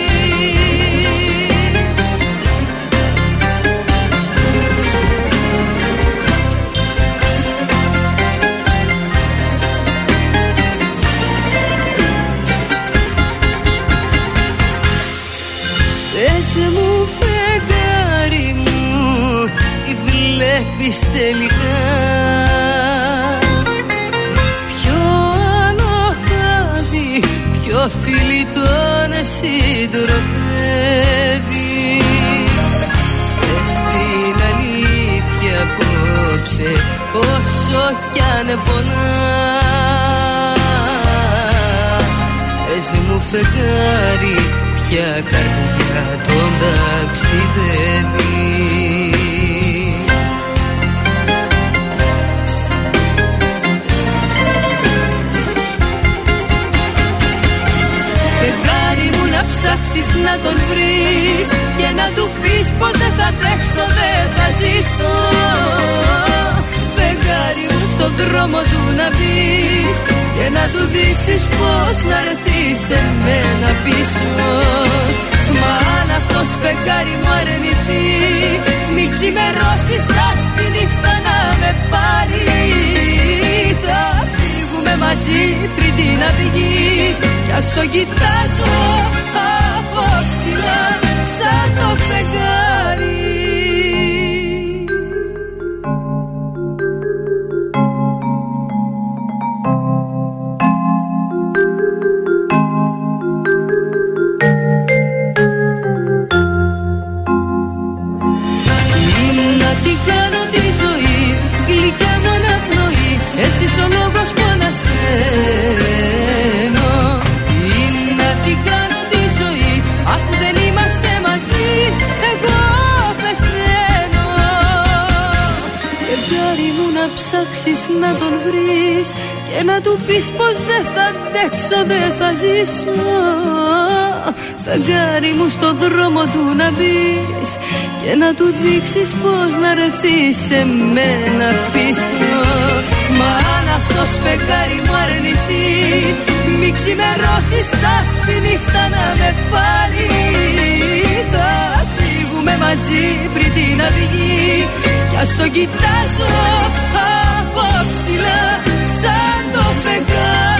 Πες μου φεγγάρι μου Τι βλέπεις τελικά συντροφεύει Πες την αλήθεια απόψε Όσο κι αν πονά. Πες μου φεγγάρι Ποια καρδιά τον ταξιδεύει ψάξεις να τον βρεις Και να του πεις πως δεν θα τρέξω, δεν θα ζήσω. Φεγγάρι μου στον δρόμο του να πεις Και να του δείξεις πως να ρεθείς σε μένα πίσω. Μα αν αυτός φεγγάρι μου αρνηθεί Μην ξημερώσεις ας τη νύχτα να με πάρει. Θα φύγουμε μαζί πριν την αυγή Κι ας το κοιτάζω από ψηλά σαν το φεγγάρι. Τι κάνω τη ζωή, Εσύ ο λόγος που να τον βρεις Και να του πεις πως δεν θα αντέξω, δεν θα ζήσω. Φεγγάρι μου στο δρόμο του να μπεις Και να του δείξεις πως να ρεθείς σε μένα πίσω. Μα αν αυτός φεγγάρι μου αρνηθεί Μη ξημερώσεις σας τη νύχτα να με πάρει. Θα φύγουμε μαζί πριν την αυγή Κι ας το κοιτάζω από ψηλά σαν το φεγγάρι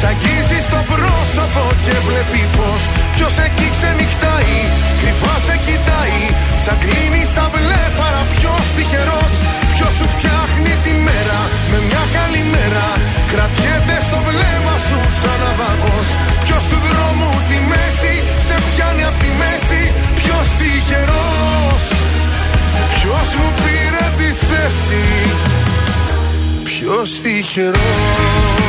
Σ' αγγίζει στο πρόσωπο και βλέπει φως. Ποιος εκεί ξενυχτάει, κρυφά σε κοιτάει. Σαν κλείνει στα βλέφαρα ποιος τυχερός. Ποιος σου φτιάχνει τη μέρα με μια καλή μέρα. Κρατιέται στο βλέμμα σου σαν ναυαγός Ποιος του δρόμου τη μέση σε πιάνει απ' τη μέση. Ποιος τυχερός. Ποιος μου πήρε τη θέση. Ποιος τυχερός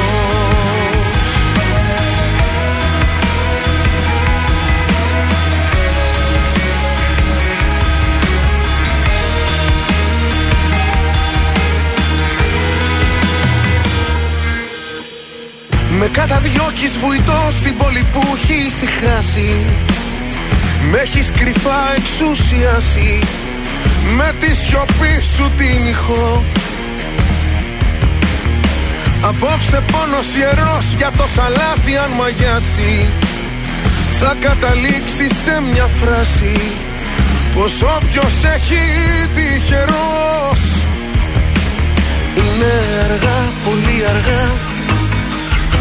Με καταδιώκεις βουητό στην πόλη που έχει ησυχάσει Με έχεις κρυφά εξουσιάσει. Με τη σιωπή σου την ηχό Απόψε πόνος ιερός για το σαλάθι αν μαγιάσει. Θα καταλήξει σε μια φράση. Πως όποιος έχει τυχερός. Είναι αργά, πολύ αργά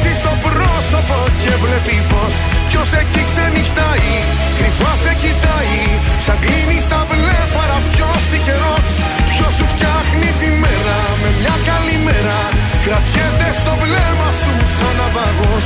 στο πρόσωπο και βλέπει φως. Ποιος εκεί ξενυχτάει, κρυφά σε κοιτάει. Σαν κλείνει στα βλέφαρα ποιος τυχερός. Ποιος σου φτιάχνει τη μέρα με μια καλή μέρα. Κρατιέται στο βλέμμα σου σαν ναυαγός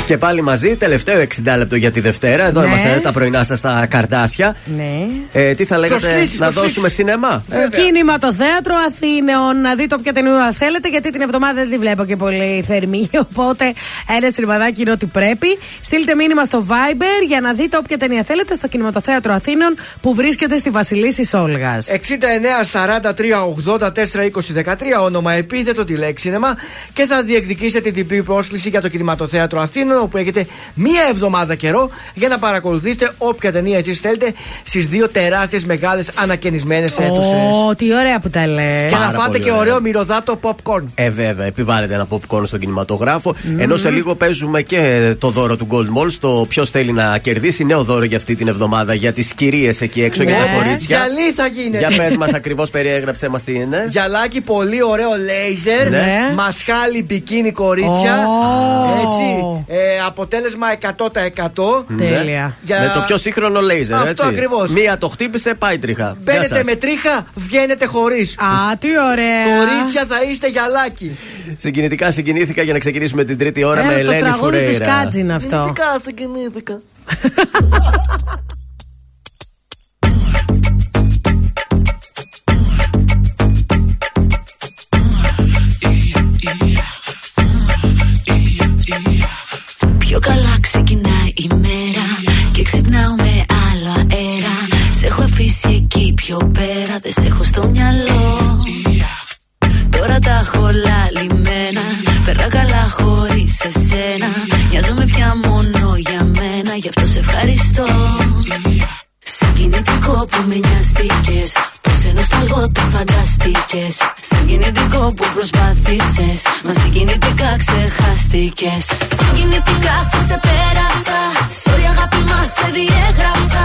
Και πάλι μαζί, τελευταίο 60 λεπτό για τη Δευτέρα. Εδώ Ναι. είμαστε τα πρωινά σας στα καρδάσια. Ναι. Ε, τι θα λέγατε, Προσκλήσεις, να προσκλήσεις. δώσουμε σινεμά; Κίνημα το θέατρο Αθήνεων. Να δείτε όποια ταινία θέλετε, γιατί την εβδομάδα δεν τη βλέπω και πολύ θερμή. Οπότε ένα ρημαδάκι είναι ό,τι πρέπει. Στείλτε μήνυμα στο Viber για να δείτε όποια ταινία θέλετε στο κινηματοθέατρο Αθήνων που βρίσκεται στη Βασιλίση Όλγα. 69 43 84 20 13 όνομα επίθετο τη λέξη σινεμά και θα διεκδικήσετε την διπλή πρόσκληση για το κινηματοθέατρο Αθήνων σημείο που έχετε μία εβδομάδα καιρό για να παρακολουθήσετε όποια ταινία εσείς θέλετε στις δύο τεράστιες μεγάλες ανακαινισμένες αίθουσες. Ω, τι ωραία που τα λες. Και να Πάρα φάτε πολύ και ωραία. ωραίο μυρωδάτο popcorn. Ε, βέβαια, επιβάλλεται ένα popcorn στον κινηματογράφο. Ενώ σε λίγο παίζουμε και το δώρο του Gold Mall στο ποιος θέλει να κερδίσει νέο δώρο για αυτή την εβδομάδα για τις κυρίες εκεί έξω, για τα Ναι, κορίτσια. Γυαλί θα γίνεται. Για πες μας ακριβώς, περιέγραψε μας τι είναι. Γυαλάκι πολύ ωραίο λέιζερ. Ναι. Μασχάλι μπικίνι κορίτσια. Έτσι. Ε, αποτέλεσμα 100%. Τέλεια. Για- Με το πιο σύγχρονο λέιζερ, Αυτό έτσι. ακριβώς. Μία το χτύπησε, πάει τρίχα. Γεια Μπαίνετε σας. με τρίχα, βγαίνετε χωρίς. Α, τι ωραία. Κορίτσια θα είστε γυαλάκι. Συγκινητικά συγκινήθηκα για να ξεκινήσουμε την τρίτη ώρα με Έλα, το Ελένη τραγούδι της Φουρέιρα. Κάτζη είναι αυτό. Γεννητικά συγκινήθηκα. έχω αφήσει εκεί πιο πέρα Δεν σε έχω στο μυαλό. Τώρα τα έχω λαλημένα. Περνά καλά χωρίς εσένα. Νοιάζομαι πια μόνο για μένα Γι' αυτό σε ευχαριστώ. Συγκινητικό που με νοιαστήκες Πως ενώ σταλγό το φανταστήκες Συγκινητικό που προσπάθησες Μα συγκινητικά ξεχάστηκες. Συγκινητικά σε ξεπέρασα Sorry αγάπη μας σε διέγραψα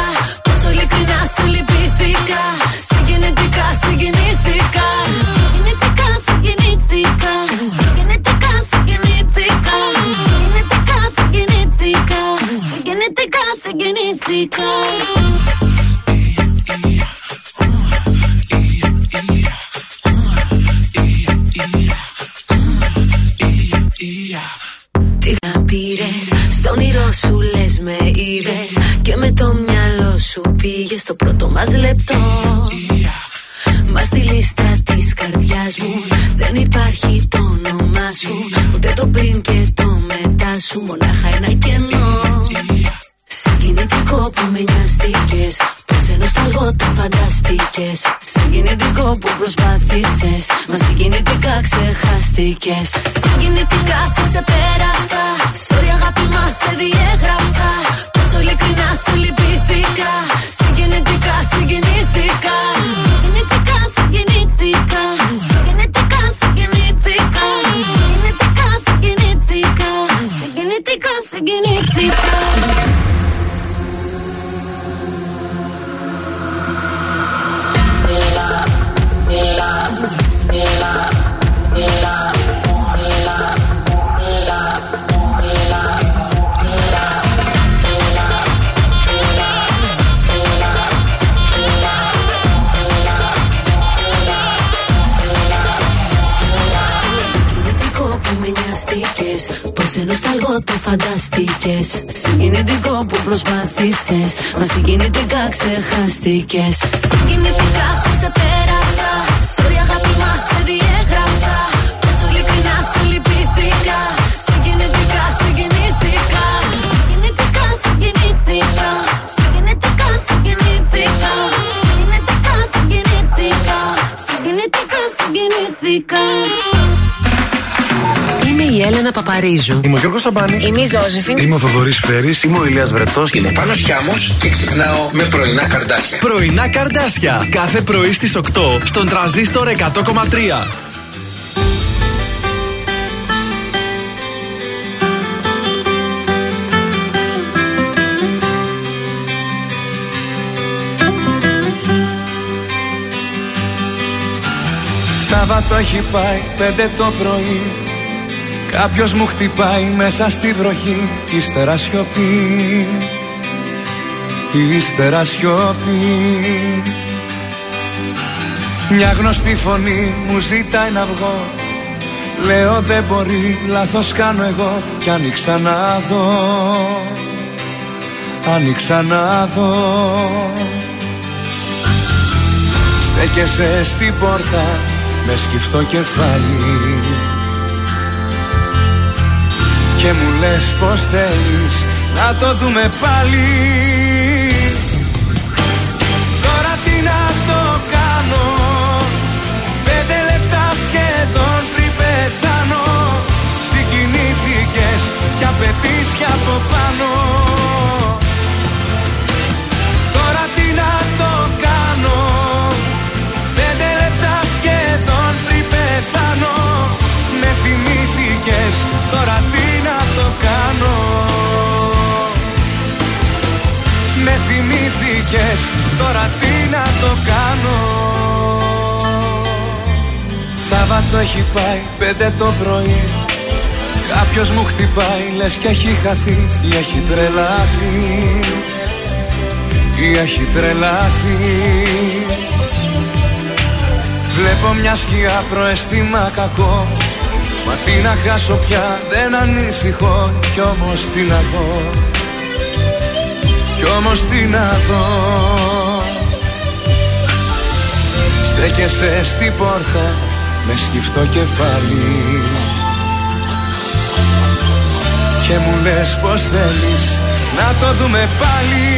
Πόσο ειλικρινά σε λυπήθηκα. Συγκινητικά συγκινήθηκα. Συγκινητικά συγκινήθηκα. Συγκινητικά συγκινήθηκα. Συγκινητικά συγκινήθηκα. Συγκινητικά συγκινήθηκα. Τι να πήρες; Στον όνειρό σου λες με είδες Και με το μυαλό σου πήγες. Στο πρώτο μας λεπτό. Μα στη λίστα της καρδιάς μου Δεν υπάρχει το όνομά σου. Ούτε το πριν και το μετά σου. Μονάχα ένα κενό. Συγκινητικό που με νοιαστήκες Πως ενώ σταλγό το φανταστήκες Συγκινητικό που προσπάθησες. Μας συγκινητικά ξεχάστηκες. Συγκινητικά σε ξεπέρασα. Sorry αγάπη μας σε διέγραψα. Πόσο ειλικρινά σε λυπήθηκα. Συγκινητικά συγκινήθηκα. Συγκινητικά συγκινήθηκα. Συγκινητικά συγκινήθηκα. Συγκινητικά συγκινήθηκα. Συγκινητικά συγκινήθηκα Πως ενώ σταλγό το φανταστήκες Συγκινητικό που προσπάθησες. Μα συγκινητικά ξεχάστηκες. Συγκινητικά σε ξεπέρασα. Sorry αγάπη μας σε διέγραψα. Πόσο ειλικρινά σε λυπήθηκα. Συγκινητικά συγκινήθηκα. Συγκινητικά συγκινήθηκα. Συγκινητικά συγκινήθηκα. Συγκινητικά συγκινήθηκα. Συγκινητικά συγκινήθηκα. Είμαι η Έλενα Παπαρίζου. Είμαι ο Γιώργος Σαμπάνης. Είμαι η Ζώζεφιν. Είμαι ο Θοδωρής Φέρης. Είμαι ο Ηλίας Βρετός. Είμαι ο Πάνος Χιάμος και ξυπνάω με πρωινά καρδάσια. Πρωινά καρδάσια. Κάθε πρωί στις 8 στον τραζίστορ 100,3. Σάββατο έχει πάει πέντε το πρωί Κάποιος μου χτυπάει μέσα στη βροχή Κι ύστερα σιωπή. Ύστερα σιωπή. Μια γνωστή φωνή μου ζητάει να βγω. Λέω δεν μπορεί, λάθος κάνω εγώ Κι άνοιξα να δω Άνοιξα να δω. Στέκεσαι στην πόρτα με σκυφτό κεφάλι Και μου λες πως θέλεις να το δούμε πάλι. Τώρα τι να το κάνω Πέντε λεπτά σχεδόν πριν πεθάνω. Συγκινήθηκες κι απαιτείς κι από πάνω θυμήθηκες Τώρα τι να το κάνω. Σάββατο έχει πάει πέντε το πρωί. Κάποιος μου χτυπάει λες και έχει χαθεί. Ή έχει τρελαθεί. Ή έχει τρελαθεί. Βλέπω μια σκιά προαισθήμα κακό. Μα τι να χάσω πια δεν ανησυχώ. Κι όμως τι να δω Κι όμως τι να δω. Στέκεσαι στην πόρτα με σκυφτό κεφάλι. Και μου λες πως θέλεις να το δούμε πάλι.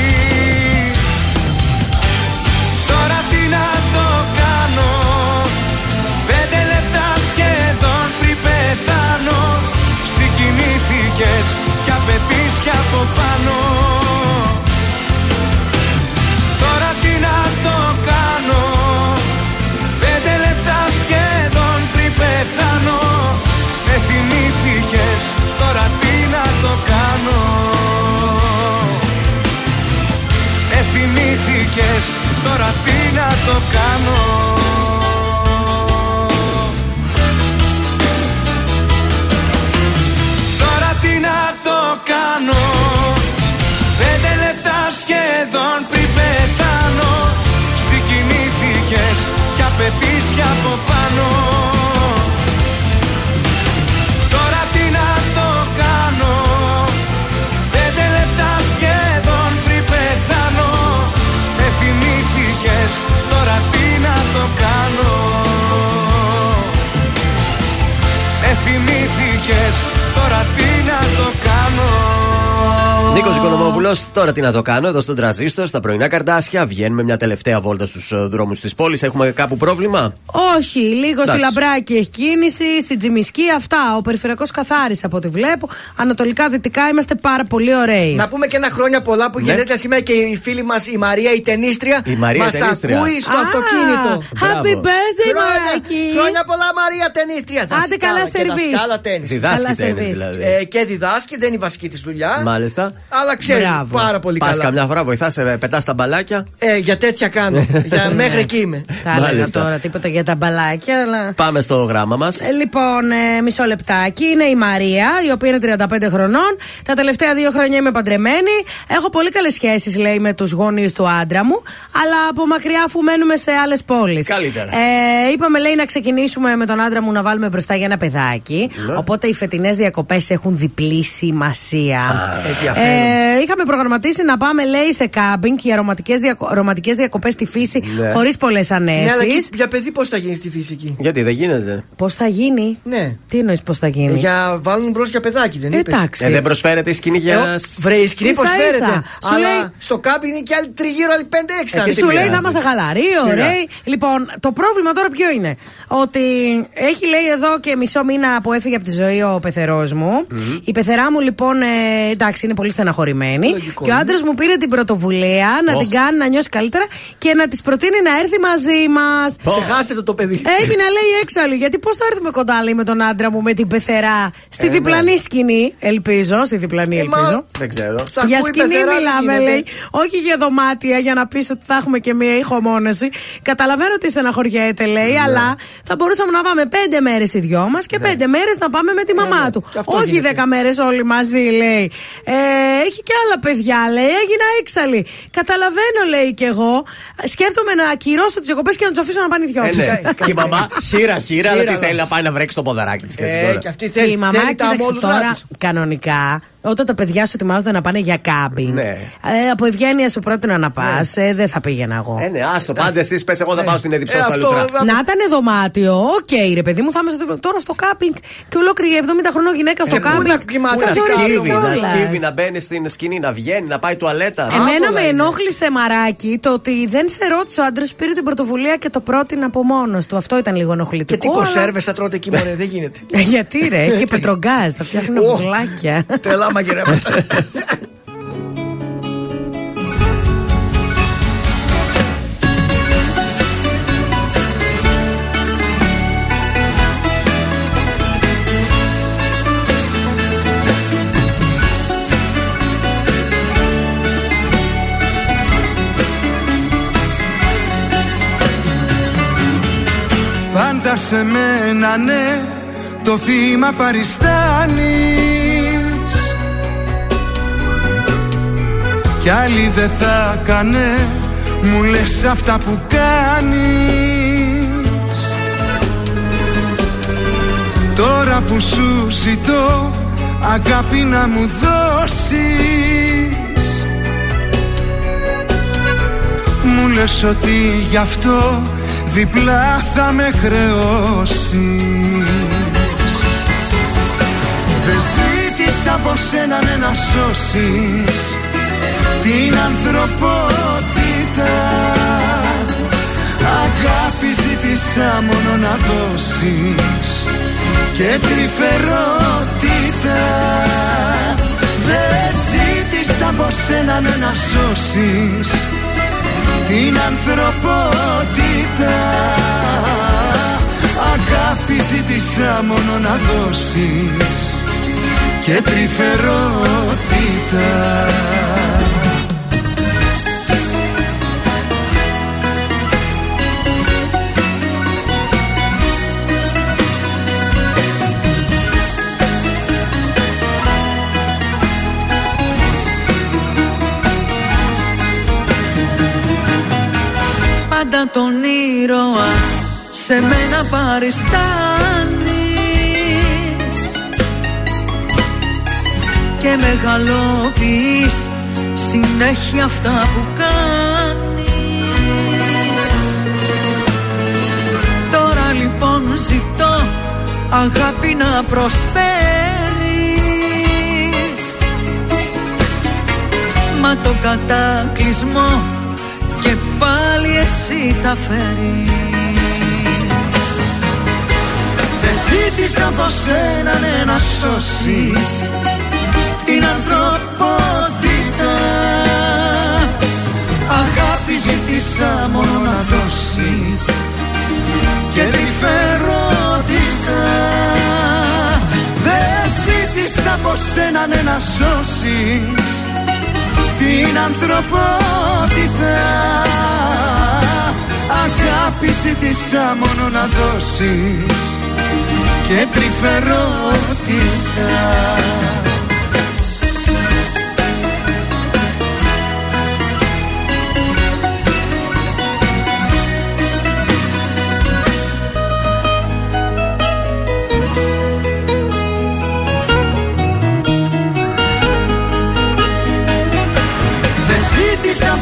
Τώρα τι να το κάνω. Πέντε λεπτά σχεδόν πριν πεθάνω. Συγκινήθηκες κι απαιτείς κι από πάνω πεθάνω Με θυμήθηκες τώρα τι να το κάνω. Με θυμήθηκες τώρα τι να το κάνω. Τώρα τι να το κάνω. Πέντε λεπτά σχεδόν πριν πεθάνω. Συγκινήθηκες κι απαιτείς κι από πάνω τι να το κάνω Νίκος Οικονομόπουλος, τώρα τι να το κάνω εδώ στον τραζίστο, στα πρωινά καρτάσια. Βγαίνουμε μια τελευταία βόλτα στους δρόμους της πόλης. Έχουμε κάπου πρόβλημα; Όχι, λίγο στη Εντάξει. Λαμπράκη έχει κίνηση, στην Τζιμισκή αυτά. Ο περιφερειακός καθάρισε από ό,τι βλέπω. Ανατολικά-δυτικά είμαστε πάρα πολύ ωραίοι. Να πούμε και ένα χρόνια πολλά που Ναι. γενέθλια σήμερα και η φίλη μας η Μαρία η ταινίστρια. Η Μαρία μας η ταινίστρια. ακούει στο Α, αυτοκίνητο. Happy birthday, Χρόνια- Μαράκι. Χρόνια πολλά Μαρία ταινίστρια. Άντε, Δασκάλα καλά και σερβίς. δασκάλα τένις. Διδάσκει Καλά τέννις, σερβίς. δηλαδή. Ε, και διδάσκει, δεν είναι η βασική της δουλειά. Μάλιστα. Αλλά ξέρει Μπράβο. πάρα πολύ Πας καλά. καμιά φορά βοηθάς, πετάς τα μπαλάκια. Ε, για τέτοια κάνω. για μέχρι εκεί είμαι. Θα έλεγα Μάλιστα. τώρα τίποτα για τα μπαλάκια, αλλά. Πάμε στο γράμμα μας. Ε, λοιπόν, ε, μισό λεπτάκι. Είναι η Μαρία, η οποία είναι 35 χρονών. Τα τελευταία δύο χρόνια είμαι παντρεμένη. Έχω πολύ καλές σχέσεις, λέει, με τους γονείς του άντρα μου. Αλλά από μακριά, αφού μένουμε σε άλλες πόλεις. Καλύτερα. Ε, είπαμε, λέει, να ξεκινήσουμε με τον άντρα μου να βάλουμε μπροστά για ένα παιδάκι. Ναι. Οπότε οι φετινές διακοπές έχουν διπλή σημασία. ενδιαφέρον. Ε, είχαμε προγραμματίσει να πάμε, λέει, σε κάμπινγκ για ρομαντικέ διακοπές στη φύση Ναι. χωρίς πολλές Ναι, αλλά ανέσεις. εκεί για παιδί πώς θα γίνει στη φυσική. Γιατί δεν γίνεται; Πώς θα γίνει; Ναι. Τι εννοείς πώς θα γίνει; Ε, Για βάλουν μπρος για παιδάκι, δεν είπες; Εντάξει. Ε, δεν προσφέρεται η σκηνή Ε, για. Βρε, η σκηνή Ίσα-ίσα. προσφέρεται. Σου Αλλά λέει- στο κάμπι είναι και άλλοι τριγύρω, άλλοι 5-6. Ε, θα και είναι. Σου τι λέει θα πειράζει. είμαστε χαλαροί, Σιγά. ωραίοι. Λοιπόν, το πρόβλημα τώρα ποιο είναι; Ότι έχει λέει εδώ και μισό μήνα που έφυγε από τη ζωή ο πεθερός μου. Η πεθερά μου λοιπόν, ε, εντάξει, είναι πολύ στεναχωρημένη. Λογικό και ο είναι. άντρας μου πήρε την πρωτοβουλία να Ωχ. την κάνει να νιώσει καλύτερα και να της προτείνει να έρθει μαζί μας. Ξεχάστε το το παιδί. Έγινε λέει έξαλλη. Γιατί πώς θα έρθουμε κοντά λέει, με τον άντρα μου με την πεθερά στη Ε, ναι. διπλανή σκηνή. Ελπίζω, στη διπλανή Ε, μα- ελπίζω. Δεν ξέρω. Στα Για ακούει σκηνή πεθερά, δεν μιλάμε, γίνεται; λέει. Όχι για δωμάτια για να πεις ότι θα έχουμε και μία ηχομόνωση. Καταλαβαίνω ότι στεναχωριέται, λέει, Ναι. αλλά θα μπορούσαμε να πάμε πέντε μέρες οι δυο μας και πέντε μέρες να πάμε με τη μαμά ναι. του. Και αυτό Όχι γίνεται. δέκα μέρες όλοι μαζί, λέει. Ε, έχει και άλλα παιδιά, λέει. Έγινα έξαλλη. Καταλαβαίνω, λέει κι εγώ. Σκέφτομαι να ακυρώσω τις διακοπές και να του αφήσω να πάνε οι δυο Ε, τους. ναι. Και η μαμά χείρα χείρα, αλλά Χείρα, τι αλλά. θέλει να πάει να βρέξει το ποδαράκι της. Ε, και αυτή Και θέλει, η μαμά, θέλει τα κοίταξε μόλου τώρα, κανονικά, όταν τα παιδιά σου ετοιμάζονται να πάνε για κάμπινγκ. Ναι. Ε, από ευγένειας σου πρότεινα να πας. Ε, δεν θα πήγαινα εγώ. Ε, ναι, άστο, πάντες εσεί πες, εγώ θα πάω στην Εδιψό Ε, στα αυτό, Λουτρά. Να ήταν δωμάτιο, οκ, ρε παιδί μου, θα είμαι στο- τώρα στο κάμπινγκ και ολόκληρη 70 χρονών γυναίκα στο Ε, πού κάμπινγκ. να κοιμάται, Θα να ζοριστεί σκύβει, να κιόλας. σκύβει, να μπαίνει στην σκηνή, να βγαίνει, να πάει τουαλέτα. Εμένα Άπολα με είναι. ενόχλησε μαράκι το ότι δεν σε ρώτησε ο άντρας σου πήρε την πρωτοβουλία και το πρότεινε από μόνος του. Αυτό ήταν λίγο ενοχλητικό. Και τι αλλά- κονσέρβε θα τρώτε εκεί, μωρέ, δεν γίνεται. Ε, Γιατί ρε, και πετρογκάζ, θα φτιάχνουν Ω, βουλάκια. Τελά μαγειρέματα. Πάντα σε μένα ναι το θύμα παριστάνεις Κι άλλη δεν θα κάνε. Μου λες αυτά που κάνεις. Τώρα που σου ζητώ αγάπη να μου δώσεις. Μου λες ότι γι' αυτό διπλά θα με χρεώσεις. Δεν ζήτησα από σένα ναι, να σώσεις την ανθρωπότητα. Αγάπη ζήτησα μόνο να δώσεις και τρυφερότητα. Δεν ζήτησα από σένα ναι, να σώσεις την ανθρωπότητα. Αγάπη ζήτησα μόνο να δώσεις και τρυφερότητα Πάντα τον ήρωα. Σε μένα παριστάνεις Και μεγαλοποιείς συνέχεια αυτά που κάνεις. Τώρα λοιπόν ζητώ αγάπη να προσφέρεις. Μα το κατάκλυσμό και πάλι εσύ θα φέρεις. Δεν ζήτησα από σένα ναι, να σώσεις την ανθρωπότητα. Αγάπη ζήτησα μόνο να δώσεις και τρυφερότητα Δεν ζήτησα από σένα ναι, να σώσεις την ανθρωπότητα. Αγάπη ζήτησα μόνο να δώσεις και τρυφερότητα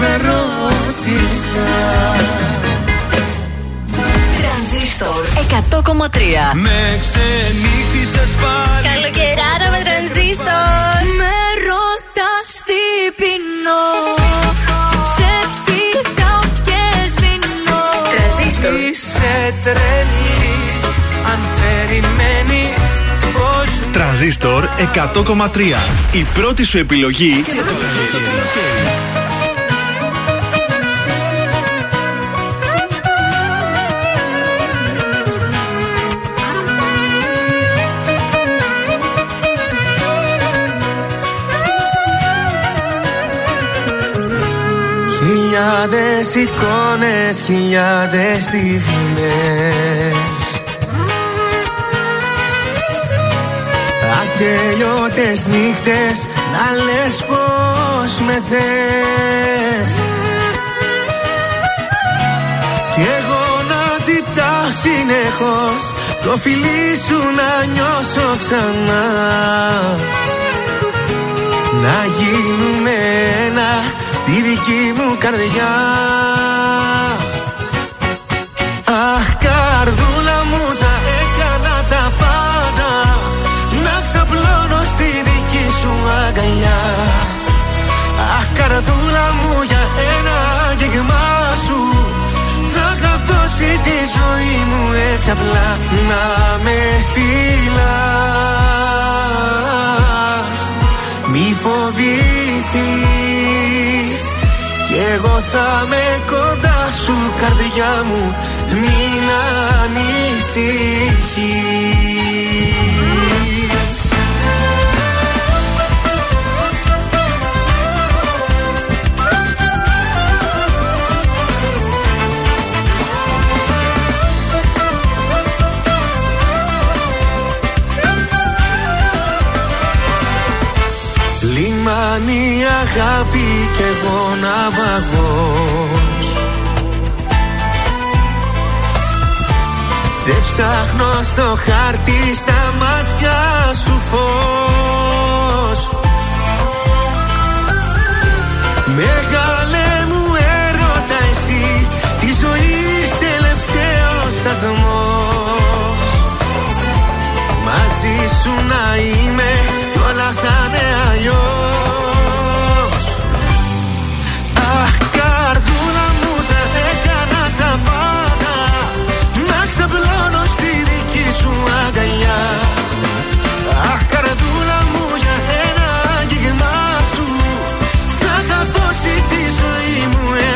και τρυφερότητα Τρανζίστορ 100,3 Με ξενύχτησες πάλι Καλοκαιράρα με τρανζίστορ. Με ρωτάς τι πεινώ. Σε κοιτάω και σβηνώ. Είσαι τρελή αν περιμένεις πως Τρανζίστορ 100,3. Η πρώτη σου επιλογή για το Χιλιάδες εικόνες, χιλιάδες στιγμές. Ατελειώτες νύχτες να λες πως με θες. Κι εγώ να ζητάω συνεχώς το φιλί σου να νιώσω ξανά. Να γίνουμε ένα στη δική μου καρδιά. Αχ καρδούλα μου θα έκανα τα πάντα. Να ξαπλώνω στη δική σου αγκαλιά. Αχ καρδούλα μου για ένα αγγίγμα σου. Θα είχα δώσει τη ζωή μου έτσι απλά. Να με φυλάς Μη φοβηθείς Κι εγώ θα με κοντά σου καρδιά μου Μην ανησυχείς Λιμάνι αγάπη και εγώ ναυαγός Σε ψάχνω στο χάρτη στα μάτια σου φως. Μεγάλε μου έρωτα εσύ Τη ζωής τελευταίος σταθμός. Μαζί σου να είμαι κι όλα θα είναι αλλιώς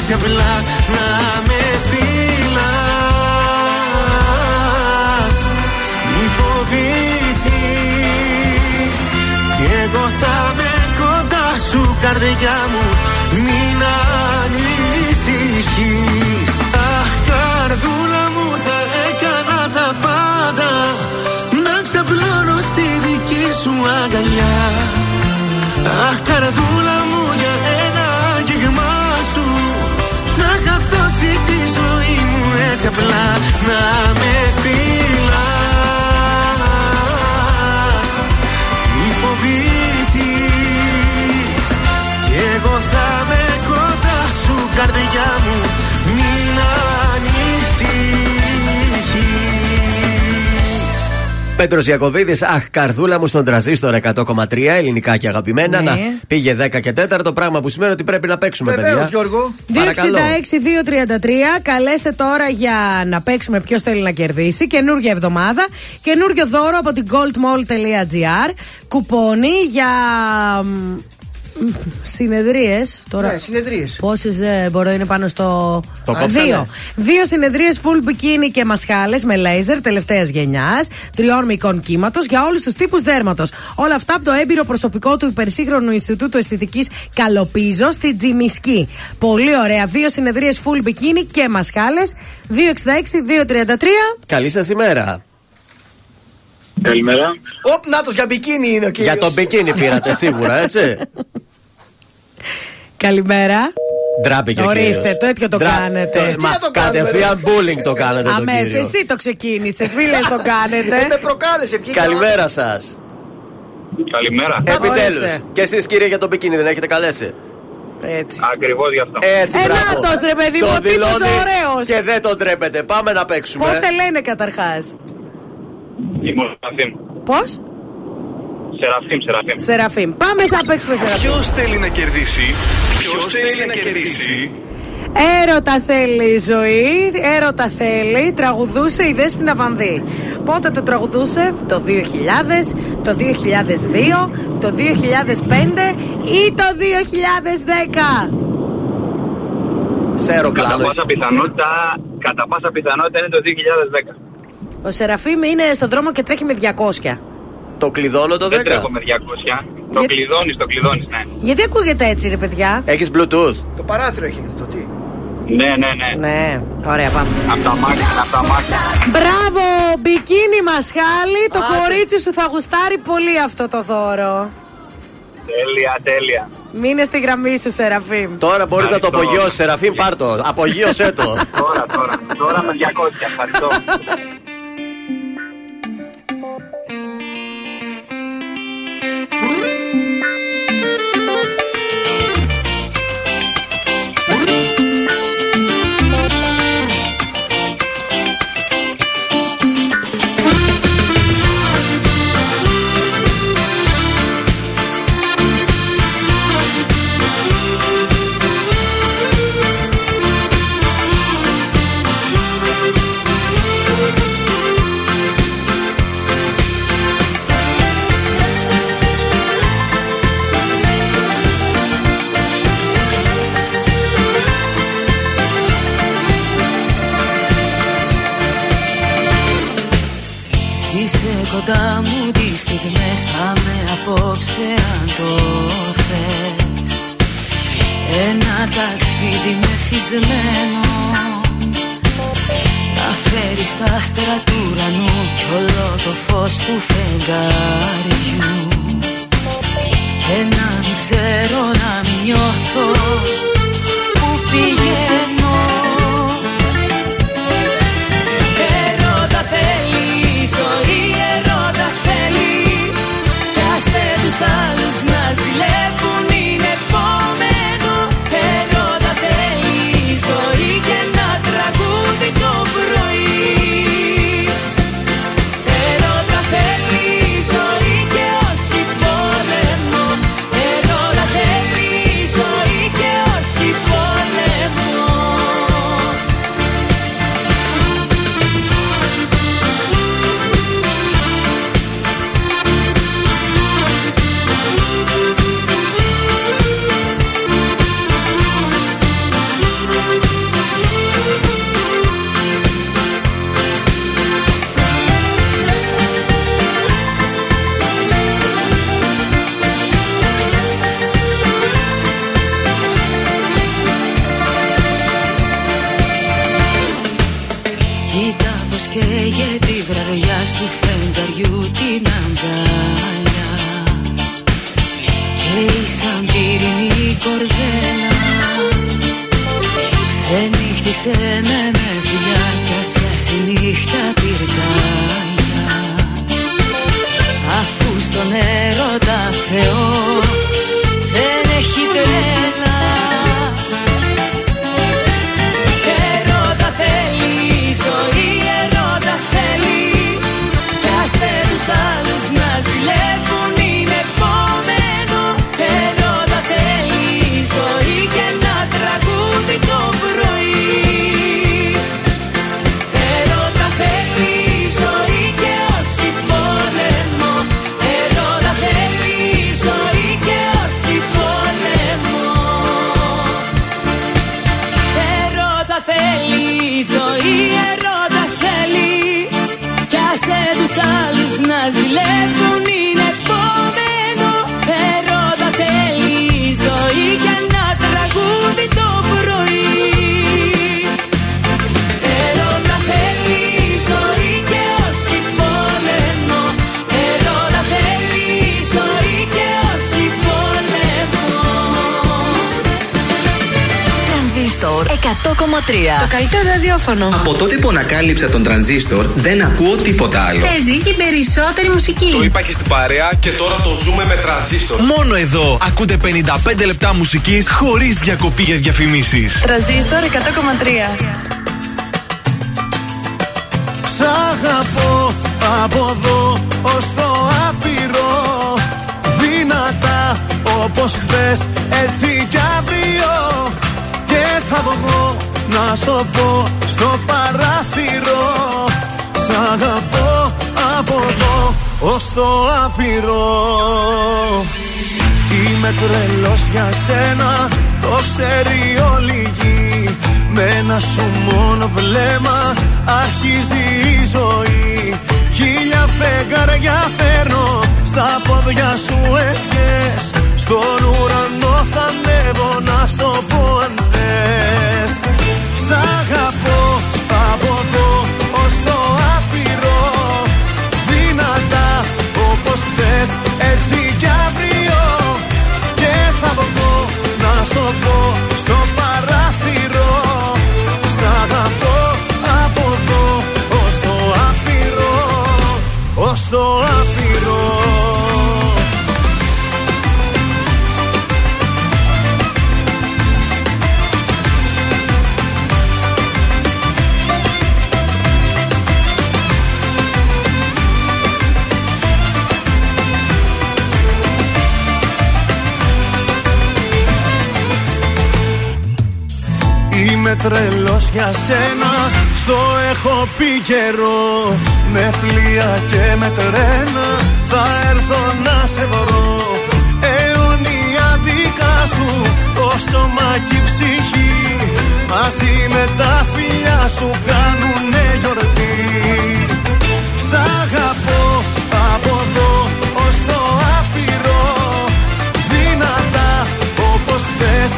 μου έτσι απλά Να με φυλάς. Μη φοβηθείς Κι εγώ θα με κοντά σου καρδιά μου Μην ανησυχείς. Αχ καρδούλα μου θα έκανα τα πάντα Να ξαπλώνω στη δική σου αγκαλιά. Αχ καρδούλα μου για είχα δώσει τη ζωή μου έτσι απλά Να με φυλάς. Μη φοβηθείς Κι εγώ θα με κοντά σου καρδιά μου Μην ανησυχείς Πέτρος Ιακοβίδη, αχ, καρδούλα μου στον τραζίστορ 100,3 ελληνικά και αγαπημένα. Ναι. Να πήγε 10 και 4 πράγμα που σημαίνει ότι πρέπει να παίξουμε, Βεβαίως, παιδιά. Γιώργο. 266-233. Καλέστε τώρα για να παίξουμε ποιος θέλει να κερδίσει. Καινούργια εβδομάδα. Καινούργιο δώρο από την goldmall.gr. Κουπόνι για. Συνεδρίες. Τώρα... Ναι, συνεδρίες. Πόσες μπορώ είναι πάνω στο. Το Α, κόψανε. Δύο. Δύο συνεδρίες full bikini και μασχάλες με λέιζερ τελευταίας γενιάς. Τριών μηκών κύματος για όλους τους τύπους δέρματος. Όλα αυτά από το έμπειρο προσωπικό του υπερσύγχρονου Ινστιτούτου Αισθητικής Καλοπίζο στη Τζιμισκή. Πολύ ωραία. Δύο συνεδρίες full bikini και μασχάλες. 266-233. Καλή σας ημέρα. Καλημέρα. Οπ, νάτος για μπικίνι είναι ο κύριος. Για τον μπικίνι πήρατε σίγουρα, έτσι. Καλημέρα. Ντράπηκε ο Ορίστε, κύριος. το τέτοιο το Ντρα- κάνετε. το- Τι Μα να το κάνουμε, κατευθείαν bullying το κάνετε τον Αμέσως, κύριο. εσύ το ξεκίνησες. Μην λες το κάνετε. Ε, με προκάλεσε, βγήκα. Καλημέρα σας. Καλημέρα. Επιτέλους. ορίστε. Και εσείς κύριε για τον μπικίνι δεν έχετε καλέσει. Έτσι. Ακριβώς γι' αυτό. Έτσι, Ε, μπράβο. νάτος, ρε παιδί μου, Το ο τύπος δηλώνει ωραίος. Και δεν τον τρέπετε. Πάμε να παίξουμε. Πώς σε λένε καταρχάς; Είμαι ο Σεραφείμ. Πώς; Σεραφείμ, Σεραφείμ. Σεραφείμ. Πάμε να παίξουμε Σεραφείμ. Ποιος θέλει να κερδίσει; Ποιος θέλει να κερδίσει; Έρωτα θέλει η ζωή, έρωτα θέλει, τραγουδούσε η Δέσποινα Βανδύ. Πότε το τραγουδούσε, το 2000, το 2002, το 2005 ή το 2010. Σε Κατά αεροκλάνο. πάσα πιθανότητα, κατά πάσα πιθανότητα είναι το 2010. Ο Σεραφείμ είναι στον δρόμο και τρέχει με 200. Το κλειδώνω το 10. Δεν τρέχω με 200. Το κλειδώνεις, το κλειδώνεις, ναι. Γιατί ακούγεται έτσι, ρε παιδιά; Έχεις Bluetooth. Το παράθυρο έχει, το τι. Ναι, ναι, ναι. Ναι, ωραία, πάμε. Από τα μάτια, από τα μάτια. Μπράβο, μπικίνι μασχάλη. Το κορίτσι σου θα γουστάρει πολύ αυτό το δώρο. Τέλεια, τέλεια. Μείνε στη γραμμή σου, Σεραφείμ. Τώρα μπορείς να το Ευχαριστώ. απογειώσεις, Σεραφείμ, πάρ' το. Απογείωσέ το. Τώρα, τώρα. Τώρα με 200, ευχαριστώ. Ταξίδι μεθυσμένο Να φέρεις τα άστερα του ουρανού Κι όλο το φως του φεγγαριού. Και να μην ξέρω να μην νιώθω ραδιόφωνο. Από τότε που ανακάλυψα τον τρανζίστορ, δεν ακούω τίποτα άλλο. Παίζει και περισσότερη μουσική. Το είπα και στην παρέα και τώρα το ζούμε με τρανζίστορ. Μόνο εδώ ακούτε 55 λεπτά μουσικής χωρίς διακοπή για διαφημίσεις. Τρανζίστορ 100,3. Σ' αγαπώ από εδώ ως το άπειρο Δυνατά όπως χθες έτσι κι αύριο Και θα βγω να στο πω στο παράθυρο. Σ' αγαπώ από εδώ ως το άπειρο. Είμαι τρελός για σένα, το ξέρει όλη η γη. Με ένα σου μόνο βλέμμα αρχίζει η ζωή Χίλια φεγγαριά φέρνω Στα πόδια σου ευχές. Στον ουρανό θα ανέβω να στο πω αν θες. Σ' αγαπώ από εδώ ως το άπειρο. Δυνατά όπως χθες έτσι κι αύριο. Και θα βγω να στο πω Είμαι τρελός για σένα. Στο έχω πει καιρό Με πλοία και με τρένα. Θα έρθω να σε βρω. Αιωνία δικά σου Το σώμα και η ψυχή. Μαζί με τα φιλιά σου Κάνουνε γιορτή. Σ' αγαπώ από εδώ ως το άπειρο. Δυνατά όπως χθες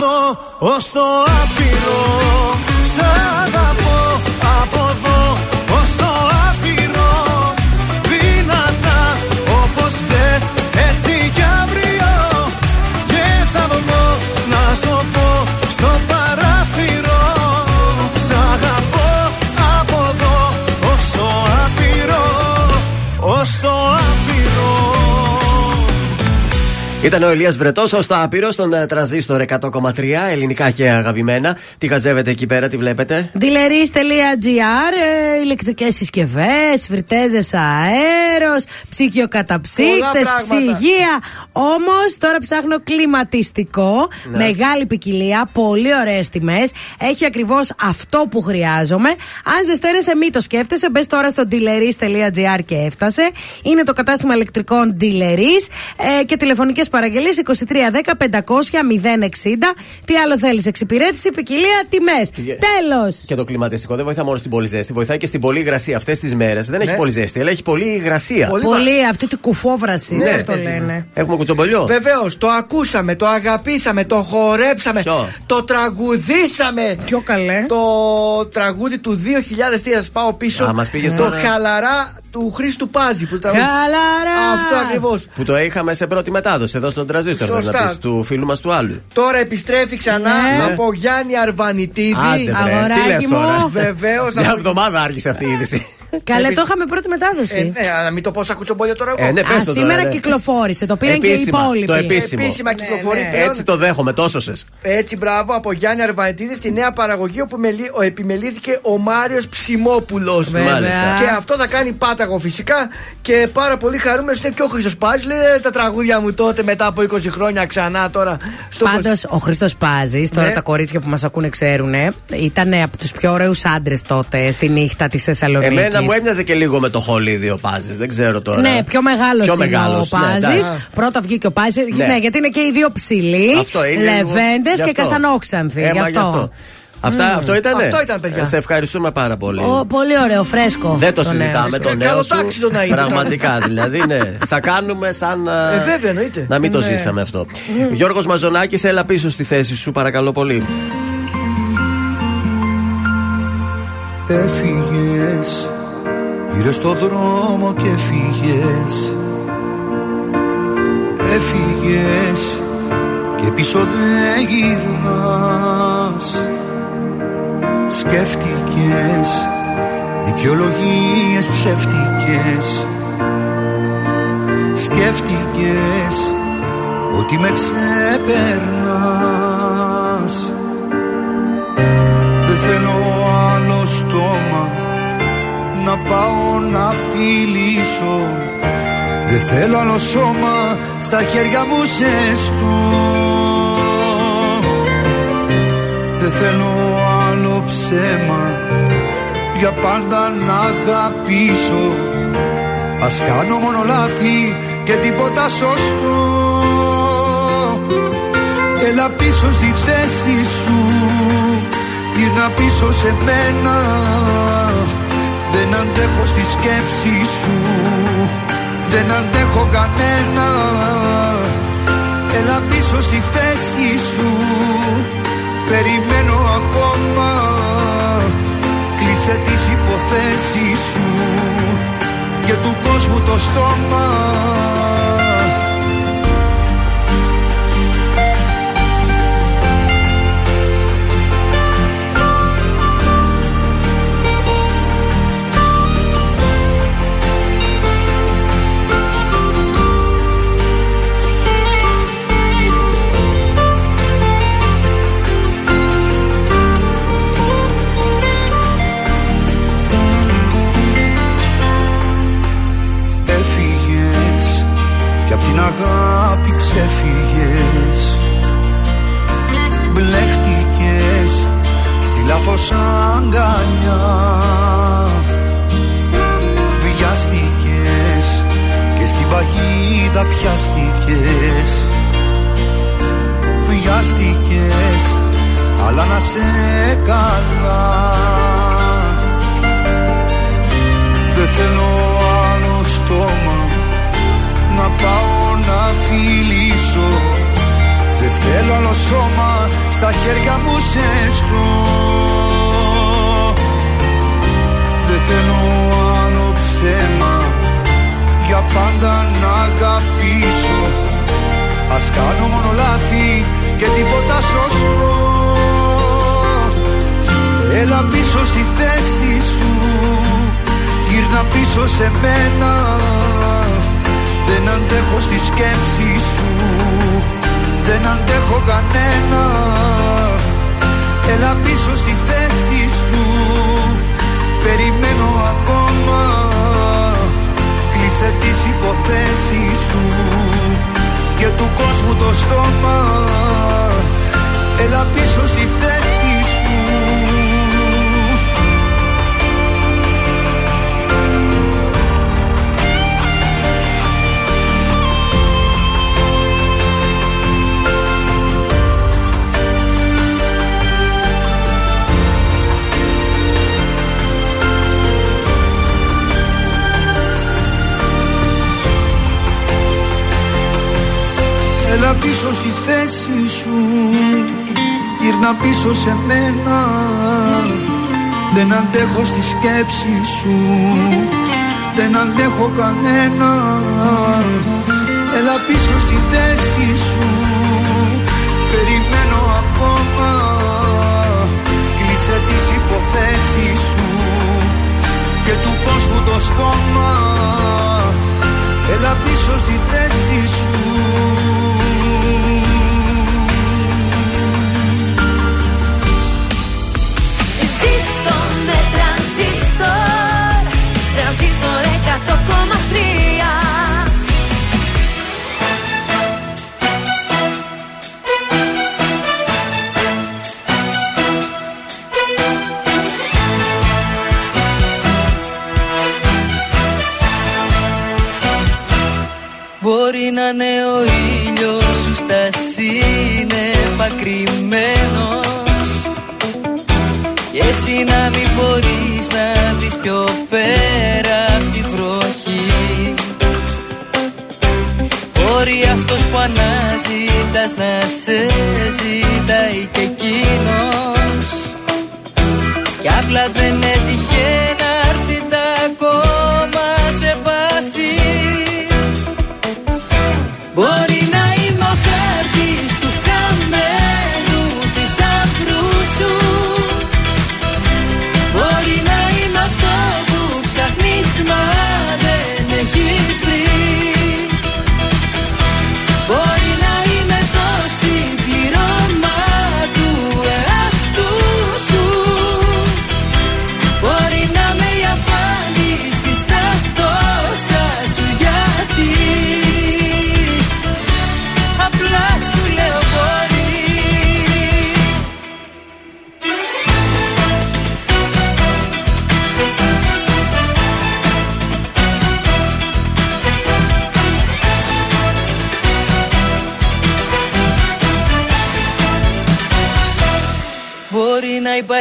από εδώ ως το άπειρο. Σ' Ήταν ο Ηλίας Βρετός ως το άπειρο στον ε, τρανζίστορ 100,3 ελληνικά και αγαπημένα. Τι χαζεύετε εκεί πέρα, τι βλέπετε; Dealeries.gr, ε, ηλεκτρικές συσκευές, φρυτέζες αέρος, ψυχιοκαταψύκτες, Πολλά πράγματα. ψυγεία. Όμως τώρα ψάχνω κλιματιστικό, Ναι. μεγάλη ποικιλία, πολύ ωραίες τιμές. Έχει ακριβώς αυτό που χρειάζομαι. Αν ζεσταίνεσαι μη το σκέφτεσαι, μπες τώρα στο dealeries.gr και έφτασε. Είναι το κατάστημα ηλεκτρικών Dealeries ε, και τηλεφωνικές παραγγελίες 2310 500 060. Τι άλλο θέλεις, εξυπηρέτηση, ποικιλία, τιμές. Τέλος. Και το κλιματιστικό δεν βοηθά μόνο στην πολύ ζέστη, βοηθάει και στην πολύ υγρασία. Αυτές τις μέρες δεν έχει πολύ ζέστη, αλλά έχει πολύ υγρασία. Πολύ, αυτή την κουφόβραση. Ναι, αυτό παιδί μου. λένε. Έχουμε κουτσομπολιό. Βεβαίως, το ακούσαμε, το αγαπήσαμε, το χορέψαμε, Ποιο; το τραγουδήσαμε. Πιο καλέ. Το τραγούδι του 2003, θα σας πάω πίσω. Α, μας πήγες το τώρα. χαλαρά του Χρήστου Πάζη. Που τραγουδί- Χαλαρά. Αυτό ακριβώς. Που το είχαμε σε πρώτη μετάδοση εδώ στον τραζίστορ. θες Σωστά. Να πεις, του φίλου μας του άλλου. Τώρα επιστρέφει ξανά Ναι. από Γιάννη Αρβανιτίδη. Άντε, βρε, τι λες τώρα. Βεβαίως. Μια εβδομάδα άρχισε αυτή η είδηση. Καλέ, Επισ- το είχαμε πρώτη μετάδοση. Ε, ναι, αλλά μην το πω σαν κουτσομπόλιο τώρα εγώ. Ε, ναι, πες Α, το τώρα, σήμερα ναι. κυκλοφόρησε. Το πήραν και οι Επίσημα, υπόλοιποι. το επίσημο. Επίσημα κυκλοφορεί πλέον. Έτσι το δέχομαι, τόσο σες. Έτσι, μπράβο, από Γιάννη Αρβανιτίδη στη νέα παραγωγή όπου μελι- ο- επιμελήθηκε ο Μάριος Ψημόπουλος. Βέβαια. Μάλιστα. Και αυτό θα κάνει πάταγο φυσικά και πάρα πολύ χαρούμενος είναι και ο Χρήστος Πάζης. Λέει «Ε, τα τραγούδια μου τότε μετά από 20 χρόνια ξανά τώρα. Στο Πάντως, ο Χρήστος Πάζης, τώρα Ναι. τα κορίτσια που μας ακούνε ξέρουν, ήταν από τους πιο ωραίους άντρες τότε στη νύχτα της Θεσσαλονίκης. Εμένα μου έμοιαζε και λίγο με το χολίδι ο Πάζης, δεν ξέρω τώρα. Ναι, πιο μεγάλος Πιο είναι μεγάλος, ο ναι, Πάζης. εντάξει. Πρώτα βγήκε ο Πάζης. Ναι. Ναι. γιατί είναι και οι δύο ψηλοί, Αυτό είναι λίγο- λεβέντες γι' και αυτό. καστανόξανθοι. Ε, γι' μα αυτό. γι' αυτό. Αυτά, Μμμ. αυτό ήταν. Αυτό ήταν, παιδιά. Σε ευχαριστούμε πάρα πολύ. Ο, πολύ ωραίο, φρέσκο. Δεν το νέο συζητάμε σου. το Ε, νέο καλό σου. τάξη το να είναι. Πραγματικά δηλαδή, ναι. Θα κάνουμε σαν. Ε, βέβαια, εννοείται. Να μην το Ναι. ζήσαμε αυτό. Γιώργος Μαζονάκης, έλα πίσω στη θέση σου, παρακαλώ πολύ. Έφυγες Πήρε το δρόμο και φύγες. Έφυγες Και πίσω δεν γυρνάς. Σκέφτηκες δικαιολογίες ψεύτικες Σκέφτηκες ότι με ξεπερνάς να πάω να φιλήσω. Δεν θέλω άλλο σώμα στα χέρια μου ζεστό Δεν θέλω άλλο ψέμα για πάντα να αγαπήσω. Ας κάνω μόνο λάθη και τίποτα σωστό. Έλα πίσω στη θέση σου Γύρνα πίσω σε μένα Δεν αντέχω στη σκέψη σου. Δεν αντέχω κανένα. Έλα πίσω στη θέση σου. Περιμένω ακόμα. Κλείσε τις υποθέσεις σου. Και του κόσμου το στόμα την αγάπη ξέφυγες Μπλέχτηκες στη λάθος αγκαλιά. Βιάστηκες και στην παγίδα πιάστηκες Βιάστηκες αλλά να σε καλά. Δεν θέλω άλλο στόμα να πάω να φιλήσω. Δεν θέλω άλλο σώμα στα χέρια μου ζεστό. Δεν θέλω άλλο ψέμα για πάντα να αγαπήσω. Ας κάνω μόνο λάθη και τίποτα σωστό. Έλα πίσω στη θέση σου Γύρνα πίσω σε μένα Δεν αντέχω στη σκέψη σου. Δεν αντέχω κανένα. Έλα πίσω στη θέση σου. Περιμένω ακόμα. Κλείσε τις υποθέσεις σου. Και του κόσμου το στόμα. Έλα πίσω στη θέση Έλα πίσω στη θέση σου. Γύρνα πίσω σε μένα. Δεν αντέχω στη σκέψη σου. Δεν αντέχω κανένα. Έλα πίσω στη θέση σου. Περιμένω ακόμα. Κλείσε τις υποθέσεις σου. Και του κόσμου το στόμα. Έλα πίσω στη θέση σου Τρανζίστορ 100,3 Μπορεί να είναι ο ήλιος σου στα σύννεφα κρυμμένος. Και εσύ να μην μπορείς να δεις πιο πέρα αναζητάς να σε ζητάει και εκείνος. Κι απλά δεν έτυχε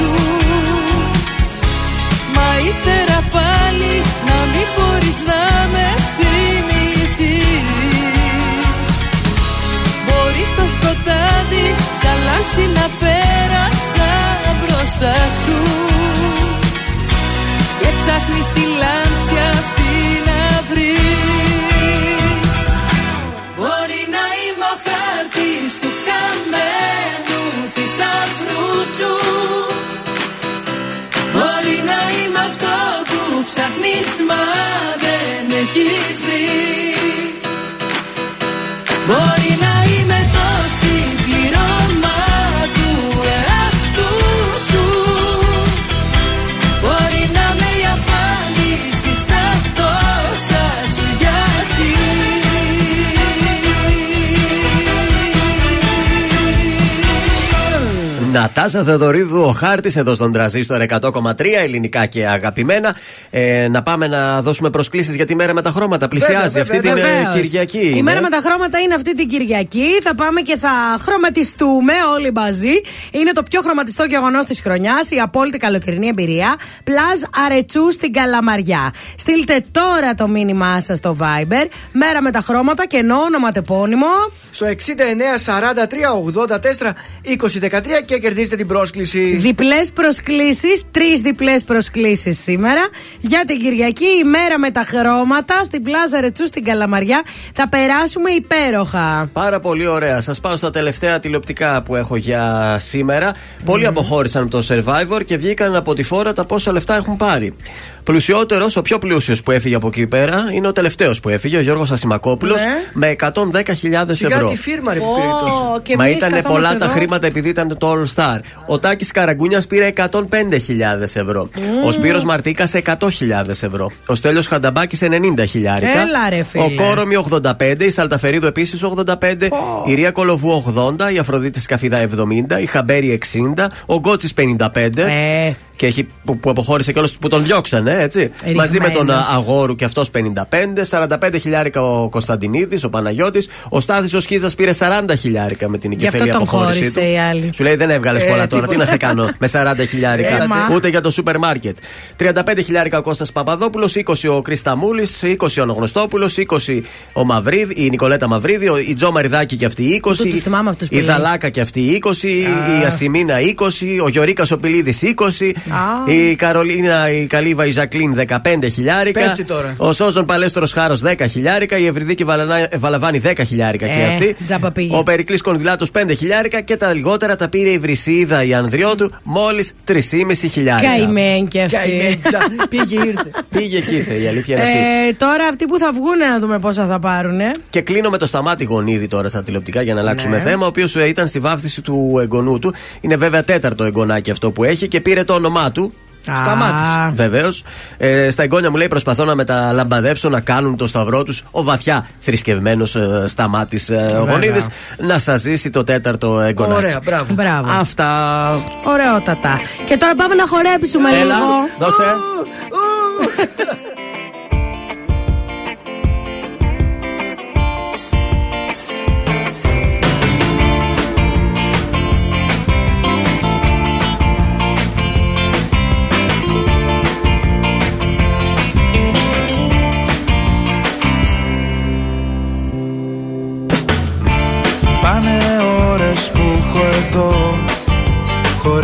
σου. Μα ύστερα πάλι να μην μπορείς να με θυμηθείς. Μπορείς στο σκοτάδι σαν λάμψη να πέρασα μπροστά σου. Και ψάχνεις τη λάμψη αυτή ψάχνεις μα δεν έχεις βρει Νατάσα Θεοδωρίδου, ο χάρτης εδώ στον τραζίστορ 100,3 ελληνικά και αγαπημένα. Ε, να πάμε να δώσουμε προσκλήσεις για τη μέρα με τα χρώματα. Πλησιάζει Βέβαια, αυτή την βέβαια, ε, βεβαίως. Κυριακή. Η είναι. μέρα με τα χρώματα είναι αυτή την Κυριακή. Θα πάμε και θα χρωματιστούμε όλοι μαζί. Είναι το πιο χρωματιστό γεγονός της χρονιάς, η απόλυτη καλοκαιρινή εμπειρία. Πλάζ Αρετσού στην Καλαμαριά. Στείλτε τώρα το μήνυμά σας στο Viber. Μέρα με τα χρώματα και ενώ ονοματεπώνυμο. Στο 69 43 84 20 13 και κερδίζετε την πρόσκληση. Διπλές προσκλήσεις, τρεις διπλές προσκλήσεις σήμερα για την Κυριακή, η μέρα με τα χρώματα στην Πλάζα Ρετσού στην Καλαμαριά. Θα περάσουμε υπέροχα. Πάρα πολύ ωραία. Σας πάω στα τελευταία τηλεοπτικά που έχω για σήμερα. Πολλοί αποχώρησαν από το Survivor και βγήκαν από τη φόρα τα πόσα λεφτά έχουν πάρει. Πλουσιότερος, ο πιο πλούσιος που έφυγε από εκεί πέρα είναι ο τελευταίος που έφυγε, ο Γιώργος Ασημακόπουλος, Ναι. με 110.000 Σιγά ευρώ. τη φίρμα ρε που πήρε τόσο. και Μα εμείς ήταν καθόμαστε πολλά τα εδώ. χρήματα επειδή ήταν το All Star. Ο Τάκης Καραγκούνιας πήρε 105.000 ευρώ. Ο Σπύρος Μαρτίκας 100.000 ευρώ. Ο Στέλιος Χανταμπάκης 90.000. Έλα, ρε, φίλε. Ο Κόρομι 85. Η Σαλταφερίδου επίσης 85. Η Ρία Κολοβού 80. Η Αφροδίτη Σκαφίδα 70. Η Χαμπέρι 60. Ο Γκότσης 55. Ε και έχει, που, που αποχώρησε κιόλας που τον διώξανε, έτσι. Μαζί με τον ε, Αγόρου και αυτός 55. 45 χιλιάρικα ο Κωνσταντινίδης, ο Παναγιώτης. Ο Στάθης ο Σχίζας πήρε 40 χιλιάρικα με την οικεφέλη αποχώρησή του. Οι Σου λέει δεν έβγαλες ε, πολλά τώρα. Τι να σε κάνω με 40 χιλιάρικα. Ούτε για το σούπερ μάρκετ. 35 χιλιάρικα ο Κώστας Παπαδόπουλος, 20 ο Κρυσταμούλης, 20 ο Αναγνωστόπουλος, 20 ο Μαυρίδη, η Νικολέτα Μαυρίδη, η Τζο Μαριδάκη και αυτή 20. Η Δαλάκα και αυτή 20. Η Ασημίνα 20. Ο Γιωρίκας Οπιλίδη 20. Η Καρολίνα, η καλίβα η Ζακλίν 15 χιλιάρικα. Πέφτει τώρα. Ο Σόζον Παλέστρο Χάρος 10 χιλιάρικα. Η Ευρυδίκη Βαλαβάνη 10 χιλιάρικα ε, και αυτή. Ο Περικλής Κονδυλάτος 5 χιλιάρικα και τα λιγότερα τα πήρε η Βρυσίδα, η Ανδριότου, μόλις 3,5 χιλιάρικα. Καημέν και αυτή. Καημένη, πήγε, ήρθε. πήγε και ήρθε η αλήθεια είναι αυτή. Ε, τώρα αυτοί που θα βγουν να δούμε πόσα θα πάρουν. Ε. Και κλείνω με το σταμάτη γονίδι τώρα στα τηλεοπτικά για να αλλάξουμε ναι. θέμα, ο οποίος ε, ήταν στη βάφτιση του εγγονού του. Είναι βέβαια τέταρτο εγγονάκι αυτό που έχει και πήρε το όνομά του. Σταμάτησε. Βεβαίως. Ε, στα εγγόνια μου λέει: Προσπαθώ να μεταλαμπαδεύσω να κάνουν το σταυρό τους. Ο βαθιά θρησκευμένος ε, σταμάτη ε, ο Βέβαια. γονίδης. Να σας ζήσει το τέταρτο εγγονάκι. Ωραία, μπράβο. Μπράβο. Αυτά. Ωραιότατα. Και τώρα πάμε να χορέψουμε Έλα, λίγο. δώσε.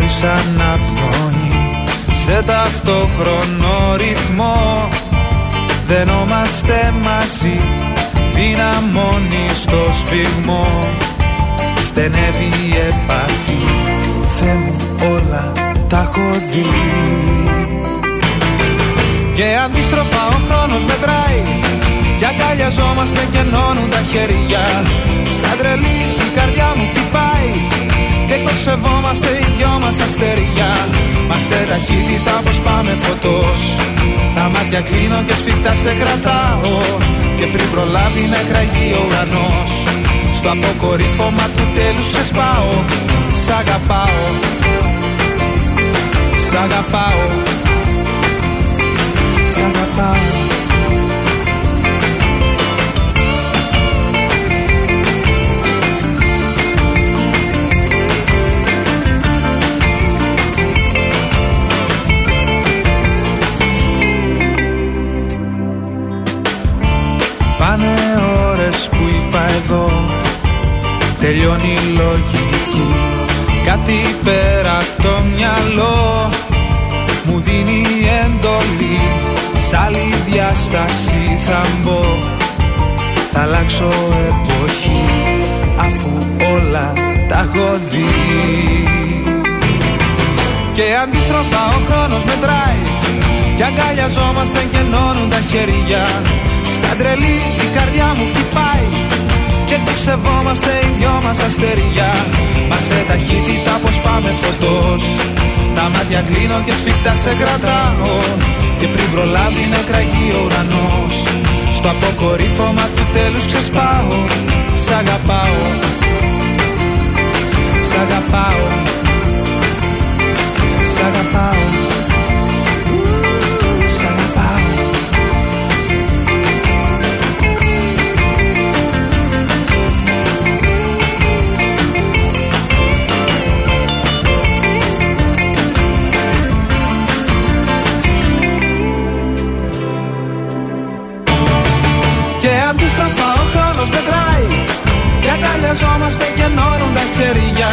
Σαν απνοή σε ταυτόχρονο ρυθμό Δενόμαστε μαζί. Δυναμώνει στο σφιγμό. Στενεύει η επαφή. Θεέ μου όλα τα έχω δει. Και αντίστροφα ο χρόνος μετράει. Κι αγκαλιαζόμαστε και ενώνουν τα χέρια. Σαν τρελή η καρδιά μου χτυπάει. και εκτοξευόμαστε οι δυο μας αστεριά. Μας σε ταχύτητα πως πάμε φωτός. Τα μάτια κλείνω και σφιχτά σε κρατάω. Και πριν προλάβει να κραγεί ο ουρανός Στο αποκορύφωμα του τέλους ξεσπάω. Σ' αγαπάω. Σ' αγαπάω. Σ' αγαπάω ώρες που είπα εδώ Τελειώνει η λογική Κάτι πέρα από το μυαλό Μου δίνει εντολή Σ' άλλη διάσταση θα μπω. Θα αλλάξω εποχή Αφού όλα τα έχω δει. Και αντίστροφα ο χρόνος μετράει. Κι αγκαλιαζόμαστε και ενώνουν τα χέρια Σαν τρελή η καρδιά μου χτυπάει Και το ξεβόμαστε οι δυο μας αστεριά. Μας σε ταχύτητα πως πάμε φωτός. Τα μάτια κλείνω και σφιχτά σε κρατάω. Και πριν προλάβει να κραγεί ο ουρανός Στο αποκορύφωμα του τέλους ξεσπάω. Σ' αγαπάω. Σ' αγαπάω. Σ' αγαπάω αγκαλιαζόμαστε και ενώνουν τα χέρια.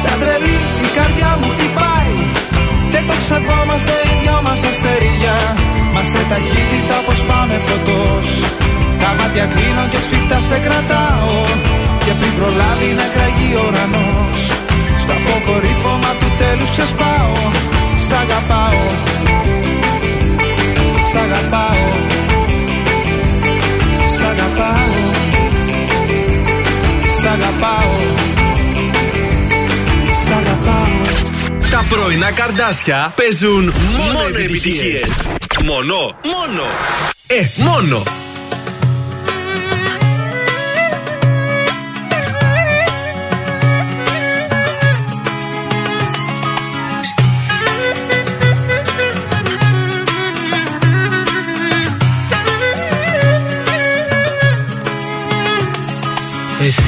Σαν τρελή η καρδιά μου χτυπάει Και το ξεβόμαστε οι δυο μας αστεριά Μας σε ταχύτητα πως πάμε φωτός. Τα μάτια κλείνω και σφιχτά σε κρατάω. Και πριν προλάβει να κραγεί ο ουρανός Στο αποκορύφωμα του τέλους ξεσπάω. Σ' αγαπάω. Σ' αγαπάω αγαπάω Σ' αγαπάω Τα πρωινά καρδάσια παίζουν μόνο, μόνο επιτυχίες. Μόνο, μόνο. Ε, μόνο.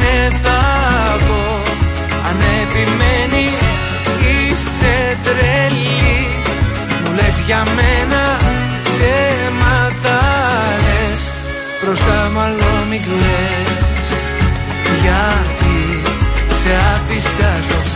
ναι θα πω Αν επιμένεις είσαι τρελή. Μου λες για μένα ψέματα λες Μπροστά μου άλλο μη κλαις Γιατί σε άφησα στο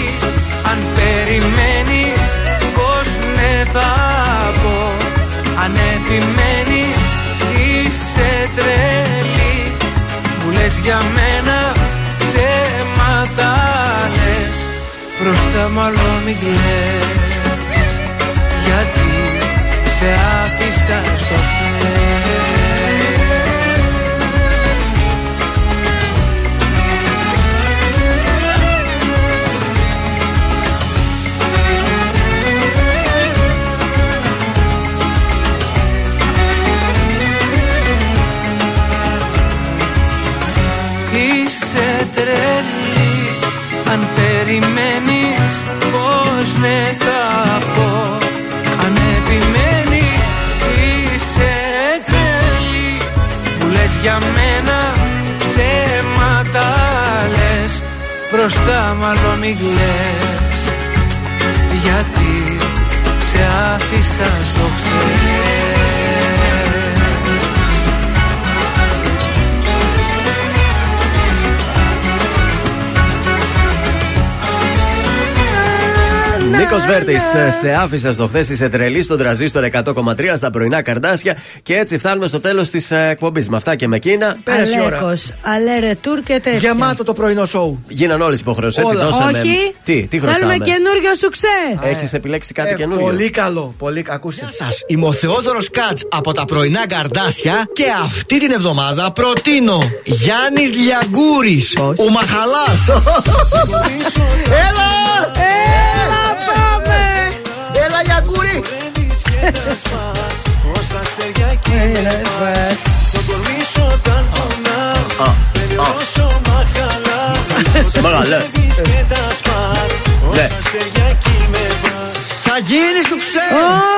περιμένεις πως ναι θα πω. Αν επιμένεις είσαι τρελή. Μου λες για μένα ψέματα λες. Μπροστά μάλλον μην κλαις. Γιατί σε άφησα στο χθες Αν περιμένεις πως ναι θα πω. Αν επιμένεις είσαι τρελή. Μου λες για μένα ψέματα λες. Μπροστά μάλλον μην κλαις. Γιατί σε άφησα στο χθες Νίκος Βέρτης, σε άφησα στο χθες, είσαι τρελή στον τραζίστορ 100,3 στα πρωινά καρδάσια. Και έτσι φτάνουμε στο τέλος της εκπομπής. Με αυτά και με εκείνα. Πέρασε η ώρα. Αλέκος, αλέρε τουρ και τέτοια. Γεμάτο το πρωινό σοου. Γίναν όλες οι υποχρεώσεις. Έτσι Όλα. δώσαμε. Όχι. Τι, τι χρωστάμε; Θέλουμε καινούριο σουξέ. Έχεις επιλέξει κάτι Ε, καινούριο; Πολύ καλό. Πολύ ακούστε. Σας, είμαι ο Θεόδωρος Κάτς από τα πρωινά καρδάσια και αυτή την εβδομάδα προτείνω Γιάννης Λιαγκούρης, ο Μαχαλάς. Έλα! Έλα, πάμε! Έλα, Γιαγκούρη! Ως τα αστέρια κοίτας Το κορμί σου όταν πονάς Τελειώσω μαχαλά Μαγαλέ. και τα σπάς Ως Ναι. τα αστέρια κοίτας Θα γίνει σου ξέρει.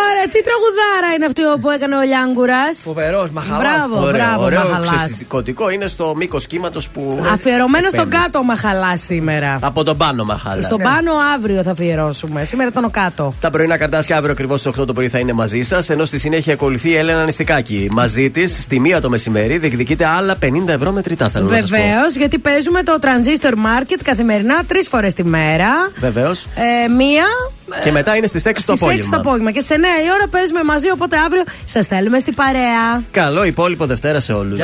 Ωραία, τι τραγουδάρα είναι αυτή που έκανε ο Λιάγκουρα. Φοβερός, μαχαλάς. Μπράβο, Ωραίο, μπράβο, ωραίο Μαχαλάς. ξεσηκωτικό είναι στο μήκος κύματος που. Αφιερωμένο στον επένδυσε. κάτω Μαχαλάς σήμερα. Από τον πάνω μαχάλα. Στον πάνω αύριο θα αφιερώσουμε. Σήμερα ήταν ο κάτω. Τα πρωινά καρτάσια αύριο ακριβώς στις 8 το πρωί θα είναι μαζί σας, ενώ στη συνέχεια ακολουθεί η Έλενα Νηστικάκη. Μαζί της, στη μία το μεσημέρι, διεκδικείται άλλα 50 ευρώ μετρητά. Θέλω να σας πω. Βεβαίως, γιατί παίζουμε το Transistor Market καθημερινά τρεις φορές τη μέρα. Βεβαίως. Ε, μία. Και μετά είναι στι 6 το Στις 6 το απόγευμα. απόγευμα. Και σε 9 η ώρα παίζουμε μαζί, οπότε αύριο σας θέλουμε στην παρέα. Καλό υπόλοιπο Δευτέρα σε όλους.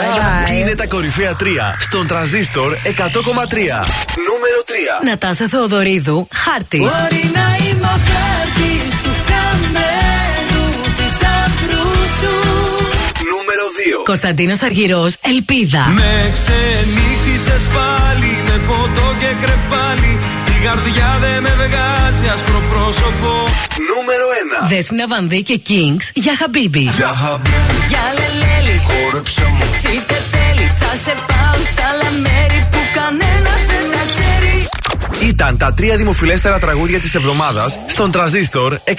Είναι τα κορυφαία 3 στον τραζίστορ 100,3. Νούμερο 3. Νατάσα Θεοδωρίδου, χάρτης. Μπορεί να είμαι ο χάρτης του χαμένου θησαυρού σου Νούμερο 2. Κωνσταντίνος Αργυρός, ελπίδα. Με ξενύχτησες πάλι με ποτό και κρεπάλι Η καρδιά δεν με βγάζει άσπρο πρόσωπο Νούμερο 1. Δέσποινα Βανδύ και Kings για Χαμπίμπι. Για χαμπίμπι Για λελέλη Χόρεψε μου Τσίφτε τέλει Θα σε πάω σ' άλλα μέρη Που κανένας δεν τα ξέρει Ήταν τα τρία δημοφιλέστερα τραγούδια της εβδομάδας στον τραζίστορ 100,3.